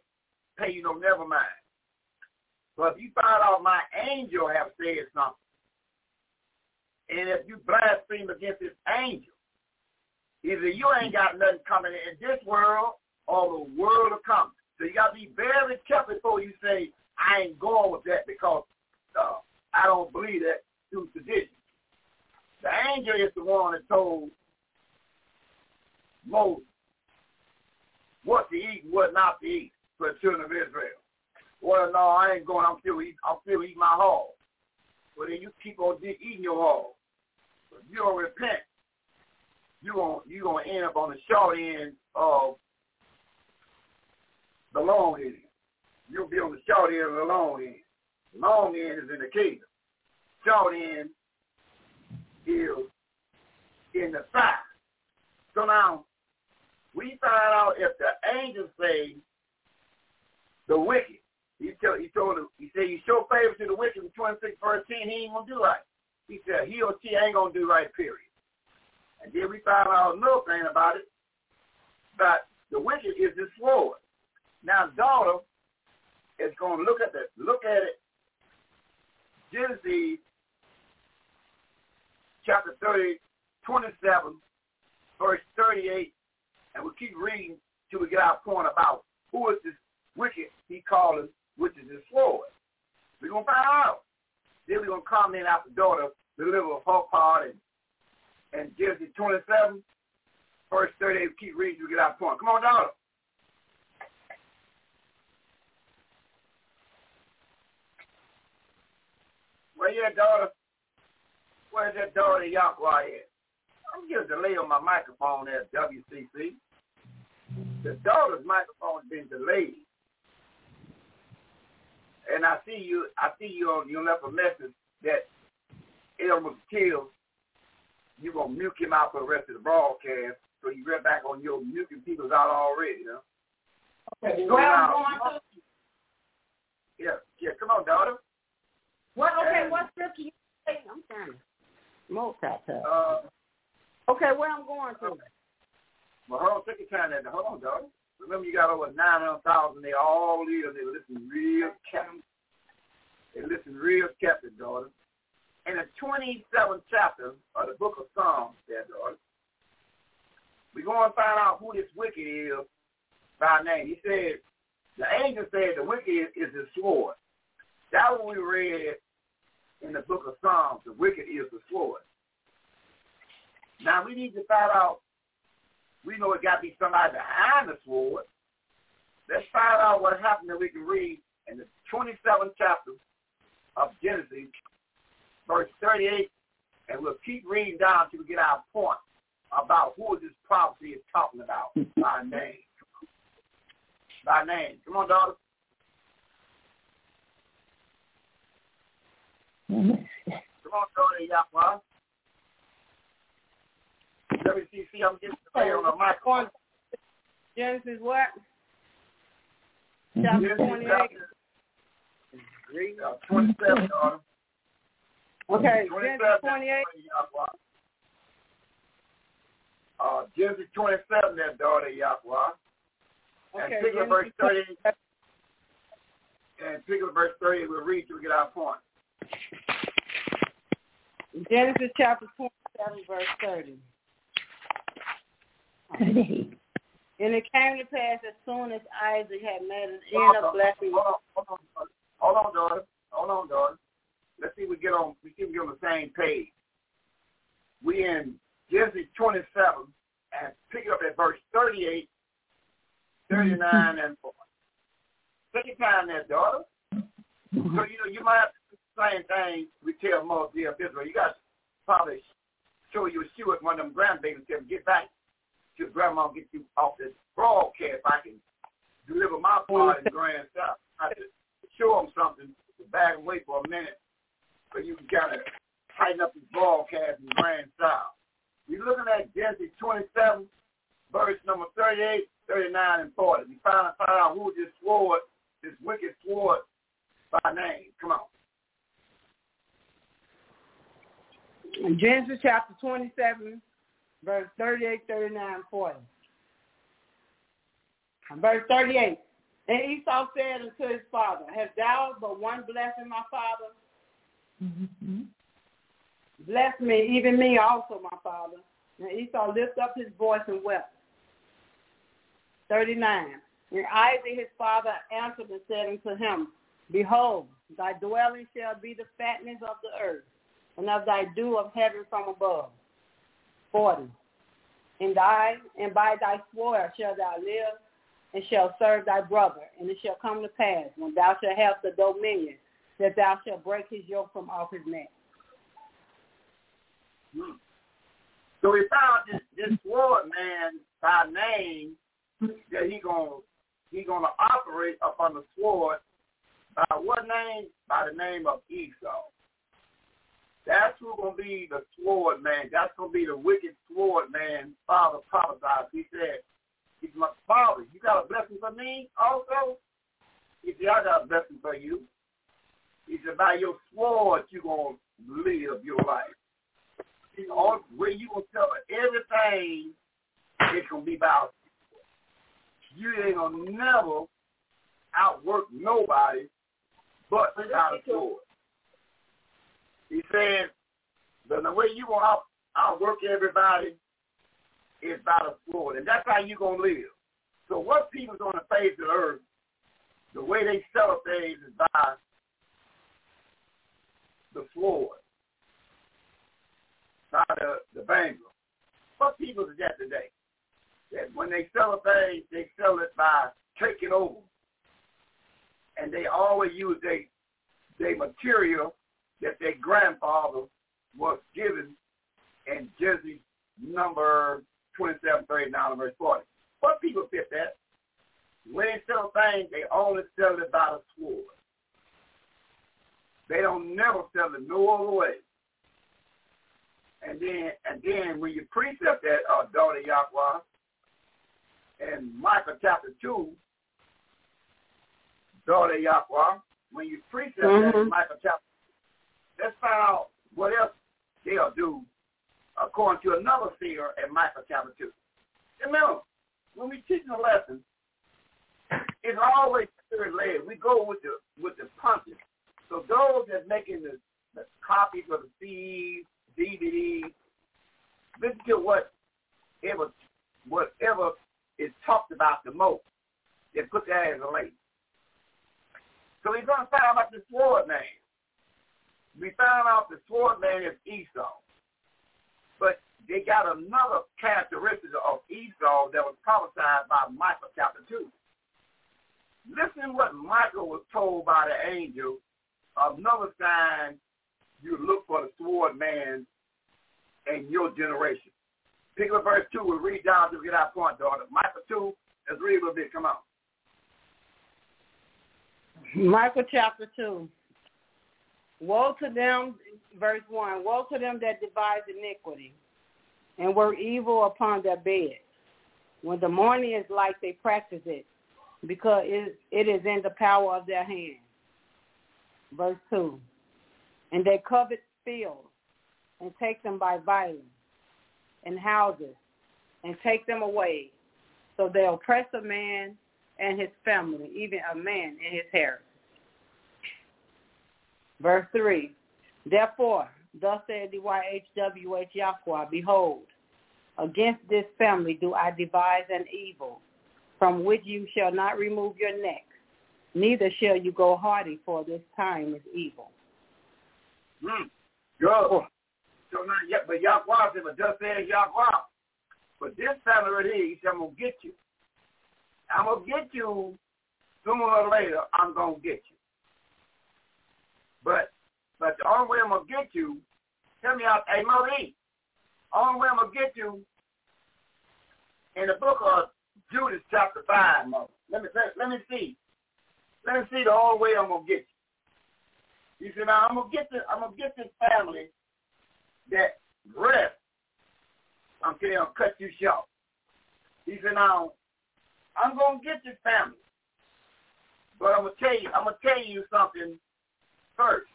pay you no never mind. But if you find out my angel have said something, and if you blaspheme against this angel, either you ain't got nothing coming in this world or the world to come. So you got to be very careful before you say, I ain't going with that because uh, I don't believe that through tradition. The angel is the one that told Moses what to eat and what not to eat for the children of Israel. Well, no, I ain't going. I'm still eating. I'm still eating my hog. Well, then you keep on eating your hog. If you don't repent, you gonna you gonna end up on the short end of the long end. You'll be on the short end of the long end. The long end is in the kingdom. Short end is in the fire. So now, we find out if the angels say the wicked, he told, he told him, he said, you show favor to the wicked in 26 verse 10, he ain't to do right. He said, he or she ain't to do right, period. And then we found out another thing about it, that the wicked is the sword. Now, daughter is to look at the look at it. Genesis chapter 30, 27, verse 38, and we'll keep reading till we get our point about who is this wicked he calls which is his sword. We're going to find out. Then we're going to comment out the daughter, deliver her part, and, and Genesis 27, verse 38, keep reading till we get our point. Come on, daughter. Where you at, daughter? Where's that daughter Yahweh at? I'm getting a delay on my microphone at WCC. The daughter's microphone has been delayed. And I see you I see you on you left a message that Elmer Kill, you're gonna mute him out for the rest of the broadcast. So you read back on your muting people's out already, you know. Okay, where I'm going to? Yeah, yeah, come on, daughter. What? Okay, And- what scripture you? I'm trying to multitask. Uh Okay, where I'm going to? Well, hold on, take your time there. Hold on, dog. Remember, you got over 900,000. They all leaders. They listen real careful. They listen real careful, daughter. In the 27th chapter of the book of Psalms, there, daughter, we're going to find out who this wicked is by name. He said, the angel said the wicked is, is the sword. That what we read in the book of Psalms. The wicked is the sword. Now we need to find out. We know it got to be somebody behind the sword. Let's find out what happened that we can read in the 27th chapter of Genesis, verse 38, and we'll keep reading down till we get our point about who this prophecy is talking about by name. By name. Come on, daughter. Come on, daughter Yahweh. WCC, I'm getting the on microphone. Genesis what? Chapter Genesis 28. chapter- Read uh, 27, daughter. Okay, 27, Genesis 28. Uh, Genesis 27, that daughter Yahweh. And Okay, pick up verse 30. And pick up verse 30, we'll read till we get our point. Genesis chapter 27, verse 30. And it came to pass as soon as Isaac had made an end of blessing. Hold on, hold on, hold on, daughter. Hold on, daughter. Let's see if we get on. We see if we get on the same page. We in Genesis 27 and pick up at verse 38, 39, and 40. Take your time there, daughter. So you know you might have to do the same thing we tell most of Israel. You got to probably show you a shoe at one of them grandbabies. Tell them get back your grandma get you off this broadcast. I can deliver my part in grand stuff. I to show them something to back wait for a minute so you of tighten up this broadcast in grand style. We're looking at Genesis 27, verse number 38, 39, and 40. We find, find out who this sword, this wicked sword by name. Come on. In Genesis chapter 27, verse 38, 39, 40. Verse 38. And Esau said unto his father, Hast thou but one blessing, my father? Mm-hmm. Bless me, even me also, my father. And Esau lifted up his voice and wept. 39. And Isaac his father answered and said unto him, Behold, thy dwelling shall be the fatness of the earth, and of thy dew of heaven from above. 40. And thy and by thy sword shall thou live, and shall serve thy brother. And it shall come to pass, when thou shalt have the dominion, that thou shalt break his yoke from off his neck. So we found this, this sword man by name that he gonna he gonna operate upon the sword by what name? By the name of Esau. That's who gonna be the sword man. That's gonna be the wicked sword man. Father prophesied. He said, "He's my father. You got a blessing for me also." He said, "I got a blessing for you." He said, "By your sword, you gonna live your life." You know, where you gonna tell everything, it's gonna be about you ain't gonna never outwork nobody but without a sword. He said, the, way you gonna out, outwork everybody is by the sword, and that's how you gonna live. So what people's on the face of the earth, the way they sell things is by the sword, by the, the bangle. What people is that today? That when they sell a thing, they sell it by taking over. And they always use their their material that their grandfather was given in Genesis number 27, 39, verse 40. What people fit that? When they sell things, they only sell it by the sword. They don't never sell it no other way. And then, and then when you precept that, uh, daughter Yahweh, in Micah chapter 2, daughter Yahweh, when you precept mm-hmm. that in Micah chapter let's find out what else they'll do according to another seer in Micah chapter 2. Remember, when we teach a lesson, it's always spirit led. We go with the with the punches. So those that's making the, the copies of the CDs, DVDs, listen to whatever whatever is talked about the most. They put that as a link. So we're going to find out about the sword name. We found out the sword man is Esau. But they got another characteristic of Esau that was prophesied by Micah chapter 2. Listen what Micah was told by the angel. Another sign you look for the sword man in your generation. Pick up verse 2. We'll read down to get our point, daughter. Micah 2. Let's read a little bit. Come on. Micah chapter 2. Woe to them, verse 1, woe to them that devise iniquity and work evil upon their beds. When the morning is light, they practice it because it, is in the power of their hand. Verse 2. And they covet fields and take them by violence and houses and take them away. So they oppress a man and his family, even a man and his heritage. Verse 3. Therefore, thus said the YHWH Yahweh, behold, against this family do I devise an evil, from which you shall not remove your neck, neither shall you go hardy, for this time is evil. Mm. Good. So now, yeah, but Yahweh said, but just said Yahweh. But this family right here, he said, I'm going to get you. I'm going to get you sooner or later, I'm going to get you. But but the only way I'm going to get you, tell me, out, hey, Marie, only way I'm going to get you in the book of Judith chapter 5, Mother. Let me, let, let me see. Let me see the only way I'm going to get you. You see, now I'm going to get this, I'm going to get this family that rest. I'm you, I'll cut you short. He said, now, I'm going to get this family. But I'm going to tell you, I'm going to tell you something first.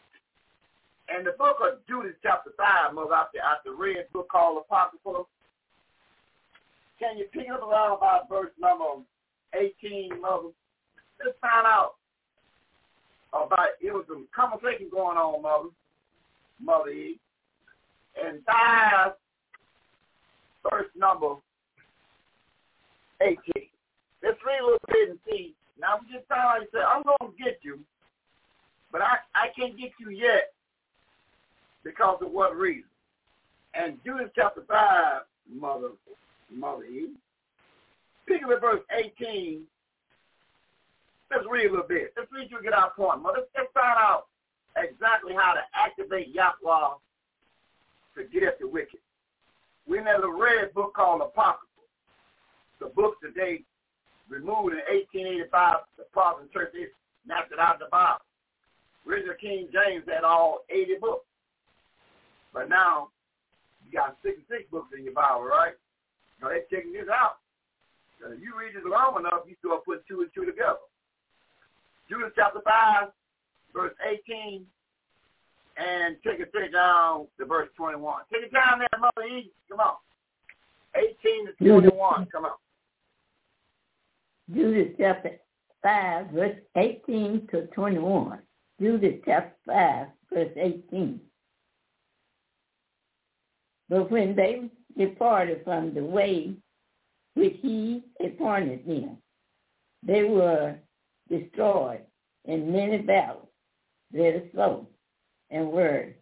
And the book of Judith chapter 5, mother, out the red book called Apocrypha, can you pick up around about verse number 18, mother? Let's find out about, it was a conversation going on, mother, Mother. And 5, verse number 18. Let's read a little bit and see. Now, I'm just trying to say, I'm going to get you, but I, I can't get you yet because of what reason? And Judith chapter 5, Mother, Mother Eve, speaking of verse 18, let's read a little bit. Let's read to get our point. Mother, let's find out exactly how to activate Yahweh to get at the wicked. We have a red book called Apocrypha. The book that they removed in 1885, the Protestant church, is knocked it out of the Bible. Original King James had all 80 books. But now you got 66 books in your Bible, right? Now they're checking this out. Now, if you read this long enough, you start putting two and two together. Judith chapter 5, verse 18, and take it straight down to verse 21. Take it down there, Mother E. Come on. 18 to 21. Come on. Judith chapter 5, verse 18 to 21. Judith chapter 5, verse 18. But when they departed from the way which he appointed them, they were destroyed in many battles, very slow, and were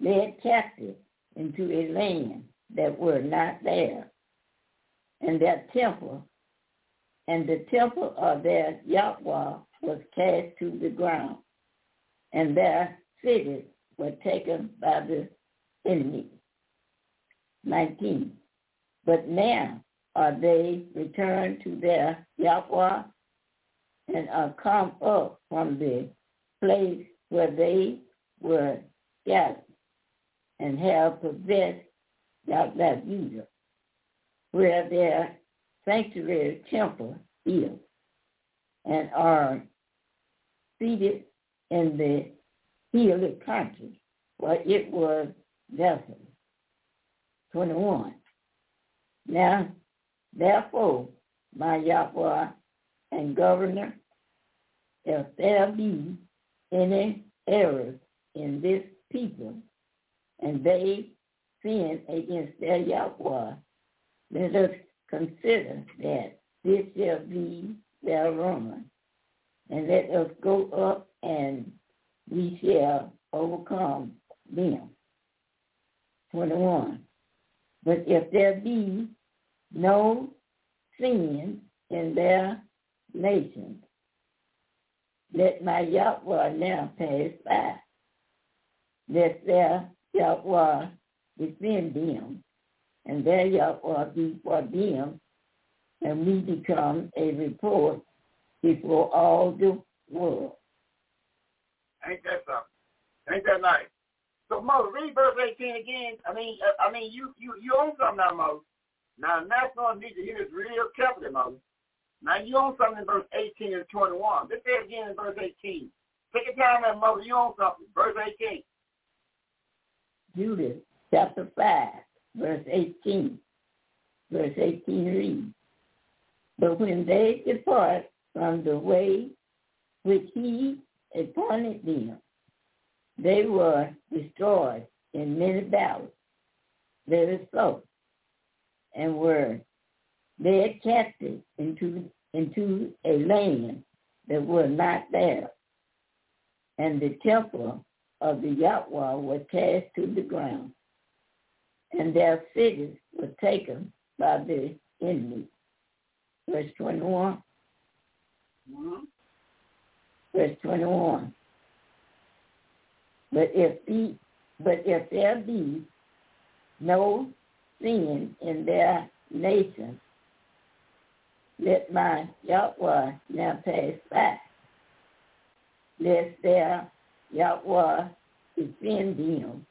led captive into a land that were not there. And their temple, and the temple of their Yahweh was cast to the ground, and their cities were taken by the enemy. 19. But now are they returned to their Yahweh and are come up from the place where they were scattered and have possessed that Judah, where their sanctuary temple is, and are seated in the hilly country where it was desolate 21. Now, therefore, my Yahweh and governor, if there be any errors in this people, and they sin against their Yahweh, let us consider that this shall be their ruin, and let us go up and we shall overcome them. 21. But if there be no sin in their nation, let my Yahweh now pass by. Let their Yahweh defend them, and their Yahweh be for them, and we become a report before all the world. Ain't that something? Ain't that nice? So Mo, read verse 18 again. I mean, uh, I mean, you you you own something now, Mo. Now to need to hear this real carefully, Mo. Now you own something in verse 18 and 21. Let's say again in verse 18. Take your time, that mother. You own something. Verse 18. Judith chapter 5, verse 18. Verse 18 reads, But when they depart from the way which he appointed them, they were destroyed in many battles. Very slow, And were led captive into, into a land that was not theirs. And the temple of the Yahweh was cast to the ground, and their cities were taken by the enemy. Verse 21. Mm-hmm. Verse 21. But if be, but if there be no sin in their nation, let my Yahweh now pass by, lest their Yahweh defend them,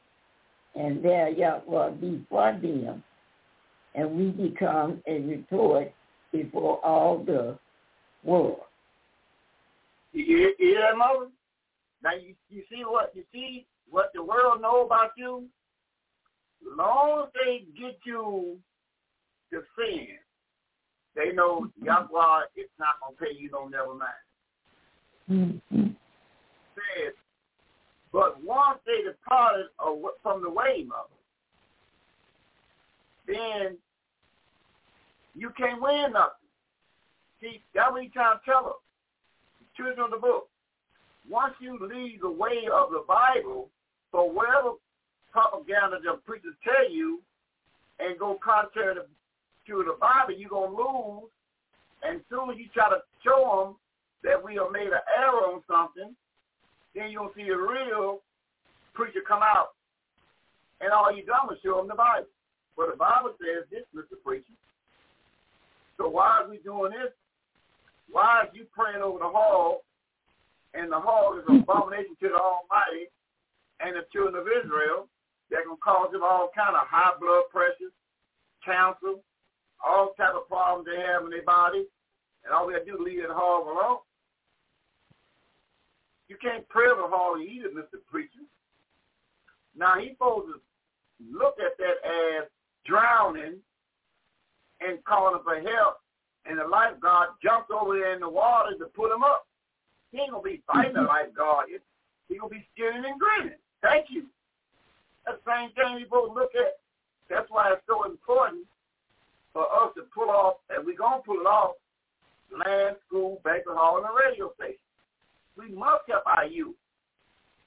and their Yahweh be for them, and we become a retort before all the world. You, you, you hear that, mother? Now you, you see what you see what the world know about you. Long as they get you to sin, they know Yahweh is not gonna pay you no never mind. Mm-hmm. Says, but once they departed from the way, mother, then you can't win nothing. See, that's what he's trying to tell us. Children of the book. Once you leave the way of the Bible for whatever propaganda the preachers tell you and go contrary to, to the Bible, you're going to lose. And soon you try to show them that we have made an error on something, then you'll see a real preacher come out. And all you done was show them the Bible. But the Bible says this, Mr. Preacher. So why are we doing this? Why are you praying over the hall and the hog is an abomination to the Almighty and the children of Israel. that can cause them all kind of high blood pressure, cancer, all type of problems they have in their body. And all we got to do is leave that hog alone. You can't pray over the hog either, Mr. Preacher. Now, he's supposed to look at that as drowning and calling for help, and the lifeguard jumped over there in the water to put him up. He ain't gonna be fighting the lifeguard. He gonna be skinning and grinning. Thank you. That's the same thing we both look at. That's why it's so important for us to pull off, and we're gonna pull it off, land, school, banquet hall, and the radio station. We must help our youth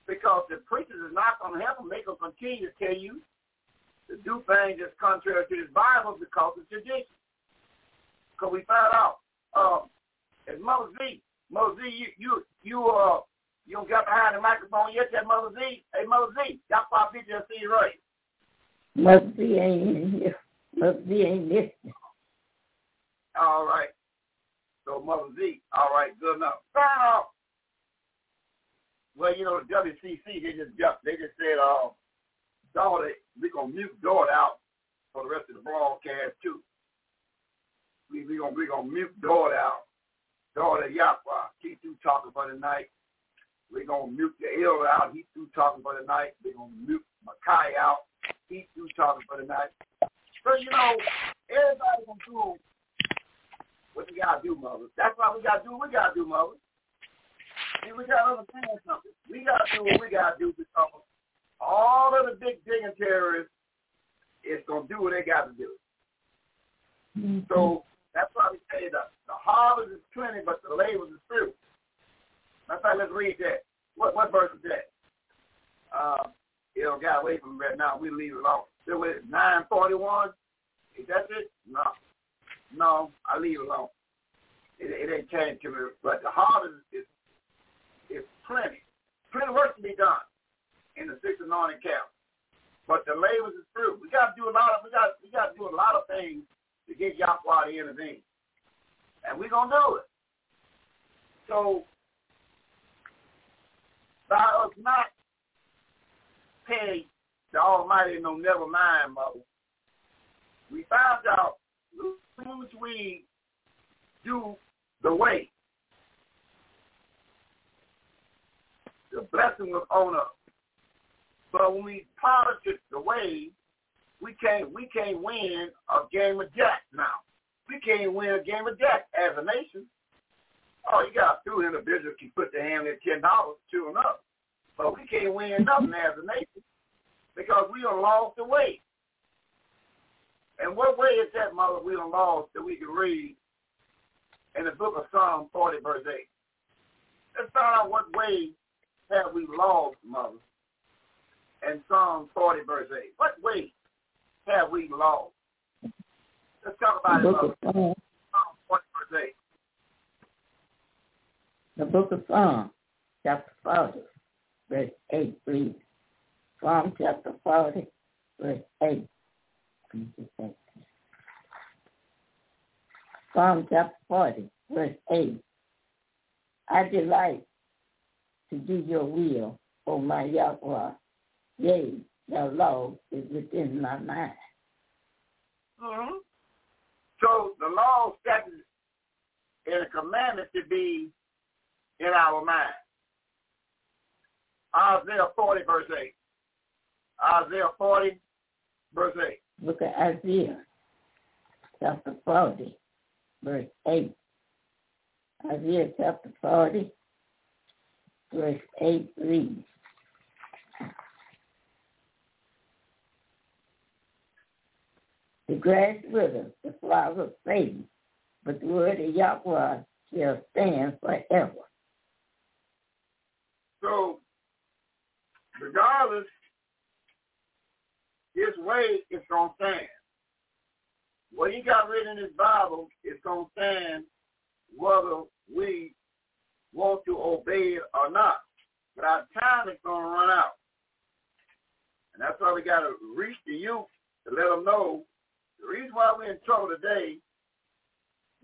because the preachers is not gonna help them. They gonna continue to tell you to do things that's contrary to the Bible because of tradition. Because we found out, uh, as Mother Z, Mother Z, you you you uh you don't got behind the microphone yet, that Mother Z. Hey Mother Z, y'all pop picture and see right. Mother Z ain't in here. Mother Z ain't listening. All right. So Mother Z, all right, good enough. Turn off. Well, you know, the WCC, they just jumped. They just said, uh, daughter, we're going to mute daughter out for the rest of the broadcast, too. We're we going we gonna mute daughter out daughter Yahweh. He through talking for the night. We're going to mute the elder out. He through talking for the night. We're going to mute Makai out. He through talking for the night. So, you know, everybody's going to do what we got to do, mother. That's why we got to do what we got to do, mother. And we got to understand something. We got to do what we got to do because all of the big dignitaries is going to do what they got to do. Mm-hmm. So that's why we say the, the harvest is plenty, but the labor is few. That's why let's read that. What what verse is that? Uh, it don't get away from right now. We leave it alone. So with nine forty one, is that it? No, no, I leave it alone. It, it ain't changed to me. But the harvest is is plenty, plenty work to be done in the six anointing camp. But the labor is through. We got to do a lot of we got we got to do a lot of things to get Yahweh to intervene. And we're going to do it. So, by us not pay the Almighty no never mind, mother, we found out as soon as we do the way, the blessing was on us. But when we polish it the way, we can't we can't win a game of jack now. We can't win a game of jack as a nation. Oh, you got two individuals can put their hand at ten dollars, two and up. But we can't win nothing as a nation because we are lost the way. And what way is that, mother, we are lost that we can read in the book of Psalm 40, verse 8? Let's find out what way have we lost, mother, in Psalm 40, verse 8. What way have we lost? Let's talk about it, mother. Psalm 40, verse 8. The book of Psalms, chapter 40, verse 8 reads, Psalm chapter 40, verse 8. Psalm chapter 40, verse 8. I delight to do your will, O my Yahweh. Yea, the law is within my mind. Mm-hmm. So the law, statutes, and the commandment to be in our mind. Isaiah 40, verse 8. Isaiah 40, verse 8. Look at Isaiah chapter 40, verse 8. Isaiah chapter 40, verse 8 reads, The grass withers, the flower fades, but the word of Yahweh shall stand forever. So, regardless, his way is going to stand. What he got written in his Bible is going to stand whether we want to obey it or not. But our time is going to run out. And that's why we got to reach the youth to let them know the reason why we're in trouble today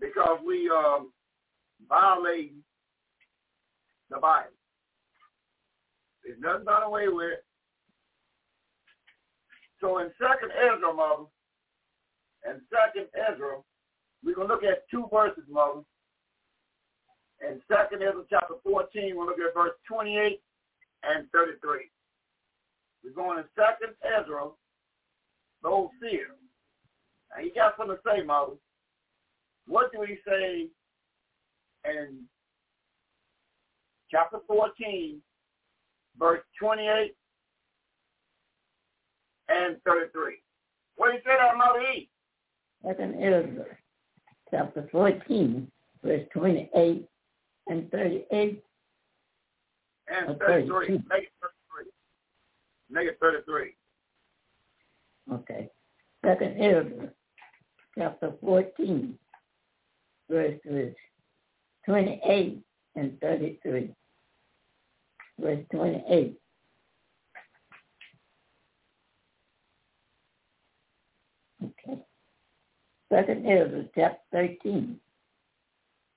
because we um, violate the Bible. There's nothing done away with. it. So in Second Ezra, mother, and Second Ezra, we're gonna look at two verses, mother. In Second Ezra chapter 14, we'll look at verse 28 and 33. We're going in Second Ezra, the old seer. Now he got something to say, mother. What do he say in chapter 14, verse 28 and 33. What do you say that, Mother E? Second Ezra, chapter 14, verse 28 and 38. And 33. Make it 33. Make it 33. Okay. Second Ezra, chapter 14, verses 28 and 33. Verse 28. Okay. Second Ezra chapter 13,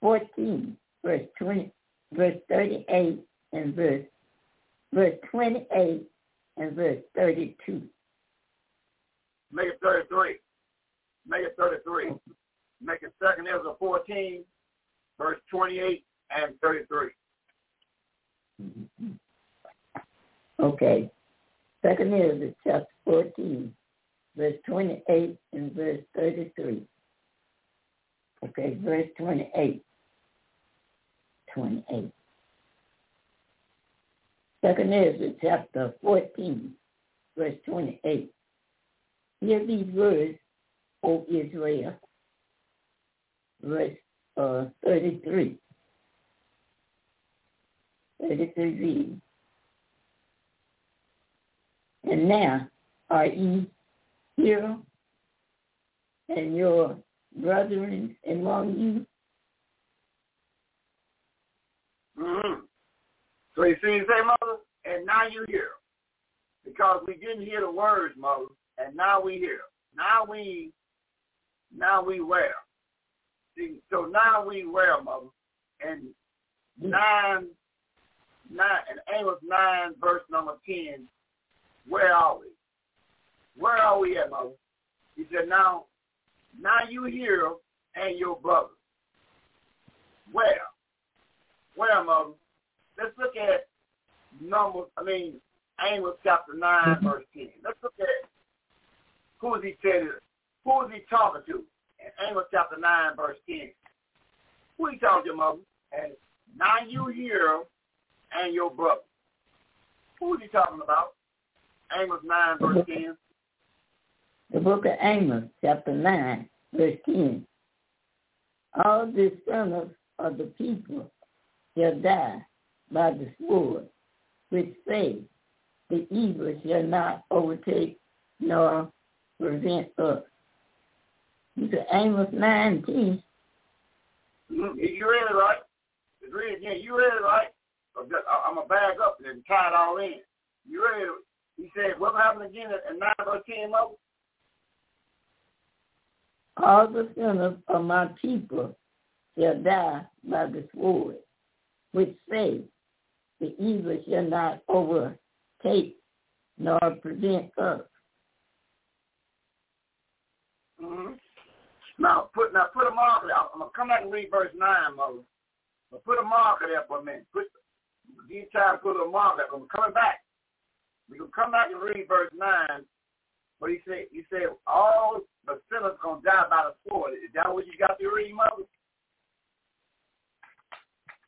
14, verse 20, verse 38 and verse verse 28 and verse 32. Make it 33. Make it 33. Make it second Ezra 14, verse 28 and 33. Mm-hmm. Okay. Second Ezra chapter 14, verse 28 and verse 33. Okay, verse 28. 28. Second Ezra chapter 14, verse 28. Hear these words, O Israel. Verse uh, 33. 33 reads, And now are ye here and your brethren among you? Mm-hmm. So you see, you say, Mother, and now you hear. Because we didn't hear the words, Mother, and now we hear. Now we, now we wear. See, so now we wear, Mother. And mm. nine, nine, and Amos 9, verse number 10, where are we? Where are we at, Mother? He said, now, now you hear and your brother. Where? Where, Mother? Let's look at Numbers, I mean, Amos chapter 9, mm-hmm. verse 10. Let's look at who is he telling, who is he talking to? In Amos chapter 9, verse 10. Who he talking to, mother? And now you hear and your brother. Who is he talking about? Amos 9, verse 10. The book of Amos, chapter 9, verse 10. All the sons of the people shall die by the sword, which say, the evil shall not overtake nor prevent us. You said Amos 9, 10. Mm-hmm. You read it right. Read it again. You read it right. I'm going to bag up and tie it all in. You read it. He said, what happened again at 9 verse 10, Mother? All the sinners of my people shall die by the sword, which say, the evil shall not overtake nor prevent us. Mm-hmm. Now put now put a marker there. I'm gonna come back and read verse nine, mother. But put a marker there for a minute. Put these time put a marker. I'm coming back. We can come back and read verse nine. But he said he said all the sinners gonna die by the sword. Is that what you got to read, mother?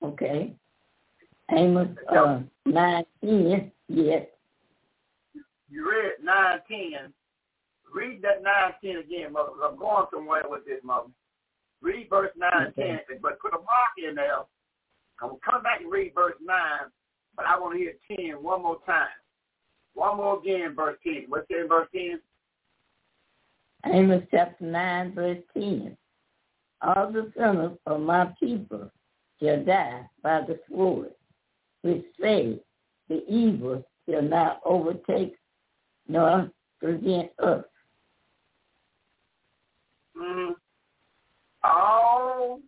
Okay. Amos uh, 19, yes. You read 910. Read that 910 again, mother, I'm going somewhere with this, mother. Read verse 9 okay. 10, but put a mark in there. I'm going to come back and read verse 9, but I want to hear 10 one more time. One more again, verse 10. What's in verse 10? Amos chapter 9, verse 10. All the sinners of my people shall die by the sword which say the evil shall not overtake nor prevent us. Mm-hmm. All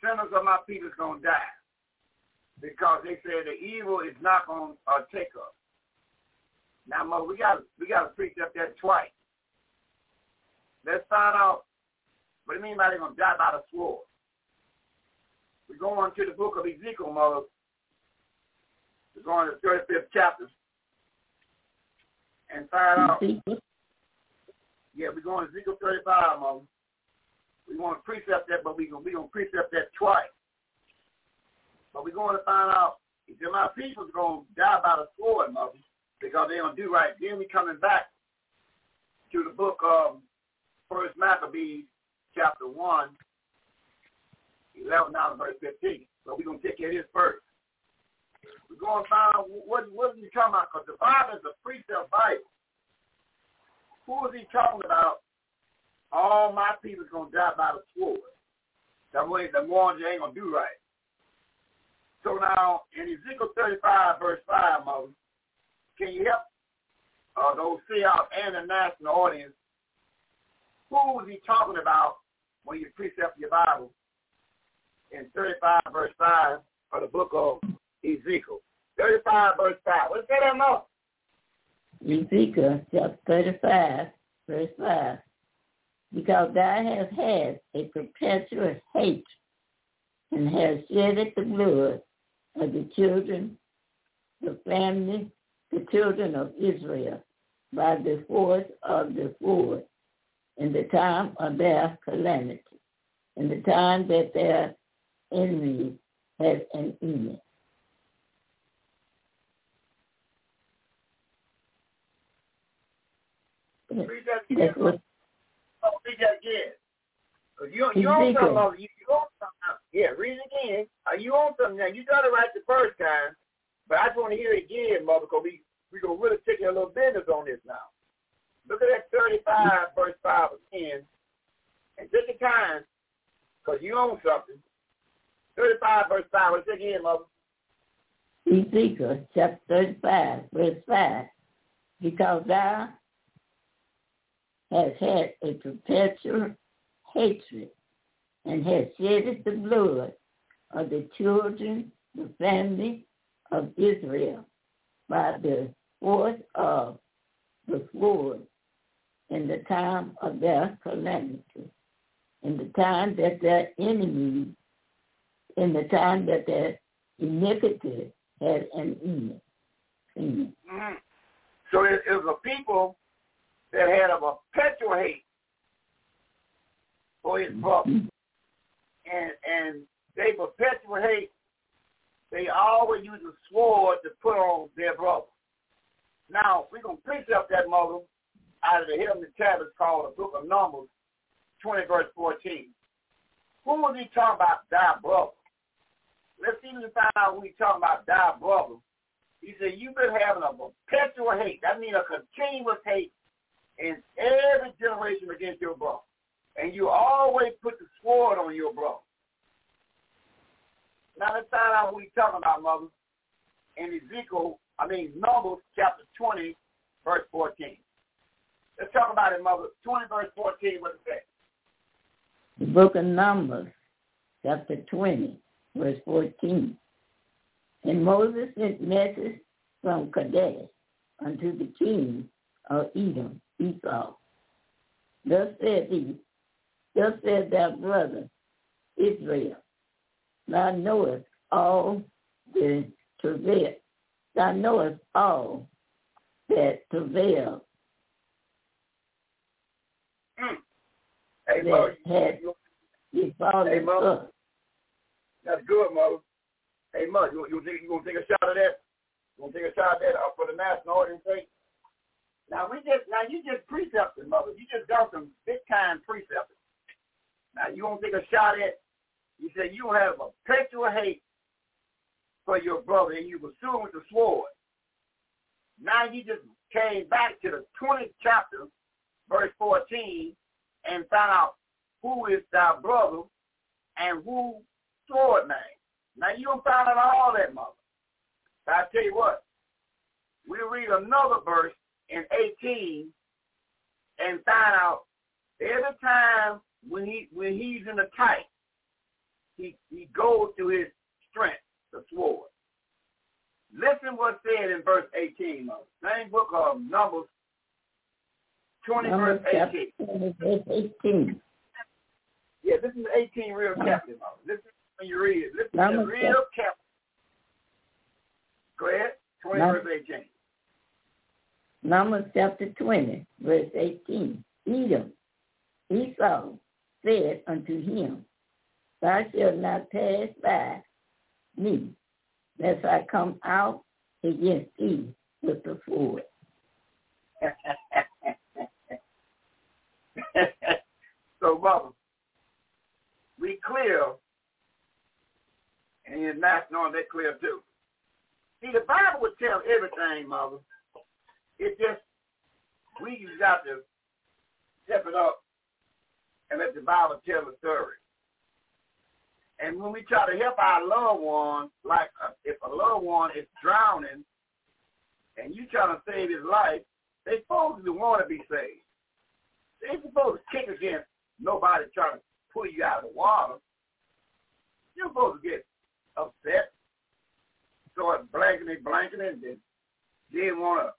sinners of my people is going to die because they say the evil is not going to uh, take us. Now, mother, we got we got to preach up that twice. Let's find out what do you mean by they're going to die by the sword. We're going to the book of Ezekiel, Mother, we're going to the 35th chapter and find out. Yeah, we're going to Ezekiel 35, Mom. We want to precept that, but we're going we gonna precept that twice. But we're going to find out if my people's going to die by the sword, Mother, because they don't do right. Then we coming back to the book of First Maccabees, chapter 1, 11 down to verse 15. So we're going to take care of this first. We're going to find out what, what is he talking about because the Bible is a precept Bible. Who is he talking about? All my people is to die by the sword. That way the you ain't to do right. So now in Ezekiel 35 verse 5, Moses, can you help uh, those out and the national audience? Who was he talking about when you precept your Bible in 35 verse 5 of the book of Ezekiel. 35 verse 5. What's that about? Ezekiel chapter 35 verse 5. Because thou hast had a perpetual hate and hast shedded the blood of the children, the family, the children of Israel by the force of the sword in the time of their calamity, in the time that their enemy has an enemy. Read that again. Oh, read that again. You, you on something, you, you on something. Yeah, read it again. Are you on something now? You got it right the first time, but I just want to hear it again, mother, because we we gonna really take a little business on this now. Look at that 35 verse 5 or 10, and take your time, because you own something. 35 verse 5. What's it again, mother? Ezekiel chapter 35 verse 5. Because thou has had a perpetual hatred and has shedded the blood of the children, the family of Israel by the force of the sword in the time of their calamity, in the time that their enemies, in the time that their iniquity had an end. Mm-hmm. So it, it a people that had a perpetual hate for his brother. Mm-hmm. And and they perpetual hate, they always use a sword to put on their brother. Now, we're going to precept that mother out of the heavenly tablets called the book of Numbers, 20 verse 14. Who was he talking about? Thy brother. Let's see if we find out who he's talking about, thy brother. He said, you've been having a perpetual hate. That means a continuous hate in every generation against your brother. And you always put the sword on your brother. Now let's find out who he's talking about, mother. In Ezekiel, I mean Numbers chapter 20, verse 14. Let's talk about it, mother. 20 verse 14, what it says. The book of Numbers, chapter 20, verse 14. And Moses sent message from Kadesh unto the king of Edom, Esau. Thus said he, thus said thy brother Israel, thou knowest all the travail, thou knowest all that travail Mm. Hey, that had befallen Hey, us. that's good, mother. Hey, mother, you, you, think, you gonna take a shot of that? You gonna take a shot of that uh, for the national audience? Now we just now you just precepted, mother. You just got some big time precepted. Now you gonna take a shot at? You said you have a perpetual hate for your brother, and you pursue him with the sword. Now you just came back to the 20th chapter, verse 14, and found out who is thy brother and who sword man. Now you don't find out all that, mother. But I tell you what, we read another verse in 18 and find out every time when he when he's in a tight, he he goes to his strength, the sword. Listen what's said in verse 18, mother. Same book of Numbers 20 Numbers verse 18. verse 18. Yeah, this is 18 real uh-huh. carefully, mother. Listen when you read it. Listen Numbers real carefully. Go ahead. 20 Numbers- verse 18. Numbers chapter 20, verse 18. Edom, Esau said unto him, Thou shalt not pass by me, lest I come out against thee with the sword. so, mother, we clear, and you're not knowing that clear too. See, the Bible would tell everything, mother. It just, we just got to step it up and let the Bible tell the story. And when we try to help our loved one, like uh, if a loved one is drowning and you try to save his life, they supposed to want to be saved. They supposed to kick against nobody trying to pull you out of the water. You're supposed to get upset, start blanking and blanking and then didn't want to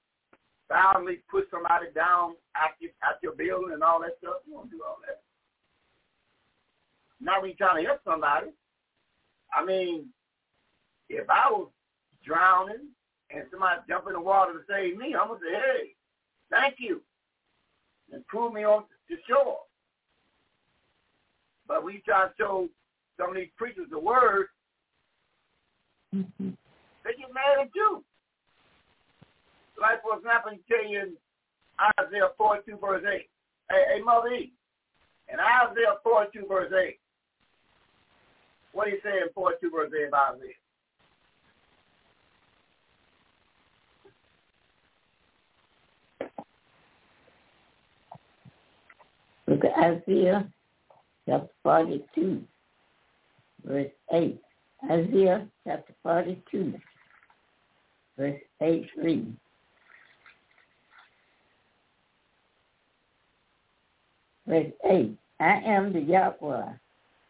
violently put somebody down out your, out your building and all that stuff. You don't do all that. Not when you're trying to help somebody. I mean, if I was drowning and somebody jumped in the water to save me, I'm going to say, hey, thank you, and prove me on the shore. But we try to show some of these preachers the word, mm-hmm. they get mad at you. Example, you tell you in Isaiah 42, verse 8, hey, hey Mother E, in Isaiah 42, verse 8, what do you say in 42, verse 8 about Isaiah? Look at Isaiah chapter 42, verse 8. Isaiah chapter 42, verse 8 reads, Verse 8, I am the Yahweh,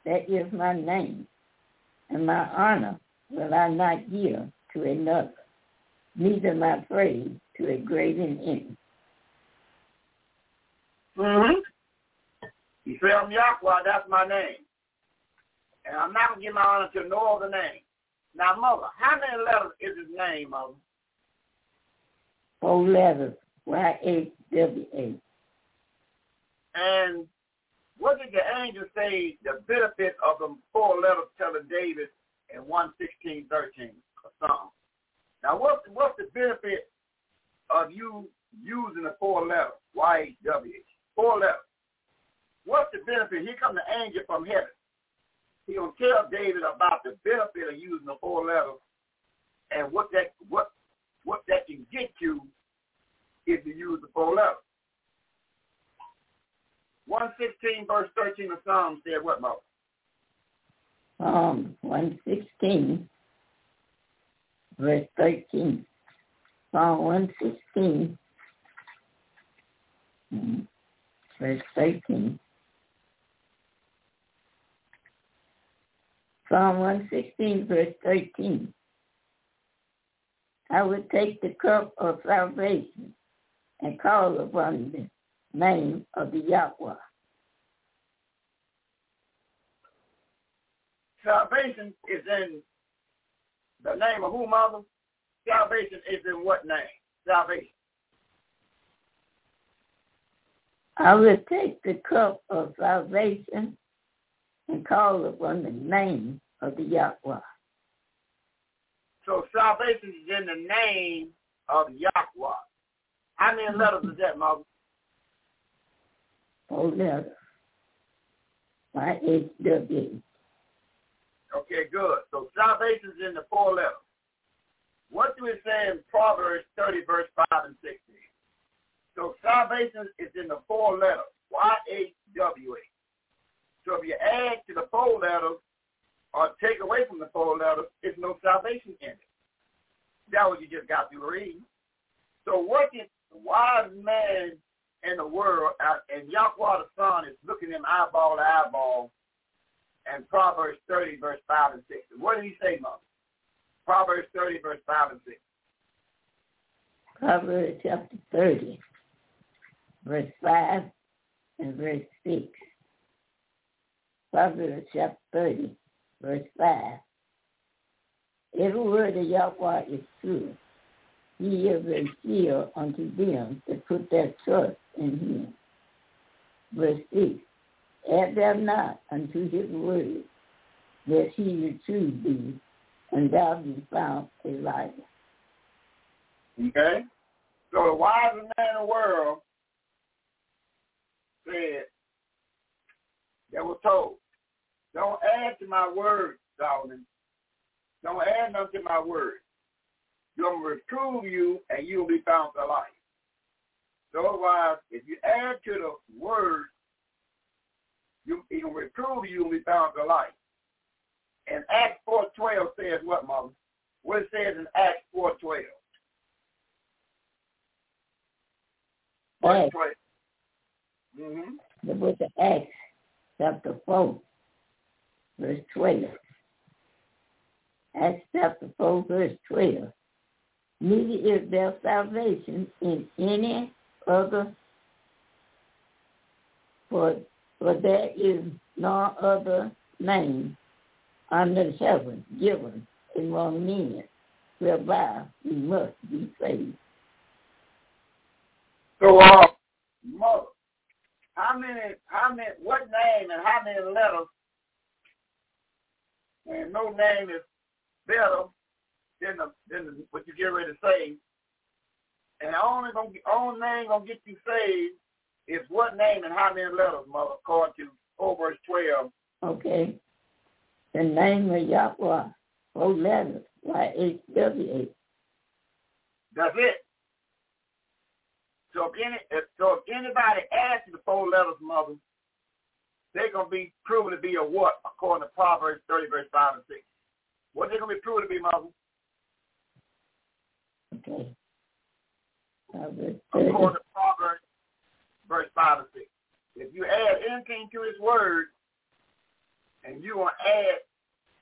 that is my name, and my honor will I not give to another, neither my praise to a graven image. Mm-hmm. He said, I'm Yahweh, that's my name. And I'm not going to give my honor to no other name. Now, mother, how many letters is his name, mother? Four letters. Y-H-W-A. And what did the angel say the benefit of them four letters telling David in 116, 13 Psalm? Now, what's, what's the benefit of you using the four letters, Y-H-W-H? Four letters. What's the benefit? Here comes the angel from heaven. He gonna tell David about the benefit of using the four letters and what that what what that can get you if you use the four letters. 116 verse 13 of Psalms said what, Mo? Psalm 116, verse 13. Psalm 116, mm, verse 13. Psalm 116, verse 13. I will take the cup of salvation and call upon the name of the Yahweh. Salvation is in the name of who, Mother? Salvation is in what name? Salvation. I will take the cup of salvation and call upon the name of the Yahweh. So salvation is in the name of Yahweh. How many letters is that, Mother? Letters. Y-H-W. Okay, good. So salvation is in the four letters. What do we say in Proverbs 30, verse 5 and 16? So salvation is in the four letters, Y-H-W-H. So if you add to the four letters or take away from the four letters, there's no salvation in it. That what you just got to read. So what the wise man in the world, uh, and Yahweh the Son is looking him eyeball to eyeball, and Proverbs 30, verse 5 and 6. What did he say, Mother? Proverbs 30, verse 5 and 6. Proverbs chapter 30, verse 5 and verse 6. Proverbs chapter 30, verse 5. Every word of Yahweh is true. He is a shield unto them that put their trust in him. Verse 6. Add them not unto his word, that he retrieve thee, and thou be found a liar. Okay? So the wisest man in the world said, that was told, don't add to my word, Solomon. Don't add nothing to my word. To reprove you, and you'll be found alive. So otherwise, if you add to the word, you, he will reprove you and be found alive. And Acts 4.12 says what, Mother? What it says in Acts 4.12? Acts, Mm-hmm. the book of Acts, chapter 4, verse 12. Acts chapter 4, verse 12. Neither is there salvation in any other, for, for there is no other name under heaven given among men whereby we must be saved. So, uh, how many, how many, what name and how many letters, and no name is better than, the, than the, what you get ready to say, and the only, gonna, only name going to get you saved is what name and how many letters, mother, according to 4 verse 12. Okay. The name of Yahweh, four letters, Y-H-W-H. That's it. So if, any, if, so if anybody asks to the four letters, mother, they're going to be proven to be a what, according to Proverbs 30, verse 5 and 6. What they going to be proven to be, mother? Okay. Proverbs According to Proverbs, verse 5 and 6. If you add anything to his word, and you want to add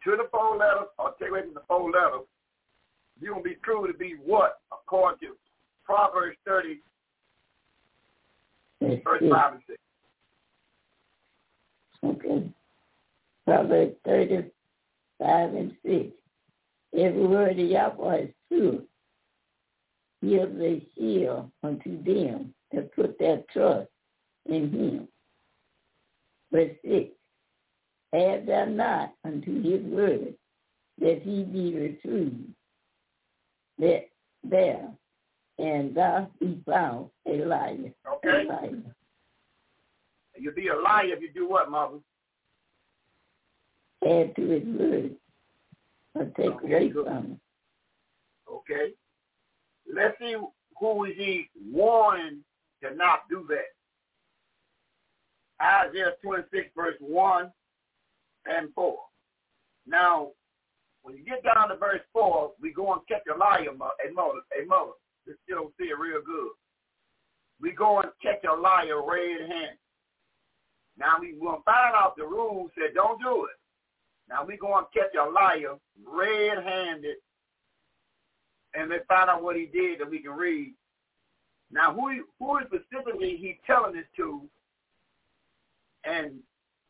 to the four letters or take away from the four letters, you're going to be proven to be what, according to Proverbs 30, Verse verse six. 5 and 6. Okay. Proverbs 30, 5 and 6. Every word of Yahweh is true. He is a shield unto them that put their trust in him. Verse 6, Add thou not unto his word, that he be retrieved, that there, and thou be found a liar. Okay. A liar. You'll be a liar if you do what, mother? Add to his word, or take Okay, away good. from him. Okay. Let's see who is he warning to not do that. Isaiah 26, verse 1 and 4. Now, when you get down to verse 4, we go and catch a liar, a mother, a mother. This still see it real good. We go and catch a liar red-handed. Now we will find out the rules said don't do it. Now we go and catch a liar red-handed and let's find out what he did that we can read. Now, who who is specifically he telling this to? And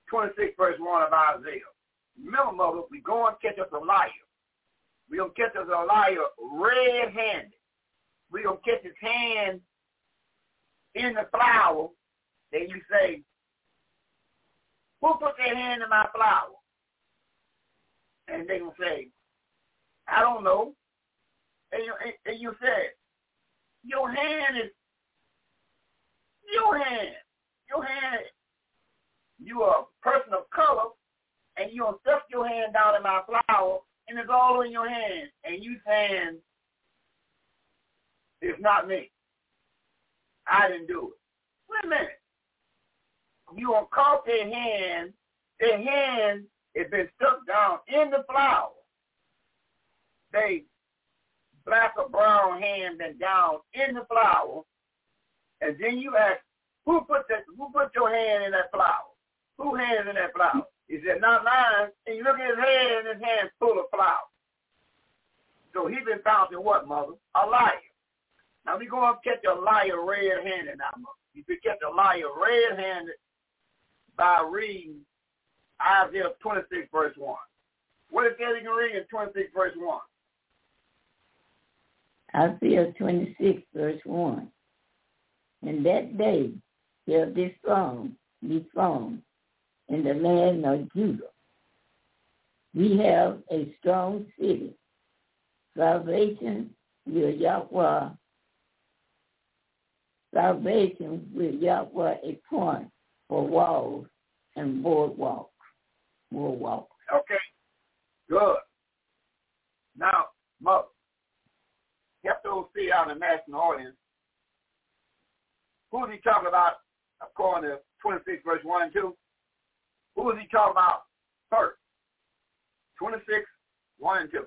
26 verse 1 of Isaiah. Remember, mother, we go and catch us a liar. we to catch us a liar red-handed. we to catch his hand in the flour. Then you say, who put their hand in my flour? And they to say, I don't know and you and, you said, your hand is your hand. Your hand you are a person of color and you don't stuff your hand down in my flour and it's all in your hand and you saying it's not me. I didn't do it. Wait a minute. You gonna caught their hand, their hand has been stuck down in the flour. They black or brown hand been down in the flour, and then you ask, who put that? Who put your hand in that flour? Who hands in that flour? He said, not mine. And you look at his hand, and his hand's full of flour. So he been found in what, mother? A liar. Now we go and catch a liar red-handed now, mother. You could catch a liar red-handed by reading Isaiah 26, verse 1. What is that you can read in 26, verse 1? Isaiah 26, verse 1. In that day shall this song be sung in the land of Judah. We have a strong city. Salvation will Yahweh. Salvation will Yahweh a point for walls and boardwalks. Boardwalks. Okay. Good. Now, mother, kept those see out in the national audience. Who is he talking about according to 26 verse 1 and 2? Who is he talking about first? 26, 1 and 2.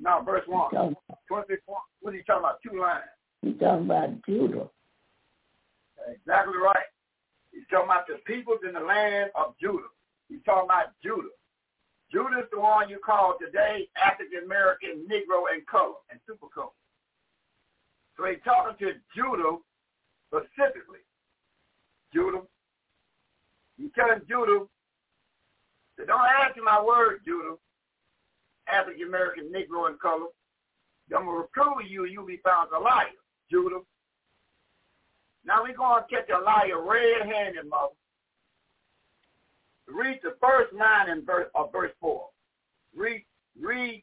Now, verse 1. He's talking, 26, 1. What is he talking about? Two lines. he's talking about Judah. Exactly right. He's talking about the peoples in the land of Judah. He's talking about Judah. Judah is the one you call today African American, Negro, and color, and super color. So he's talking to Judah specifically. Judah. He's telling Judah, don't to my word, Judah, African American, Negro, and color. I'm going to reprove you, you'll be found a liar, Judah. Now we're going to catch a liar red-handed, mother. Read the first line in verse, of uh, verse 4. Read, read,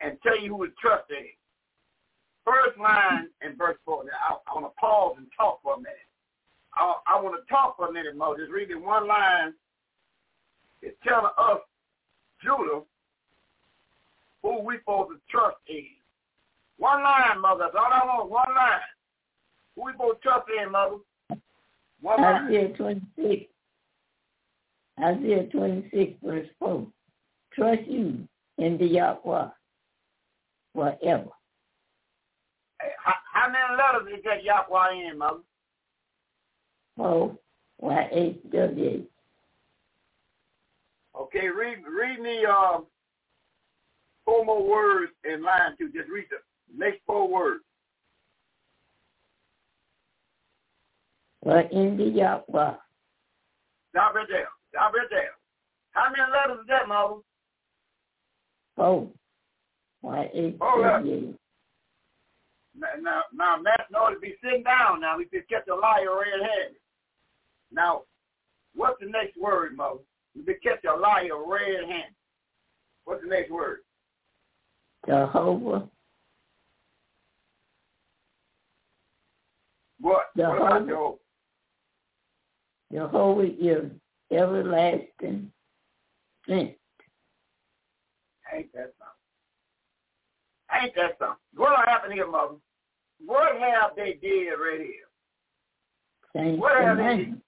and tell you who to trust in. First line in verse 4. Now, I, I want to pause and talk for a minute. I, I want to talk for a minute, Mo. Just reading one line. It's telling us, Judah, who we supposed to trust in. One line, mother. That's all I want, one line. Who we supposed to trust in, mother? One line. Isaiah 26. Isaiah 26, verse 4. Trust you in the Yahweh forever. Hey, How, how many letters is that Yahweh in, mother? O Y H W H. Okay, read read me um four more words in line two. Just read the next four words. For in the Yahweh Stop right there. Stop right there. How many letters is that, mother? four. Y-H-W-H. Now, now, now, Matt, in order to be sitting down now, we just catch a liar red-handed. Now, what's the next word, Mo? We could catch a liar red-handed. What's the next word? Jehovah. What? Jehovah. What about Jehovah? Jehovah is everlasting strength. Ain't that something? Ain't that something? What happened here, mother? What have they did right here? Change What the have they name.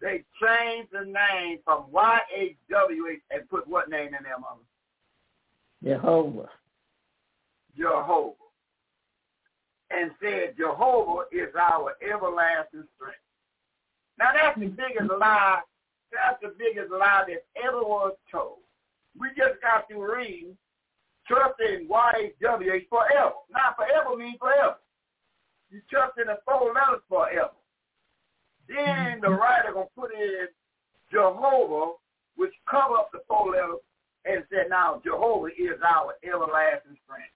They changed the name from Y-H-W-H and put what name in there, mother? Jehovah. Jehovah. And said Jehovah is our everlasting strength. Now that's the biggest lie. That's the biggest lie that ever was told. We just got to read trust in Y-H-W-H forever. Now forever means forever. You trust in the four letters forever. Then mm-hmm. the writer gonna put in Jehovah, which cover up the four letters, and said, now Jehovah is our everlasting strength.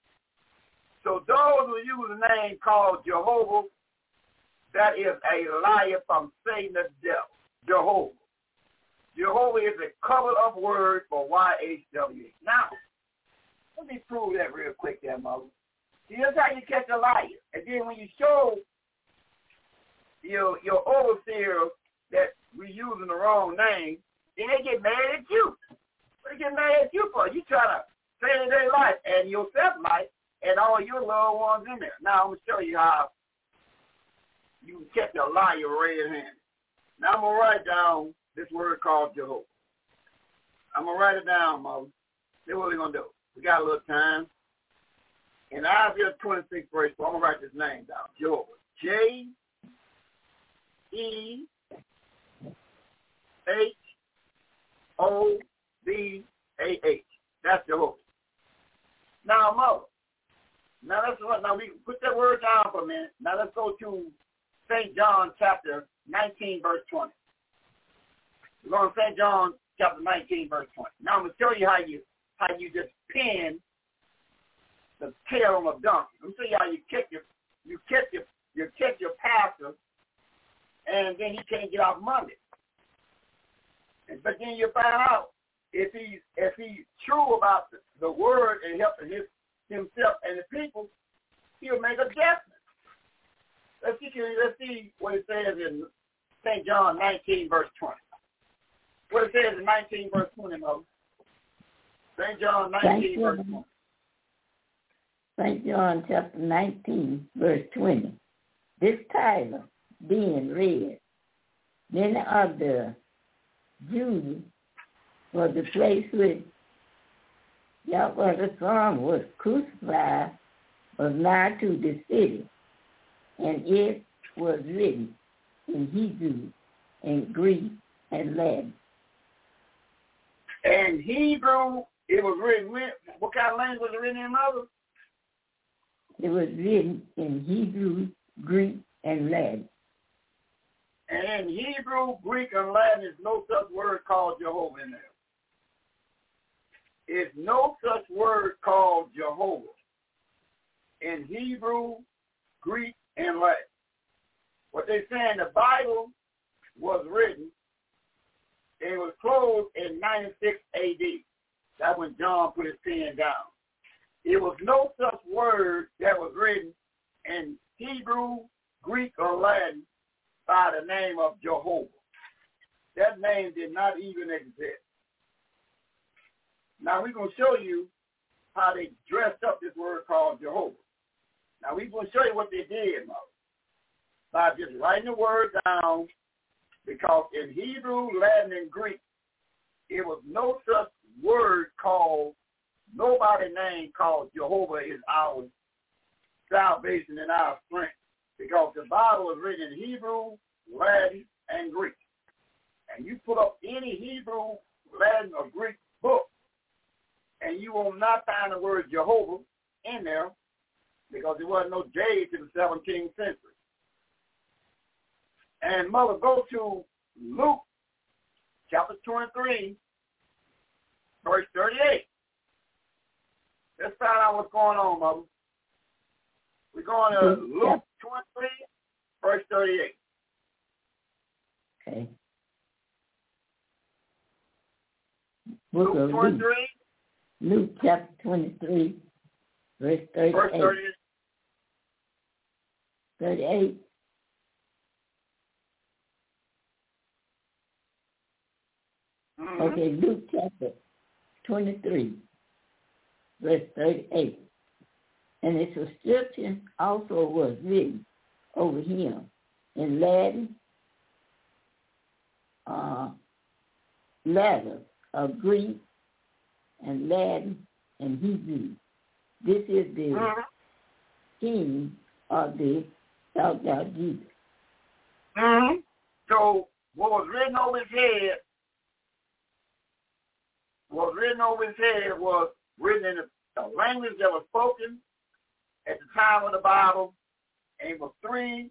So those who use a name called Jehovah, that is a liar from Satan the devil. Jehovah. Jehovah is a cover up word for Y-H-W. Now, let me prove that real quick there, Mother. Here's how you catch a liar. And then when you show your your overseer that we using the wrong name, then they get mad at you. What they get mad at you for? You try to save their life and yourself life and all your loved ones in there. Now I'm gonna show you how you catch a liar red-handed. Now I'm gonna write down this word called Jehovah. I'm gonna write it down, Moses. Then what we gonna do? We got a little time. In Isaiah 26 verse 4, I'm gonna write this name down. Jehovah. J E H O B A H. That's Jehovah. Now, Mother. Now let's now we put that word down for a minute. Now let's go to St. John chapter 19 verse 20. Going to St. John chapter 19 verse 20. Now I'm going to show you how you how you just pin the tail on a donkey. Let me show you how you kick your you kick your you kick your pastor and then he can't get off Monday. And, but then you find out if he's if he's true about the, the word and helping his himself and the people, he'll make adjustments. Let's see let's see what it says in St. John nineteen verse twenty. What it says in nineteen verse twenty, Moses. St. John nineteen verse twenty. St. John chapter 19, verse 20. This title being read, many of the Jews for the place where Yahweh the Son was crucified was nigh to the city, and it was written in Hebrew and Greek and Latin. And Hebrew, it was written, what kind of language was it written in, Mother? It was written in Hebrew, Greek, and Latin. And in Hebrew, Greek, and Latin is no such word called Jehovah in there. Is no such word called Jehovah in Hebrew, Greek, and Latin. What they're saying, the Bible was written, it was closed in 96 AD. That's when John put his pen down. It was no such word that was written in Hebrew, Greek, or Latin by the name of Jehovah. That name did not even exist. Now we're going to show you how they dressed up this word called Jehovah. Now we're going to show you what they did, Mother, by just writing the word down because in Hebrew, Latin, and Greek, it was no such word called, nobody name called Jehovah is our salvation and our strength because the Bible is written in Hebrew, Latin, and Greek. And you put up any Hebrew, Latin, or Greek book, and you will not find the word Jehovah in there because there wasn't no J to the 17th century. And Mother, go to Luke chapter 23, verse 38. Let's find out what's going on, mother. We're going to mm-hmm. Luke 23, verse 38. Okay. Luke Book Luke, 23, Luke chapter 23, verse 38. verse 38. 38. Mhm. Okay, Luke chapter 23, verse 38. And the subscription also was written over him in Latin, uh, letters of Greek and Latin and Hebrew. This is the Mhm. king of the thou Jesus. Mhm. So what was written over his head, was written over his head was written in the, language that was spoken at the time of the Bible, and it was three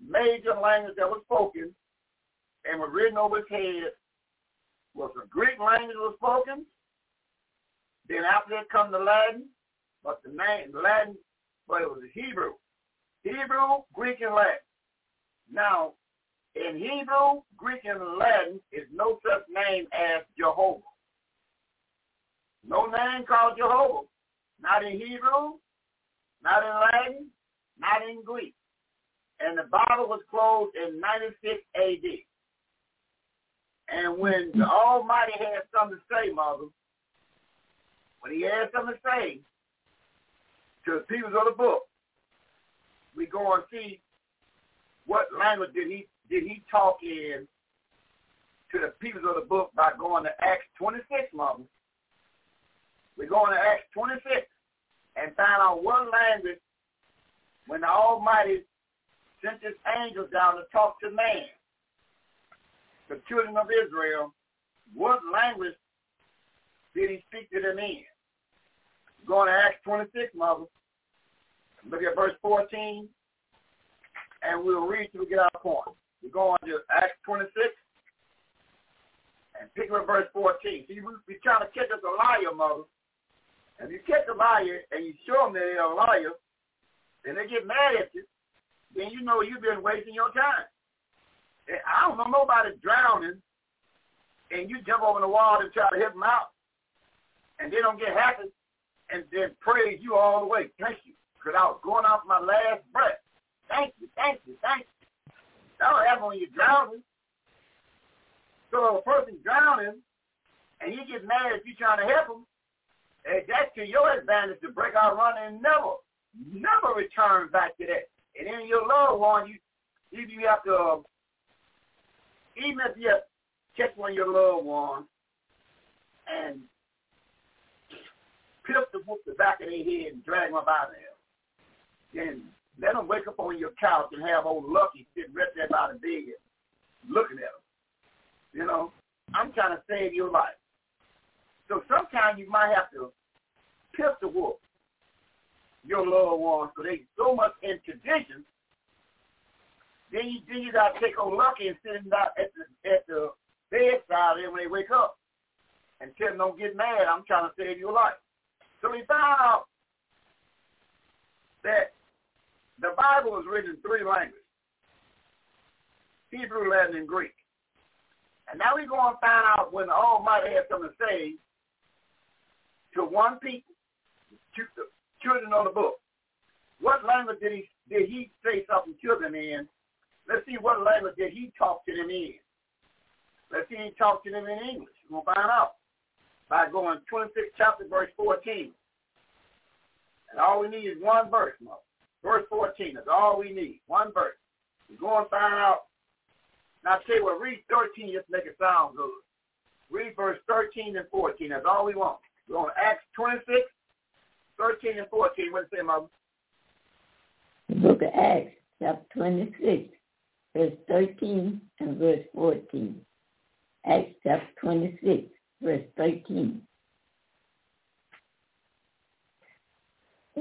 major languages that was spoken and was written over his head. Was the Greek language was spoken, then after that come the Latin, but the name Latin, but it was Hebrew. Hebrew, Greek, and Latin. Now, in Hebrew, Greek, and Latin is no such name as Jehovah. No name called Jehovah. Not in Hebrew, not in Latin, not in Greek. And the Bible was closed in 96 AD. And when the Almighty had something to say, Mother, when he had something to say to the people of the book, we go and see what language did he did he talk in to the people of the book by going to Acts 26, Mother. We're going to Acts 26 and find out what language when the Almighty sent his angels down to talk to man, the children of Israel, what language did he speak to them in? Going to Acts 26, Mother. Look at verse 14, and we'll read till we get our point. We're going to Acts 26 and pick up verse 14. See, we, we trying to catch us a liar, Mother. If you catch a liar and you show them that they're a liar, and they get mad at you, then you know you've been wasting your time. And I don't know nobody drowning, and you jump over the wall and try to help them out, and they don't get happy, and then praise you all the way. Thank you, because I was going off my last breath. Thank you, thank you, thank you. That don't happen when you're drowning. So a person's drowning, and he gets mad if you're trying to help him, and that's to your advantage to break out running and never, never return back to that. And then your loved one, you if you have to, um, even if you catch one of your loved ones and pip the whoop the back of their head and drag them up out of there, then let them wake up on your couch and have old Lucky sitting right there by the bed looking at them. You know, I'm trying to save your life. So sometimes you might have to pistol whoop your loved ones so they so much in tradition. Then you then you gotta take old Lucky and sit him down at the at the bedside and when they wake up and tell them don't get mad, I'm trying to save your life. So we found out that the Bible was written in three languages. Hebrew, Latin, and Greek. And now we're going to find out when the Almighty had something to say to one people, to the children of the book. What language did he did he say something to them in? Let's see what language did he talk to them in. Let's see he talked to them in English. We're gonna find out by going 26 chapter verse 14. And all we need is one verse, Mother. Verse 14 is all we need. One verse. We're going to find out. Now, you what, read 13 just make it sound good. Read verse 13 and 14. That's all we want. We're on Acts 26, 13 and 14. What does it say, Mother? The book of Acts, chapter 26, verse 13 and verse 14. Acts chapter 26, verse 13.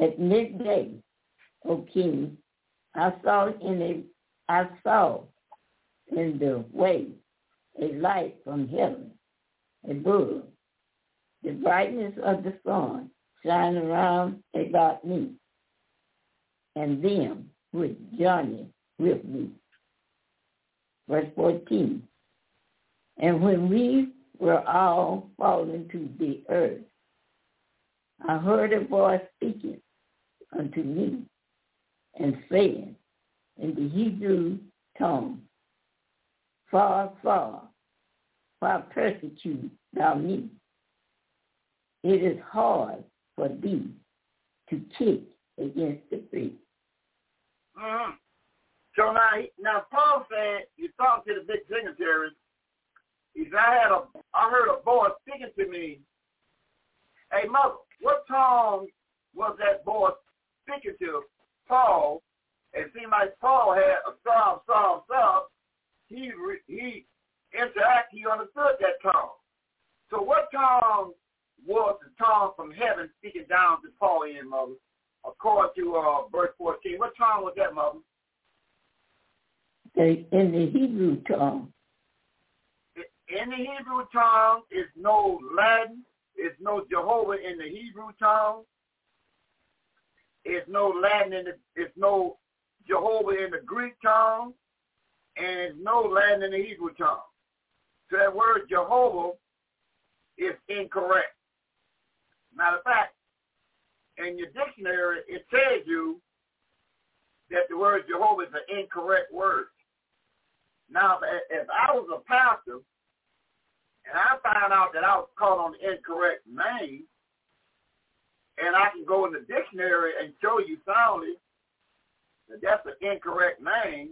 At midday, O king, I saw in a I saw in the way a light from heaven, a bull, the brightness of the sun, shine around about me and them which journey with me. Verse 14. And when we were all fallen to the earth, I heard a voice speaking unto me and saying in the Hebrew tongue, Far, far, why persecute thou me? It is hard for thee to kick against the priest. Mm-hmm. So now, now Paul said, you talk to the big dignitaries. He said, I had a, I heard a boy speaking to me. Hey, mother, what tongue was that boy speaking to Paul? It seemed like Paul had a psalm, psalm, psalm. He he interact. He understood that tongue. So what tongue was the tongue from heaven speaking down to Paul in, mother? According to uh, verse 14. What tongue was that, mother? In the Hebrew tongue. In the Hebrew tongue is no Latin. It's no Jehovah in the Hebrew tongue. It's no Latin in the. It's no Jehovah in the Greek tongue, and it's no Latin in the Hebrew tongue. So that word Jehovah is incorrect. Matter of fact, in your dictionary, it tells you that the word Jehovah is an incorrect word. Now, if I was a pastor and I found out that I was called on the incorrect name, and I can go in the dictionary and show you soundly that that's an incorrect name,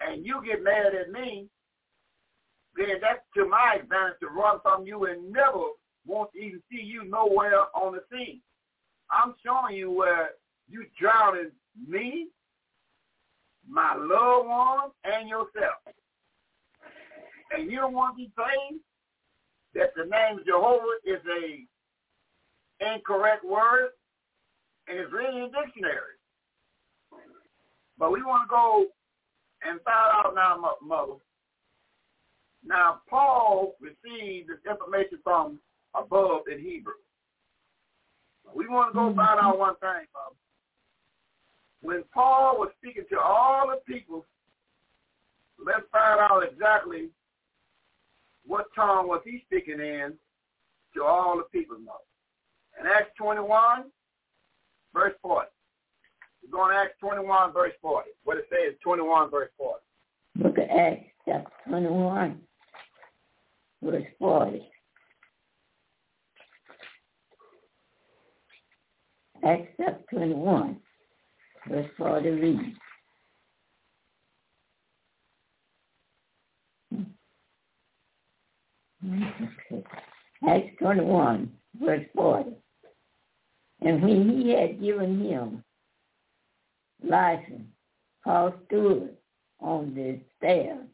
and you get mad at me, then that's to my advantage to run from you and never want to even see you nowhere on the scene. I'm showing you where you drowning me, my loved one, and yourself. And you don't want to be that the name Jehovah is a incorrect word, and it's written in dictionary. But we want to go and find out now, mother. Now, Paul received this information from above in Hebrew. We want to go mm-hmm. find out one thing, mother. When Paul was speaking to all the people, let's find out exactly what tongue was he speaking in to all the people. In Acts 21, verse 40. We're going to Acts 21, verse 40. What it says, 21, verse 40. Look at Acts chapter 21, verse 40. Chapter 21, verse 40 reads. Acts 21, verse 40. And when he had given him license, Paul stood on the stairs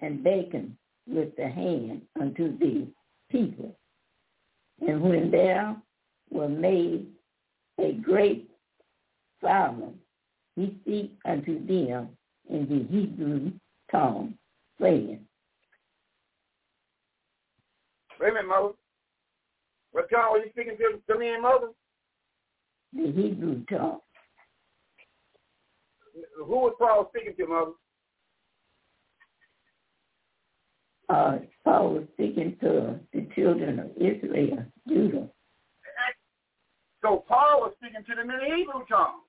and beckoned with the hand unto the people. And when there were made a great silence, he speak unto them in the Hebrew tongue, saying, Wait a minute, Mother. What tongue were you speaking to, to me and Mother? The Hebrew tongue. Who was Paul speaking to, Mother? Uh, Paul was speaking to the children of Israel, Judah. So Paul was speaking to them in the Hebrew tongue.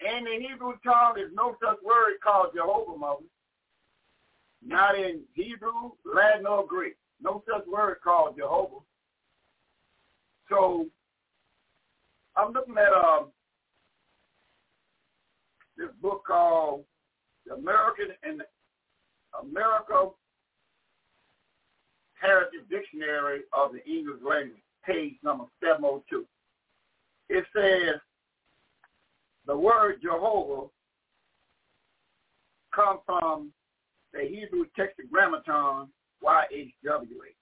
And in Hebrew tongue, there's no such word called Jehovah, Mother. Not in Hebrew, Latin, or Greek. No such word called Jehovah. So I'm looking at um, this book called The American and America Heritage Dictionary of the English Language page number 702. It says the word Jehovah comes from the Hebrew tetragrammaton YHWH.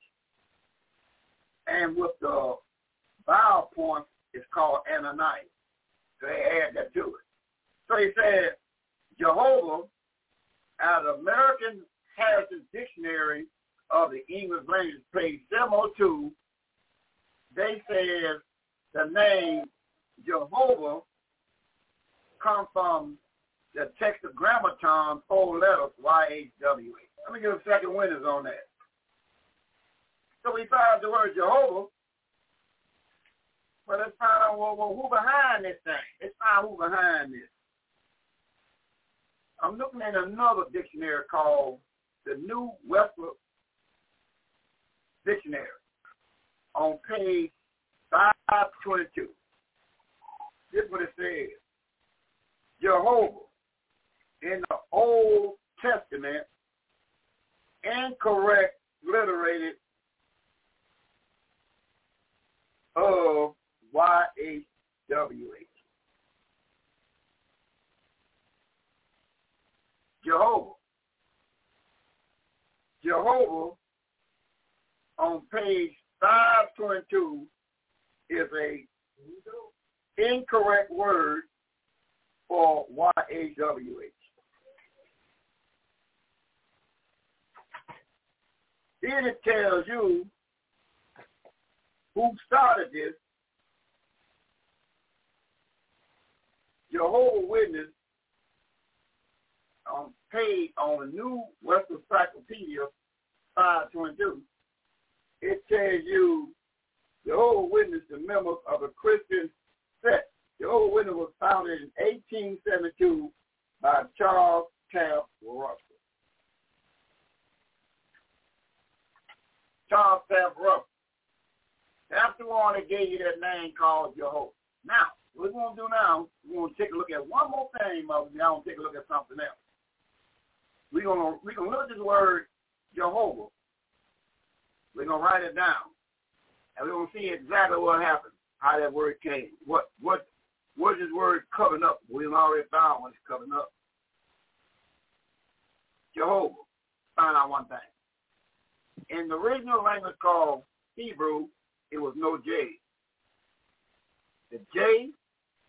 And with the vowel point, it's called Ananias. So they add that to it. So he said, Jehovah, out of American Heritage Dictionary of the English Language, page 702, they said the name Jehovah come from the tetragrammaton, four letters, Y-H-W-H. Let me give a second witness on that. So we found the word Jehovah. But let's find out well, well, who behind this thing. Let's find who behind this. I'm looking at another dictionary called the New Westwood Dictionary on page 522. This is what it says. Jehovah in the Old Testament, incorrect literated of Y-H-W-H. Jehovah. Jehovah on page 522 is a incorrect word for Y-H-W-H. Then it tells you who started this. Jehovah Witness um, on page on the new Western Encyclopedia 522. It tells you Jehovah Witness, the members of a Christian sect. Jehovah Witness was founded in 1872 by Charles Taze Russell. Charles Taze Russell. After all, they gave you that name called Jehovah. Now, what we're going to do now, we're going to take a look at one more thing, Mother. Now, we'll take a look at something else. We're going to, we're going to look at this word Jehovah. We're going to write it down. And we're going to see exactly what happened, how that word came. What, what, what is this word covering up? We've already found what it's covering up. Jehovah. Find out one thing. In the original language called Hebrew, it was no J. The J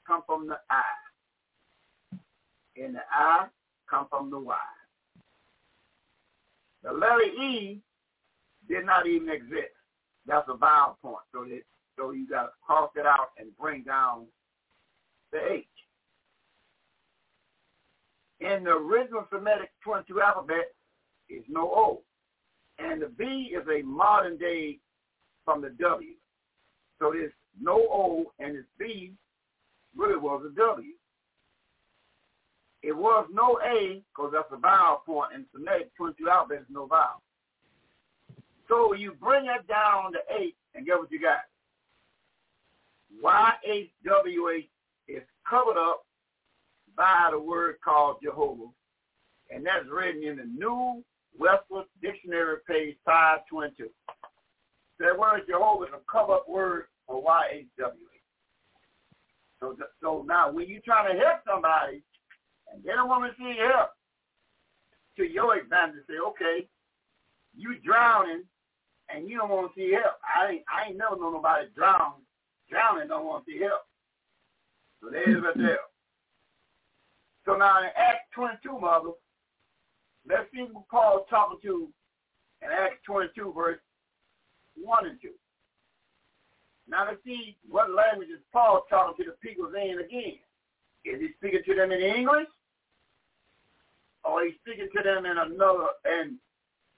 come from the I. And the I come from the Y. The letter E did not even exist. That's a vowel point. So that so you got to cross it out and bring down the H. In the original Semitic 22 alphabet is no O. And the B is a modern day from the W. So there's no O and this B really was a W. It was no A because that's a vowel point and Semitic 22 alphabet is no vowel. So you bring it down to 8 and get what you got. Y-H-W-H is covered up by the word called Jehovah. And that's written in the New Westwood Dictionary, page 522. That word Jehovah is a cover-up word for Y-H-W-H. So, so now when you're trying to help somebody and they don't want to see help, to your advantage, say, okay, you drowning and you don't want to see help. I ain't, I ain't never know nobody drown, drowning don't want to see help. So there's a deal. So now in Acts 22, mother, let's see who Paul's talking to in Acts 22, verse 1 and 2. Now let's see what language is Paul talking to the people in again. Is he speaking to them in English? Or is he speaking to them in another in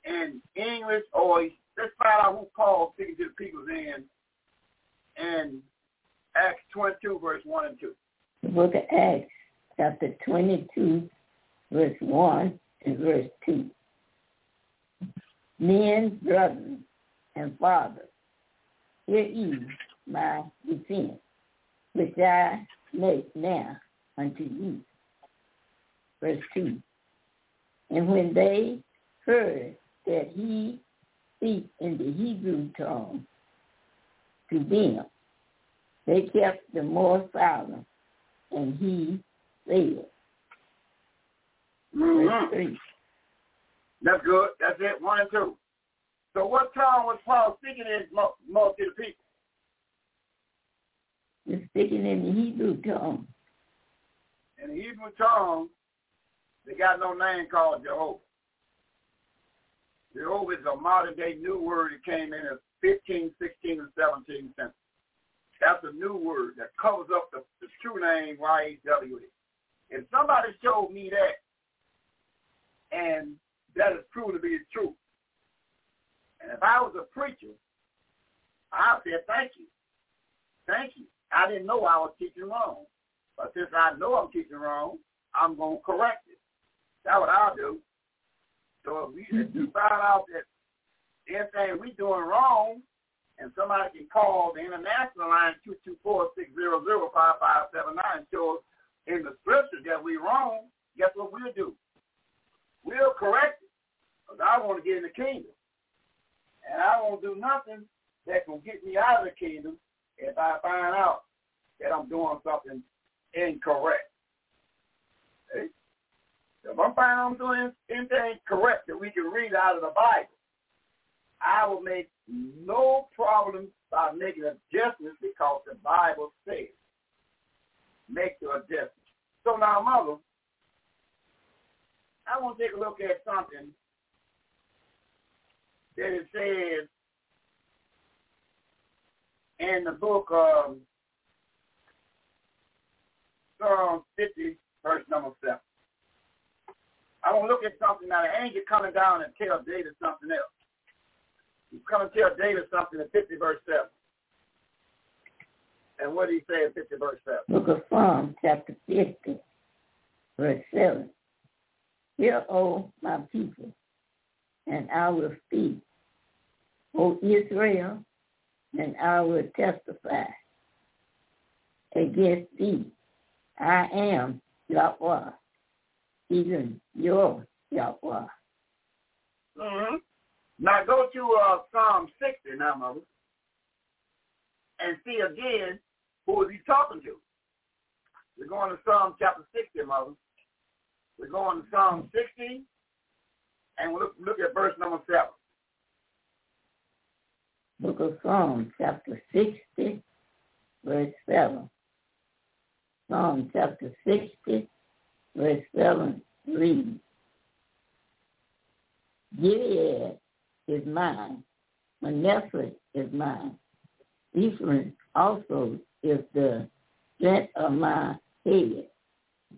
in English or he's let's find out who Paul speaking to the people in in Acts 22, verse 1 and 2. The book of Acts, chapter 22, verse 1 and verse 2. Men, brothers, and fathers, hear ye my defense, which I make now unto you. Verse 2. And when they heard that he speak in the Hebrew tongue to them. They kept the more silent, and he said. Mm-hmm. That's good. That's it. One and two. So what tongue was Paul speaking in most of the people? He's speaking in the Hebrew tongue. In the Hebrew tongue, they got no name called Jehovah. Jehovah is a modern day new word that came in the 15, 16, and 17th century. That's a new word that covers up the, the true name Y-H-W-H. If somebody showed me that, and that is true to be true, and if I was a preacher, I said, thank you. Thank you. I didn't know I was teaching wrong. But since I know I'm teaching wrong, I'm going to correct it. That's what I'll do. So if, we, find out that anything we're doing wrong, and somebody can call the international line 224-600-5579 show in the scriptures that we're wrong, guess what we'll do? We'll correct it. Because I want to get in the kingdom. And I won't do nothing that can get me out of the kingdom if I find out that I'm doing something incorrect. Okay? If I'm I'm doing anything correct that we can read out of the Bible, I will make no problem by making adjustments because the Bible says make the adjustments. So now, mother, I want to take a look at something that it says in the book of Psalm 50, verse number 7. I to look at something now. The angel coming down and tell David something else. He's coming to tell David something in 50, verse 7. And what did he say in 50, verse 7? Book of Psalm, chapter 50, verse 7. Hear, O my people, and I will speak. O Israel, and I will testify against thee. I am Yahweh, even your Yahweh. Mm-hmm. Now go to uh, Psalm 60 now, mother, and see again who is he talking to. We're going to Psalm chapter 60, mother. We're going to Psalm 60, and we'll look, look at verse number 7 book of Psalms, chapter 60, verse 7. Psalm chapter 60, verse 7 reads, Gilead is mine, Manasseh is mine, Ephraim also is the strength of my head,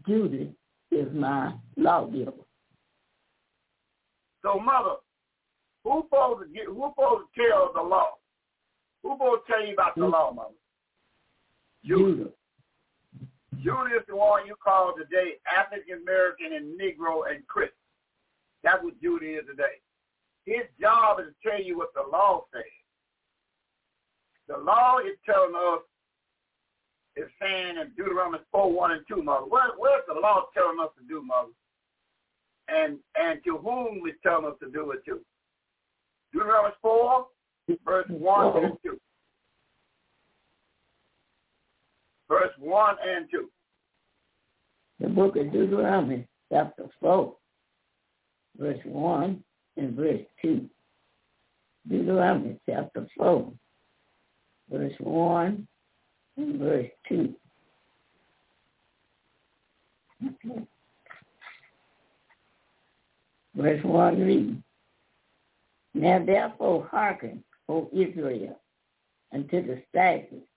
Judah is my lawgiver. So, mother, who supposed to get, who supposed to tell the law? Who supposed to tell you about the law, mother? Judah. Judah is the one you call today African American and Negro and Christian. That's what Judah is today. His job is to tell you what the law says. The law is telling us, is saying in Deuteronomy 4, 1 and 2, mother. What, where's the law telling us to do, mother? And and to whom is telling us to do it to? Deuteronomy 4, verse 1 and 2. Verse 1 and 2. The book of Deuteronomy, chapter 4, verse 1 and verse 2. Deuteronomy chapter 4, verse 1 and verse 2. Okay. Verse 1 reads, now therefore hearken, O Israel, unto the statutes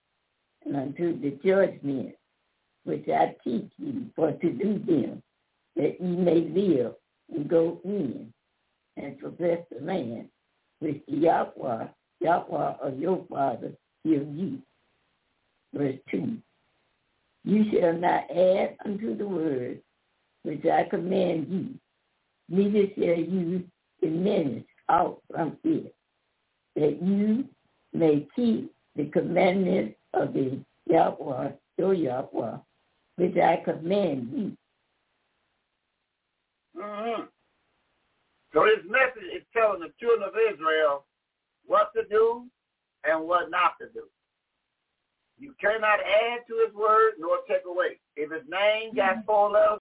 unto the judgments which I teach you for to do them, that ye may live and go in and possess the land which Yahweh, Yahweh of your father, give you. Verse 2. You shall not add unto the word which I command you, neither shall you diminish out from it, that you may keep the commandments of the Yahweh, your Yahweh, which I command you. Mm-hmm. So his message is telling the children of Israel what to do and what not to do. You cannot add to his word nor take away. If his name got four letters,